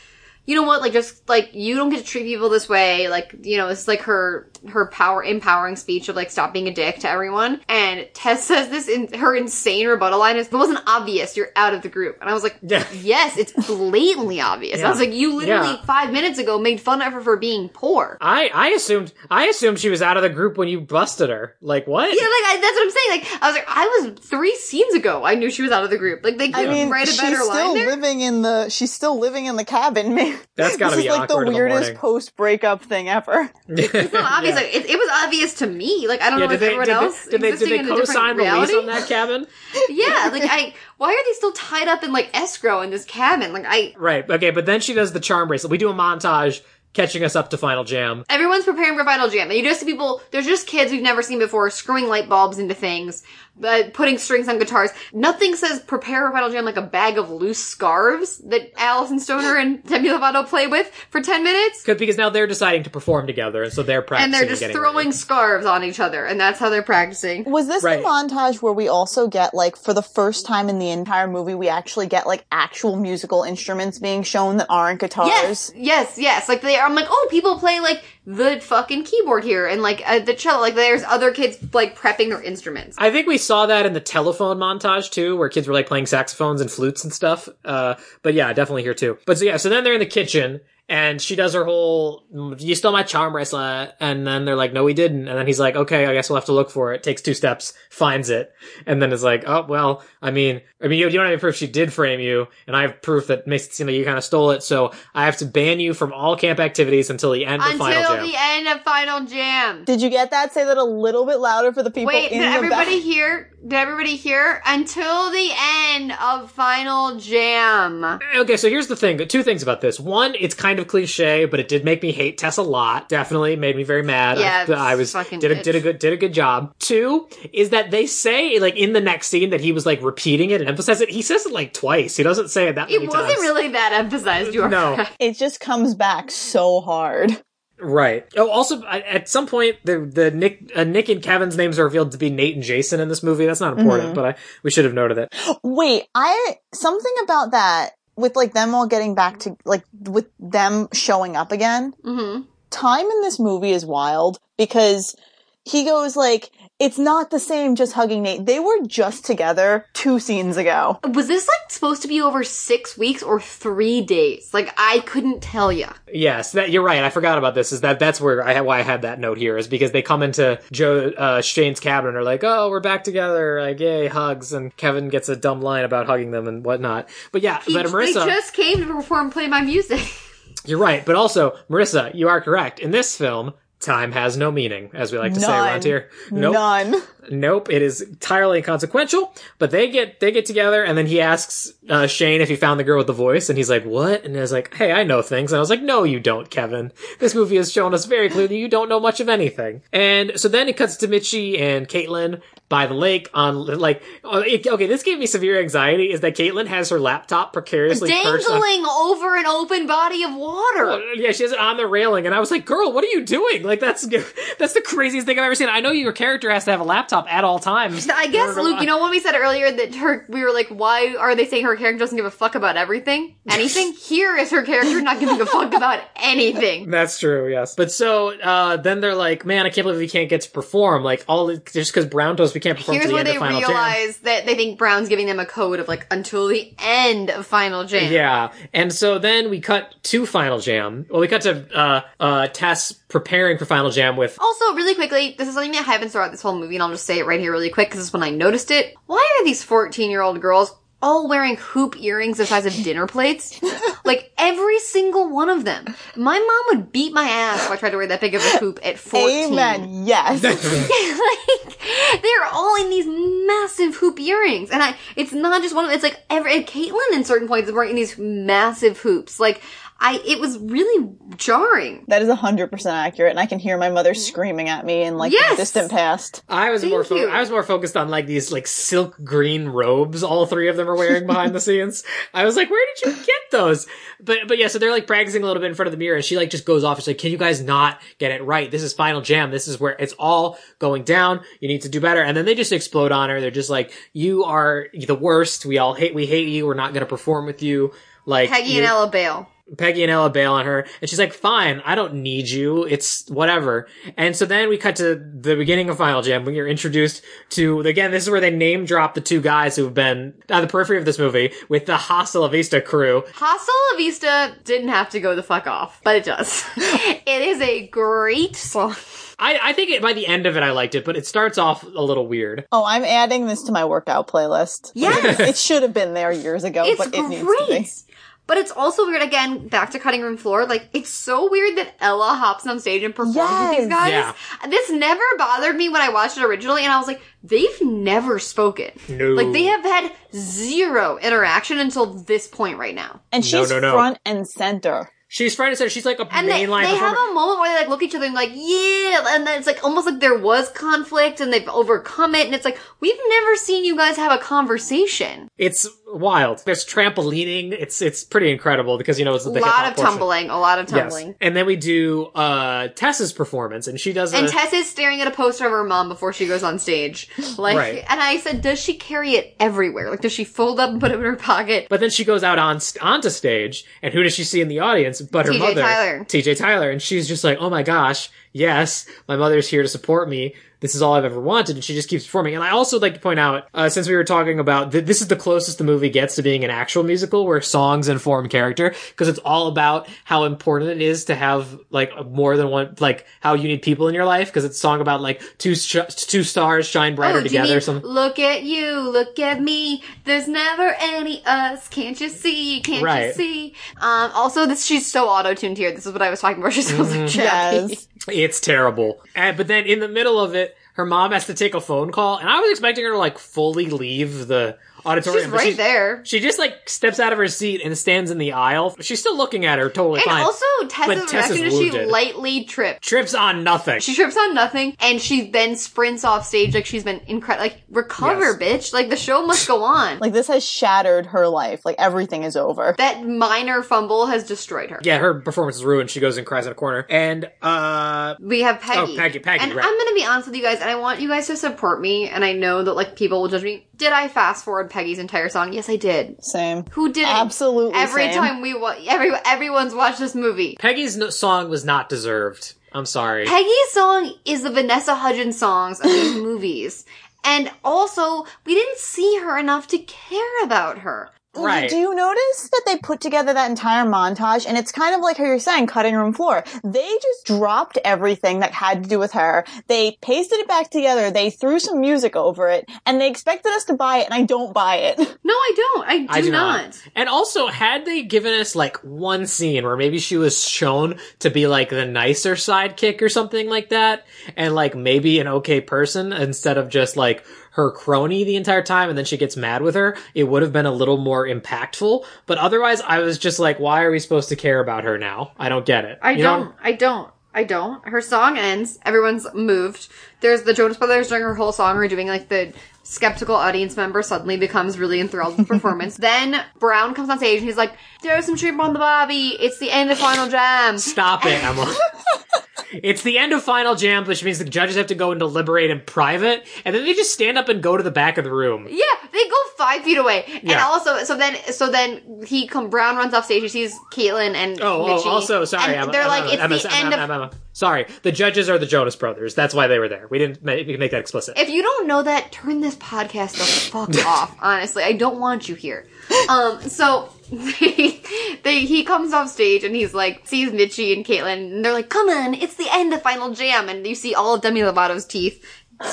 you know what, like just like you don't get to treat people this way. Like, you know, it's like her her power empowering speech of like stop being a dick to everyone. And Tess says this in her insane rebuttal line is it wasn't obvious, you're out of the group. And I was like, Yeah. Yes, it's blatantly obvious. I was like, you literally Yeah. five minutes ago made fun of her for being poor. I I assumed I assumed she was out of the group when you busted her. Like what? Yeah, like I, that's what I'm saying. Like I was like, I was three scenes ago. I knew she was out of the group. Like they I couldn't mean, write a she's better line still there. living in the. She's still living in the cabin. Man, That's gotta this be is like the awkward in the weirdest post breakup thing ever. It's not obvious. Yeah. Like, it, it was obvious to me. Like I don't Yeah, know if they everyone did else they, did they, did existing they in a different co-sign the lease reality. on that cabin? yeah, like I. Why are they still tied up in like escrow in this cabin? Like I. Right. Okay, but then she does the charm bracelet. We do a montage catching us up to Final Jam. Everyone's preparing for Final Jam, and you just see people. There's just kids we've never seen before screwing light bulbs into things, uh, putting strings on guitars. Nothing says prepare for Final Jam like a bag of loose scarves that Alyson Stoner and Demi Lovato play with for ten minutes. 'Cause- Because now they're deciding to perform together, and so they're practicing. and they're just getting throwing ready. scarves on each other, and that's how they're practicing. Was this Right. the montage where we also get like for the first time in the entire movie we actually get like actual musical instruments being shown that aren't guitars? Yes, yes, yes. Like they, are, I'm like, oh, people play like the fucking keyboard here, and like uh, the cello. Like there's other kids like prepping their instruments. I think we saw that in the telephone montage too, where kids were like playing saxophones and flutes and stuff. Uh, but yeah, definitely here too. But so yeah, so then they're in the kitchen and she does her whole, you stole my charm bracelet. And then they're like, no, we didn't. And then he's like, okay, I guess we'll have to look for it. Takes two steps, finds it. And then is like, oh, well, I mean, I mean, you, you don't have any proof she did frame you. And I have proof that makes it seem like you kind of stole it. So I have to ban you from all camp activities until the end of Final Until Jam. the end of Final Jam. Did you get that? Say that a little bit louder for the people Wait, in did the everybody back. hear? Did everybody hear? Until the end of Final Jam. Okay, so here's the thing. Two things about this. One, it's kind of cliche, but it did make me hate Tess a lot. Definitely made me very mad. Yeah, I, I was fucking did a, did a good did a good job. Two is that they say like in the next scene that he was like repeating it and emphasize it. He says it like twice. He doesn't say it that It many wasn't times. really that emphasized. You are No. correct. It just comes back so hard. Right. Oh, also at some point the the Nick uh, Nick and Kevin's names are revealed to be Nate and Jason in this movie. That's not important, Mm-hmm. but I we should have noted it. Wait, I something about that with like them all getting back to like with them showing up again. hmm Time in this movie is wild because he goes like it's not the same just hugging Nate. They were just together two scenes ago. Was this like supposed to be over six weeks or three days? Like I couldn't tell you. Yes, that you're right. I forgot about this. Is that that's where I why I had that note here is because they come into Joe uh, Shane's cabin and are like, "Oh, we're back together!" Like, yay, hugs, and Kevin gets a dumb line about hugging them and whatnot. But yeah, He, but Marissa, they just came to perform "Play My Music." you're right. But also, Marissa, you are correct. In this film, time has no meaning, as we like to say around here. Nope. None. Nope, it is entirely inconsequential. But they get they get together, and then he asks uh, Shane if he found the girl with the voice, and he's like, "What?" And he's like, "Hey, I know things." And I was like, "No, you don't, Kevin. This movie has shown us very clearly you don't know much of anything." And so then it cuts to Mitchie and Caitlyn by the lake on like oh, okay. This gave me severe anxiety. Is that Caitlyn has her laptop precariously on- Dangling over an open body of water. yeah, she has it on the railing, and I was like, "Girl, what are you doing? Like that's that's the craziest thing I've ever seen." I know your character has to have a laptop at all times. I guess, Luke, watch. you know when we said earlier that her, we were like, why are they saying her character doesn't give a fuck about everything? Anything? Here is her character not giving a fuck about anything. That's true, yes. But so uh, then they're like, "Man, I can't believe we can't get to perform. Like all just because Brown told we can't perform Here's to the where end they of Final Jam." realize that they think Brown's giving them a code of like until the end of Final Jam. Yeah, and so then we cut to Final Jam. Well, we cut to uh, uh, Tess preparing for Final Jam with Also, really quickly, this is something that happens throughout this whole movie, and I'll just say it right here really quick because this is when I noticed it. Why are these 14 year old girls all wearing hoop earrings the size of dinner plates? like, every single one of them. My mom would beat my ass if I tried to wear that big of a hoop at 14. Amen. Yes. like they're all in these massive hoop earrings, and I it's not just one of it's like every and Caitlyn in certain points is wearing these massive hoops. Like I, it was really jarring. that is 100% accurate, and I can hear my mother mm-hmm. screaming at me in like Yes! the distant past. I was Thank more fo- you. I was more focused on like these like silk green robes all three of them are wearing behind the scenes. I was like, where did you get those? But but yeah, so they're like practicing a little bit in front of the mirror and she like just goes off. She's like, Can you guys not get it right? This is final jam. This is where it's all going down. You need to do better. And then they just explode on her. They're just like, You are the worst. We all hate we hate you. We're not gonna perform with you. Like Peggy and Ella bail. Peggy and Ella bail on her, and she's like, "Fine, I don't need you. It's whatever." And so then we cut to the beginning of Final Jam when you're introduced to again. This is where they name drop the two guys who've been on the periphery of this movie with the Hasta La Vista crew. Hasta La Vista didn't have to go the fuck off, but it does. it is a great song. I, I think it, by the end of it, I liked it, but it starts off a little weird. Oh, I'm adding this to my workout playlist. Yes. it should have been there years ago, It's but it needs to be. Great. But it's also weird again, back to cutting room floor, like it's so weird that Ella hops on stage and performs with these guys. Yeah. This never bothered me when I watched it originally and I was like, they've never spoken. No. Like they have had zero interaction until this point right now. And she's no, no. front and center. She's trying to say she's like a And they, mainline they have a moment where they like look at each other and like, yeah, and then it's like almost like there was conflict and they've overcome it, and it's like we've never seen you guys have a conversation. It's wild. There's trampolining. It's it's pretty incredible because you know it's A lot of portion. tumbling, a lot of Yes. tumbling. And then we do uh Tessa's performance, and she does And a, Tess is staring at a poster of her mom before she goes on stage. Like, Right. and I said, does she carry it everywhere? Like, does she fold up and put it in her pocket? But then she goes out on onto stage, and who does she see in the audience but her TJ mother, Tyler. TJ Tyler, and she's just like, "Oh my gosh, yes, my mother's here to support me. This is all I've ever wanted," and she just keeps performing. And I also like to point out, uh, since we were talking about th- this is the closest the movie gets to being an actual musical where songs inform character because it's all about how important it is to have like more than one, like how you need people in your life because it's a song about like two sh- two stars shine brighter oh, together. mean, or something. look at you, look at me. There's never any us. Can't you see? Can't you see? Um, also, this she's so auto tuned here. This is what I was talking about. She sounds Mm-hmm. like Jackie. It's terrible. And, but then in the middle of it, her mom has to take a phone call, and I was expecting her to like fully leave the auditorium. She's but right she- there. She just like steps out of her seat and stands in the aisle. She's still looking at her, totally And fine. also, But Tessa's Tess is reaction is she lightly trips. Trips on nothing. She trips on nothing, and she then sprints off stage like she's been incredible. Like, recover, bitch. Like, the show must go on. Like this has shattered her life. Like everything is over. that minor fumble has destroyed her. yeah, her performance is ruined. She goes and cries in a corner. And uh We have Peggy. Oh, Peggy, Peggy, And right. I'm gonna be honest with you guys, and I want you guys to support me, and I know that, like, people will judge me. Did I fast forward Peggy's entire song? Yes, I did. Same. Who didn't? Absolutely Every same. time we wa- every everyone's watched this movie. Peggy's no- song was not deserved. I'm sorry. Peggy's song is the Vanessa Hudgens songs of these movies. And also, we didn't see her enough to care about her. Right. Do you notice that they put together that entire montage and it's kind of like how you're saying, cutting room floor. They just dropped everything that had to do with her. They pasted it back together. They threw some music over it and they expected us to buy it and I don't buy it. No, I don't. I do, I do not. not. And also, had they given us like one scene where maybe she was shown to be like the nicer sidekick or something like that, and like maybe an okay person instead of just like her crony the entire time and then she gets mad with her, it would have been a little more impactful. But otherwise, I was just like, why are we supposed to care about her now? I don't get it. I You don't. I don't. I don't. Her song ends. Everyone's moved. There's the Jonas Brothers during her whole song are doing like the skeptical audience member suddenly becomes really enthralled with the performance. then Brown comes on stage and he's like, "Throw some shrimp on the bobby. It's the end of Final Jam." Stop it, Emma. it's the end of Final Jam, which means the judges have to go and deliberate in private, and then they just stand up and go to the back of the room. Yeah, they go five feet away, and Yeah. also so then so then he come Brown runs off stage. He sees Caitlyn and Oh, oh, also, sorry, and Emma, they're Emma, like, Emma, it's Emma, the Emma, end of. Emma, Emma. Sorry, the judges are the Jonas Brothers. That's why they were there. We didn't make, we can make that explicit. If you don't know that, turn this podcast the fuck off. Honestly, I don't want you here. Um, so they, they he comes off stage and he's like sees Mitchie and Caitlyn and they're like, "Come on, it's the end of Final Jam," and you see all of Demi Lovato's teeth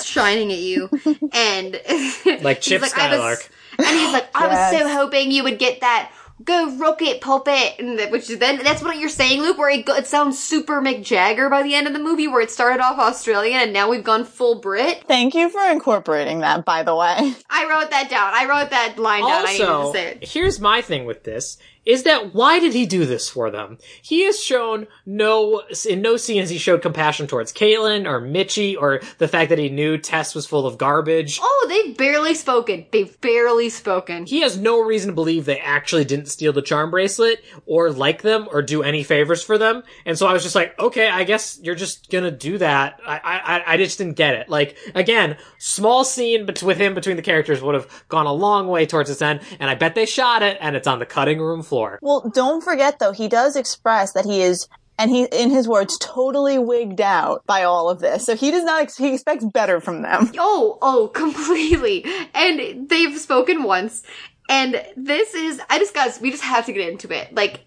shining at you, and Like he's Chip "I was-" Skylark. and he's like, "I was so hoping you would get that." Go rocket puppet, and that- which is then that's what you're saying, Luke. Where it, go, it sounds super Mick Jagger by the end of the movie, where it started off Australian and now we've gone full Brit. Thank you for incorporating that, by the way. I wrote that down. I wrote that line down. I needed to Also, say it. here's my thing with this: is that why did he do this for them? He has shown no in no scenes he showed compassion towards Caitlyn or Mitchie or the fact that he knew Tess was full of garbage. Oh, they've barely spoken. They've barely spoken. He has no reason to believe they actually didn't steal the charm bracelet or like them or do any favors for them. And so I was just like, okay, I guess you're just gonna do that. I, I, I just didn't get it. Like, again, small scene bet- with him between the characters would have gone a long way towards its end. And I bet they shot it and it's on the cutting room floor. Well, don't forget though, he does express that he is, and he, in his words, totally wigged out by all of this. So he does not, ex- he expects better from them. Oh, oh, completely. And they've spoken once. And this is, I just got, we just have to get into it. Like,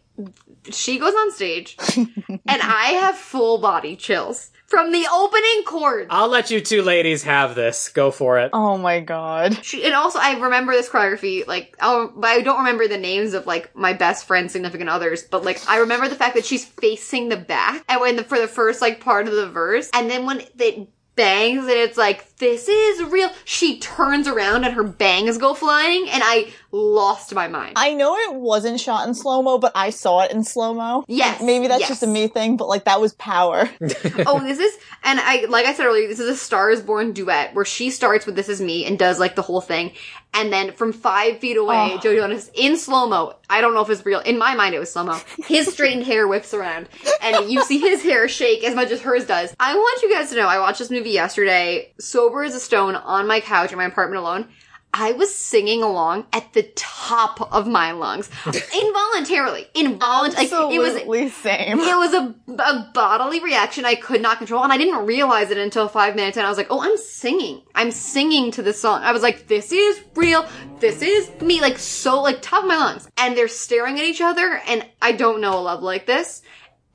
she goes on stage, and I have full body chills from the opening chords. I'll let you two ladies have this. Go for it. Oh my god. She, and also, I remember this choreography, like, I'll, but I don't remember the names of, like, my best friends, significant others, but, like, I remember the fact that she's facing the back, and when the, for the first, like, part of the verse, and then when it bangs, and it's like, this is real, she turns around and her bangs go flying, and I lost my mind. I know it wasn't shot in slow mo, but I saw it in slow mo. Yes, Maybe that's yes. just a me thing, but like that was power. oh, this is, and I, like I said earlier, this is a Star is Born duet where she starts with This Is Me and does like the whole thing. And then from five feet away, Oh. Joe Jonas in slow mo. I don't know if it's real. In my mind, it was slow mo. His straightened hair whips around and you see his hair shake as much as hers does. I want you guys to know, I watched this movie yesterday, sober as a stone on my couch in my apartment alone. I was singing along at the top of my lungs. Involuntarily. Involuntarily. Like, it was, same. it was a, a bodily reaction I could not control, and I didn't realize it until five minutes, and I was like, oh, I'm singing. I'm singing to this song. I was like, this is real. This is me. Like, so, like, top of my lungs. And they're staring at each other, and I don't know a love like this.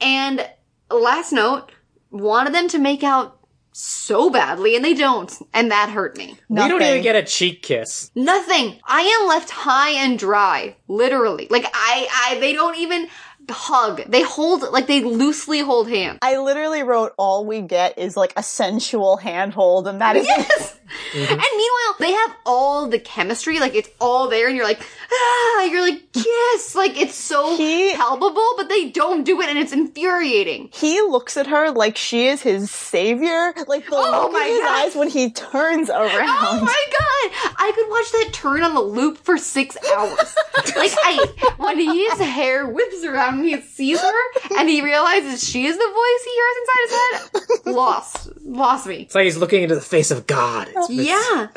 And last note, wanted them to make out so badly, and they don't. And that hurt me. We don't even get a cheek kiss. Nothing. I am left high and dry. Literally. Like, I, I, they don't even hug. They hold, like, they loosely hold hands. I literally wrote all we get is like a sensual handhold, and that is Yes. And meanwhile, they have all the chemistry, like it's all there, and you're like, ah, you're like, yes, like it's so He- palpable, but they don't do it, and it's infuriating. he looks at her like she is his savior. Like the Oh look my in his God. eyes when he turns around. Oh my god! I could watch that turn on the loop for six hours. like I, when his hair whips around and he sees her and he realizes she is the voice he hears inside his head, lost, lost me. It's like he's looking into the face of God. It's- it's- Yeah.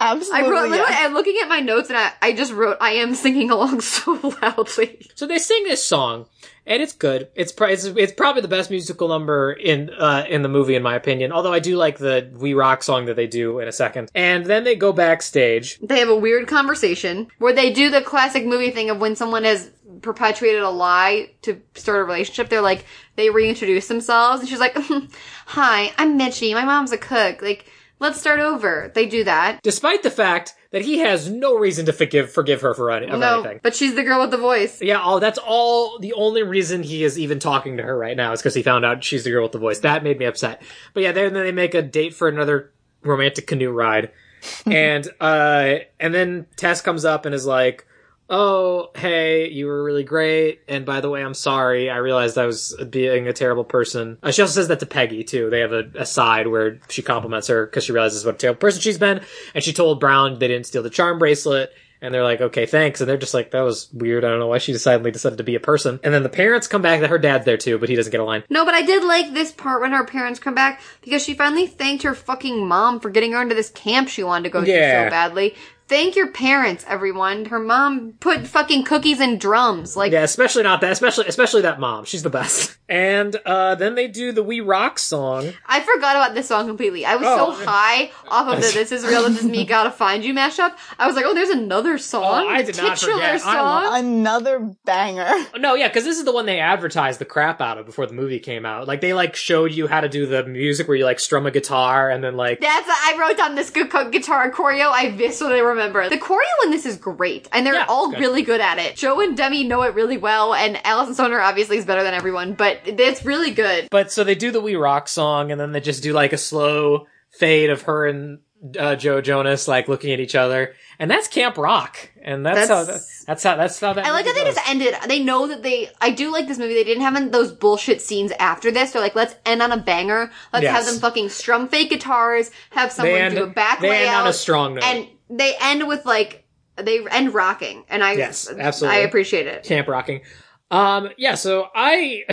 I Absolutely. wrote, literally, yes. I'm looking at my notes and I, I just wrote, I am singing along so loudly. So they sing this song, and it's good. It's pro- it's, it's probably the best musical number in uh, in the movie, in my opinion. Although I do like the "We Rock" song that they do in a second. And then they go backstage. They have a weird conversation where they do the classic movie thing of when someone has perpetuated a lie to start a relationship. They're like, they reintroduce themselves and she's like, hi, I'm Mitchie. My mom's a cook. Like, let's start over. They do that. despite the fact that he has no reason to forgive forgive her for any, no, anything. but she's the girl with the voice. Yeah, oh, that's all. The only reason he is even talking to her right now is because he found out she's the girl with the voice. That made me upset. But yeah, then they make a date for another romantic canoe ride, and uh, and then Tess comes up and is like, oh, hey, you were really great. And by the way, I'm sorry. I realized I was being a terrible person. Uh, she also says that to Peggy, too. They have a, a side where she compliments her because she realizes what a terrible person she's been. And she told Brown they didn't steal the charm bracelet. And they're like, okay, thanks. And they're just like, that was weird. I don't know why she suddenly decided to be a person. And then the parents come back that her dad's there too, but he doesn't get a line. No, but I did like this part when her parents come back because she finally thanked her fucking mom for getting her into this camp she wanted to go Yeah. to so badly. Thank your parents, everyone. Her mom put fucking cookies in drums. Like, Yeah, especially not that, especially, especially that mom. She's the best. And, uh, then they do the We Rock song. I forgot about this song completely. I was Oh. so high off of the "This Is Real, This Is Me, Gotta Find You" mashup. I was like, "Oh, there's another song, Oh, I the did not titular forget. I song." Another banger. No, yeah, because this is the one they advertised the crap out of before the movie came out. Like, they, like, showed you how to do the music where you, like, strum a guitar and then, like, That's I wrote down this gu- gu- guitar choreo. I viscerally remember the choreo in this is great, and they're Yeah, all good. really good at it. Joe and Demi know it really well, and Alyson Stoner obviously is better than everyone, but it's really good. But so they do the We Rock song, and then they just do like a slow fade of her and uh, Joe Jonas like looking at each other, and that's Camp Rock, and that's, how That's- that's how that's how that. I like that movie they goes. just ended. They know that they. I do like this movie. They didn't have those bullshit scenes after this. They're like, let's end on a banger. Let's Yes. have them fucking strum fake guitars. Have someone They end, do a back they layout. end on a strong note. and they end with like they end rocking, and I Yes, absolutely. I appreciate it. Camp Rocking. Um, yeah, so I,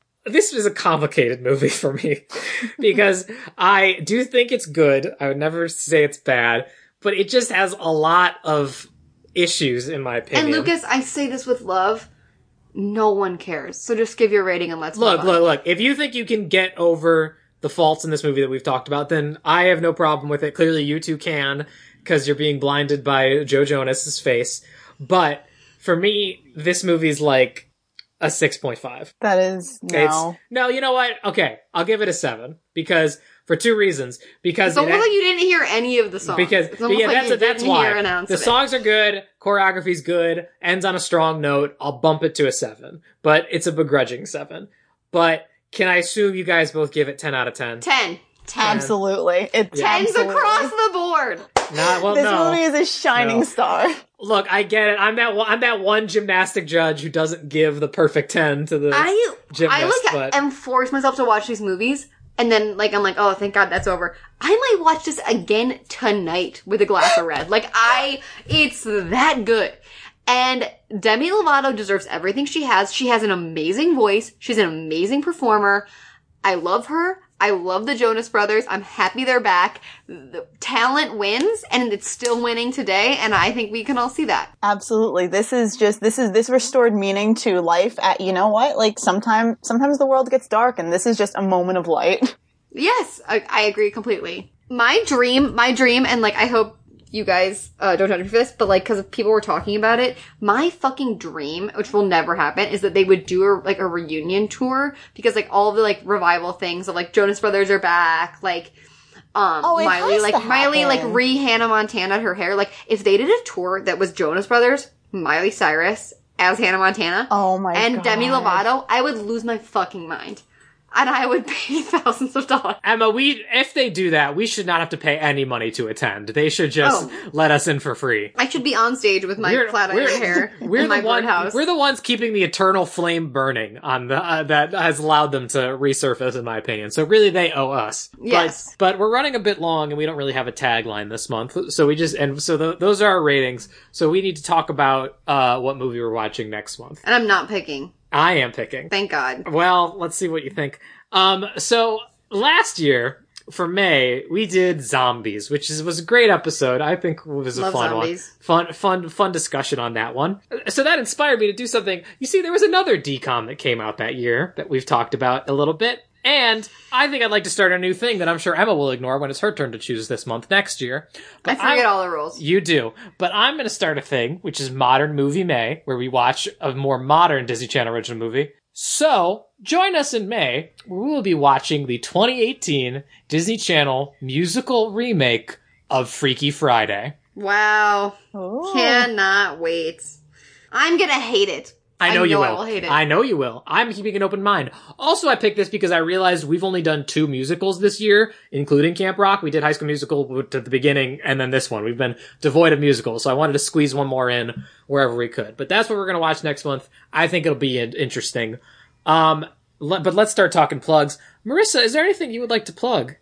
this is a complicated movie for me because I do think it's good. I would never say it's bad, but it just has a lot of issues in my opinion. And Lucas, I say this with love. No one cares. So just give your rating and let's Look, look, look. If you think you can get over the faults in this movie that we've talked about, then I have no problem with it. Clearly, you two can because you're being blinded by Joe Jonas's face. But for me, this movie's like a six point five. That is no. It's no, you know what? Okay, I'll give it a seven because for two reasons. Because It's almost it- like you didn't hear any of the songs. because it's almost yeah, like that's you that's didn't why hear the songs are good, choreography's good, ends on a strong note. I'll bump it to a seven, but it's a begrudging seven. But can I assume you guys both give it ten out of ten? Ten. Ten. Absolutely. It's Yeah. Tens absolutely. across the board. Not well, This no. movie is a shining No. star. Look, I get it. I'm that one, I'm that one gymnastic judge who doesn't give the perfect ten to the. I Gymnast, I like but- am force myself to watch these movies, and then like I'm like, oh, thank God that's over. I might watch this again tonight with a glass of red. Like I, it's that good. And Demi Lovato deserves everything she has. She has an amazing voice. She's an amazing performer. I love her. I love the Jonas Brothers. I'm happy they're back. The talent wins, and it's still winning today. And I think we can all see that. Absolutely. This is just this is this restored meaning to life at you know what? Like sometimes sometimes the world gets dark and this is just a moment of light. Yes, I, I agree completely. My dream, my dream, and like I hope you guys uh, don't judge me for this, but like because people were talking about it, my fucking dream, which will never happen, is that they would do a, like a reunion tour because like all the like revival things of like Jonas Brothers are back, like um Oh, Miley, like Miley, like re Hannah Montana her hair. Like if they did a tour that was Jonas Brothers, Miley Cyrus as Hannah Montana, Oh my and god. Demi Lovato, I would lose my fucking mind. And I would pay thousands of dollars. Emma, we if they do that, we should not have to pay any money to attend. They should just Oh. let us in for free. I should be on stage with my flat iron hair We're in my the one, birdhouse. We're the ones keeping the eternal flame burning on the uh, that has allowed them to resurface, in my opinion. So really, they owe us. Yes. But, but we're running a bit long, and we don't really have a tagline this month. So we just and so tho- those are our ratings. So we need to talk about uh, what movie we're watching next month. and I'm not picking. I am picking. Thank God. Well, let's see what you think. Um, so last year for May, we did zombies, which is, was a great episode. I think it was a Love fun zombies. one. Fun, fun, fun discussion on that one. So that inspired me to do something. You see, there was another decom that came out that year that we've talked about a little bit. And I think I'd like to start a new thing that I'm sure Emma will ignore when it's her turn to choose this month next year. I But forget I'm- all the rules. you do. But I'm going to start a thing, which is Modern Movie May, where we watch a more modern Disney Channel original movie. So, join us in May, where we will be watching the 2018 Disney Channel musical remake of Freaky Friday. Wow. Ooh. Cannot wait. I'm gonna hate it. I know I you will. I will hate it. I know you will. I'm keeping an open mind. Also, I picked this because I realized we've only done two musicals this year, including Camp Rock. We did High School Musical at the beginning, and then this one. We've been devoid of musicals, so I wanted to squeeze one more in wherever we could. But that's what we're gonna watch next month. I think it'll be interesting. Um, but let's start talking plugs. Marissa, is there anything you would like to plug?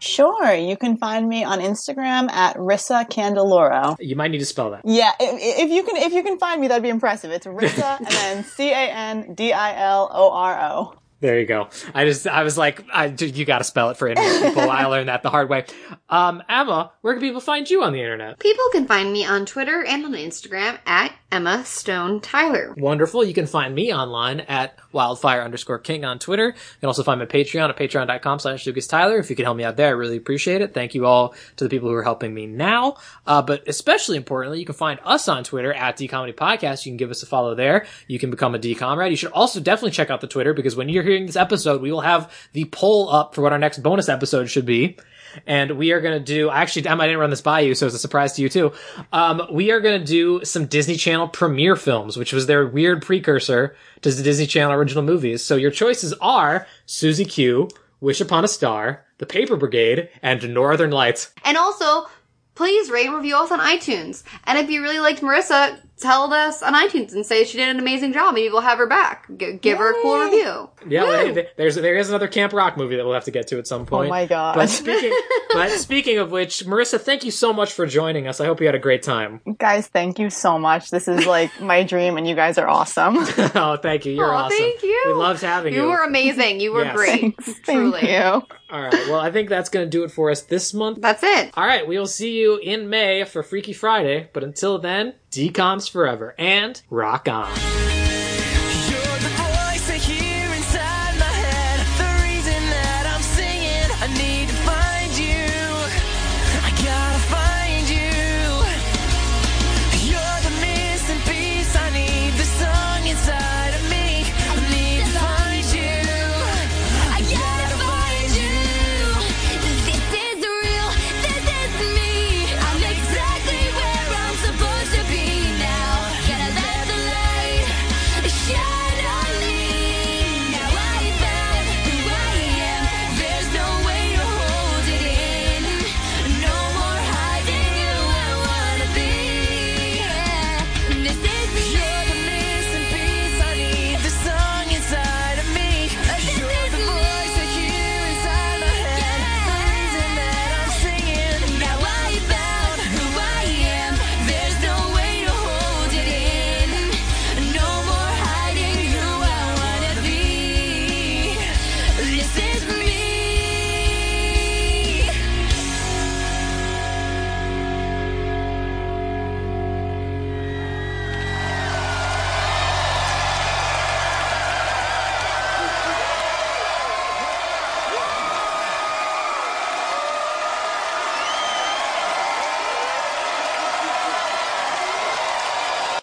Sure, you can find me on Instagram at Rissa Candiloro. You might need to spell that. Yeah, i- i- if you can, if you can find me, that'd be impressive. It's Rissa and then C A N D I L O R O. There you go. I just, I was like, I, you gotta spell it for internet people. I learned that the hard way. Um, Emma, where can people find you on the internet? People can find me on Twitter and on Instagram at Emma Stone Tyler. Wonderful. You can find me online at wildfire underscore king on Twitter. You can also find my Patreon at patreon.com slash Lucas Tyler. If you could help me out there, I really appreciate it. Thank you all to the people who are helping me now. Uh, but especially importantly, you can find us on Twitter at D Comedy Podcast. You can give us a follow there. You can become a D Comrade. You should also definitely check out the Twitter because when you're hearing this episode, we will have the poll up for what our next bonus episode should be. And we are going to do, actually, Emma, I didn't run this by you, so it's a surprise to you too. Um, we are going to do some Disney Channel premiere films, which was their weird precursor to the Disney Channel original movies. So your choices are Susie Q, Wish Upon a Star, The Paper Brigade, and Northern Lights. And also, please rate and review us on iTunes. And if you really liked Marissa, tell us on iTunes and say she did an amazing job. Maybe we'll have her back. G- give her a cool review. Yeah, Woo! well, hey, there's there is another Camp Rock movie that we'll have to get to at some point. Oh my god. But speaking, but speaking of which, Marissa, thank you so much for joining us. I hope you had a great time. guys, thank you so much. This is like my dream, and you guys are awesome. oh, thank you. You're Aw, awesome. thank you. We loved having you. You were amazing. You were Yes. great. Thanks. Truly. Thank you. All right. Well, I think that's going to do it for us this month. That's it. All right. We will see you in May for Freaky Friday. But until then, decoms forever and rock on.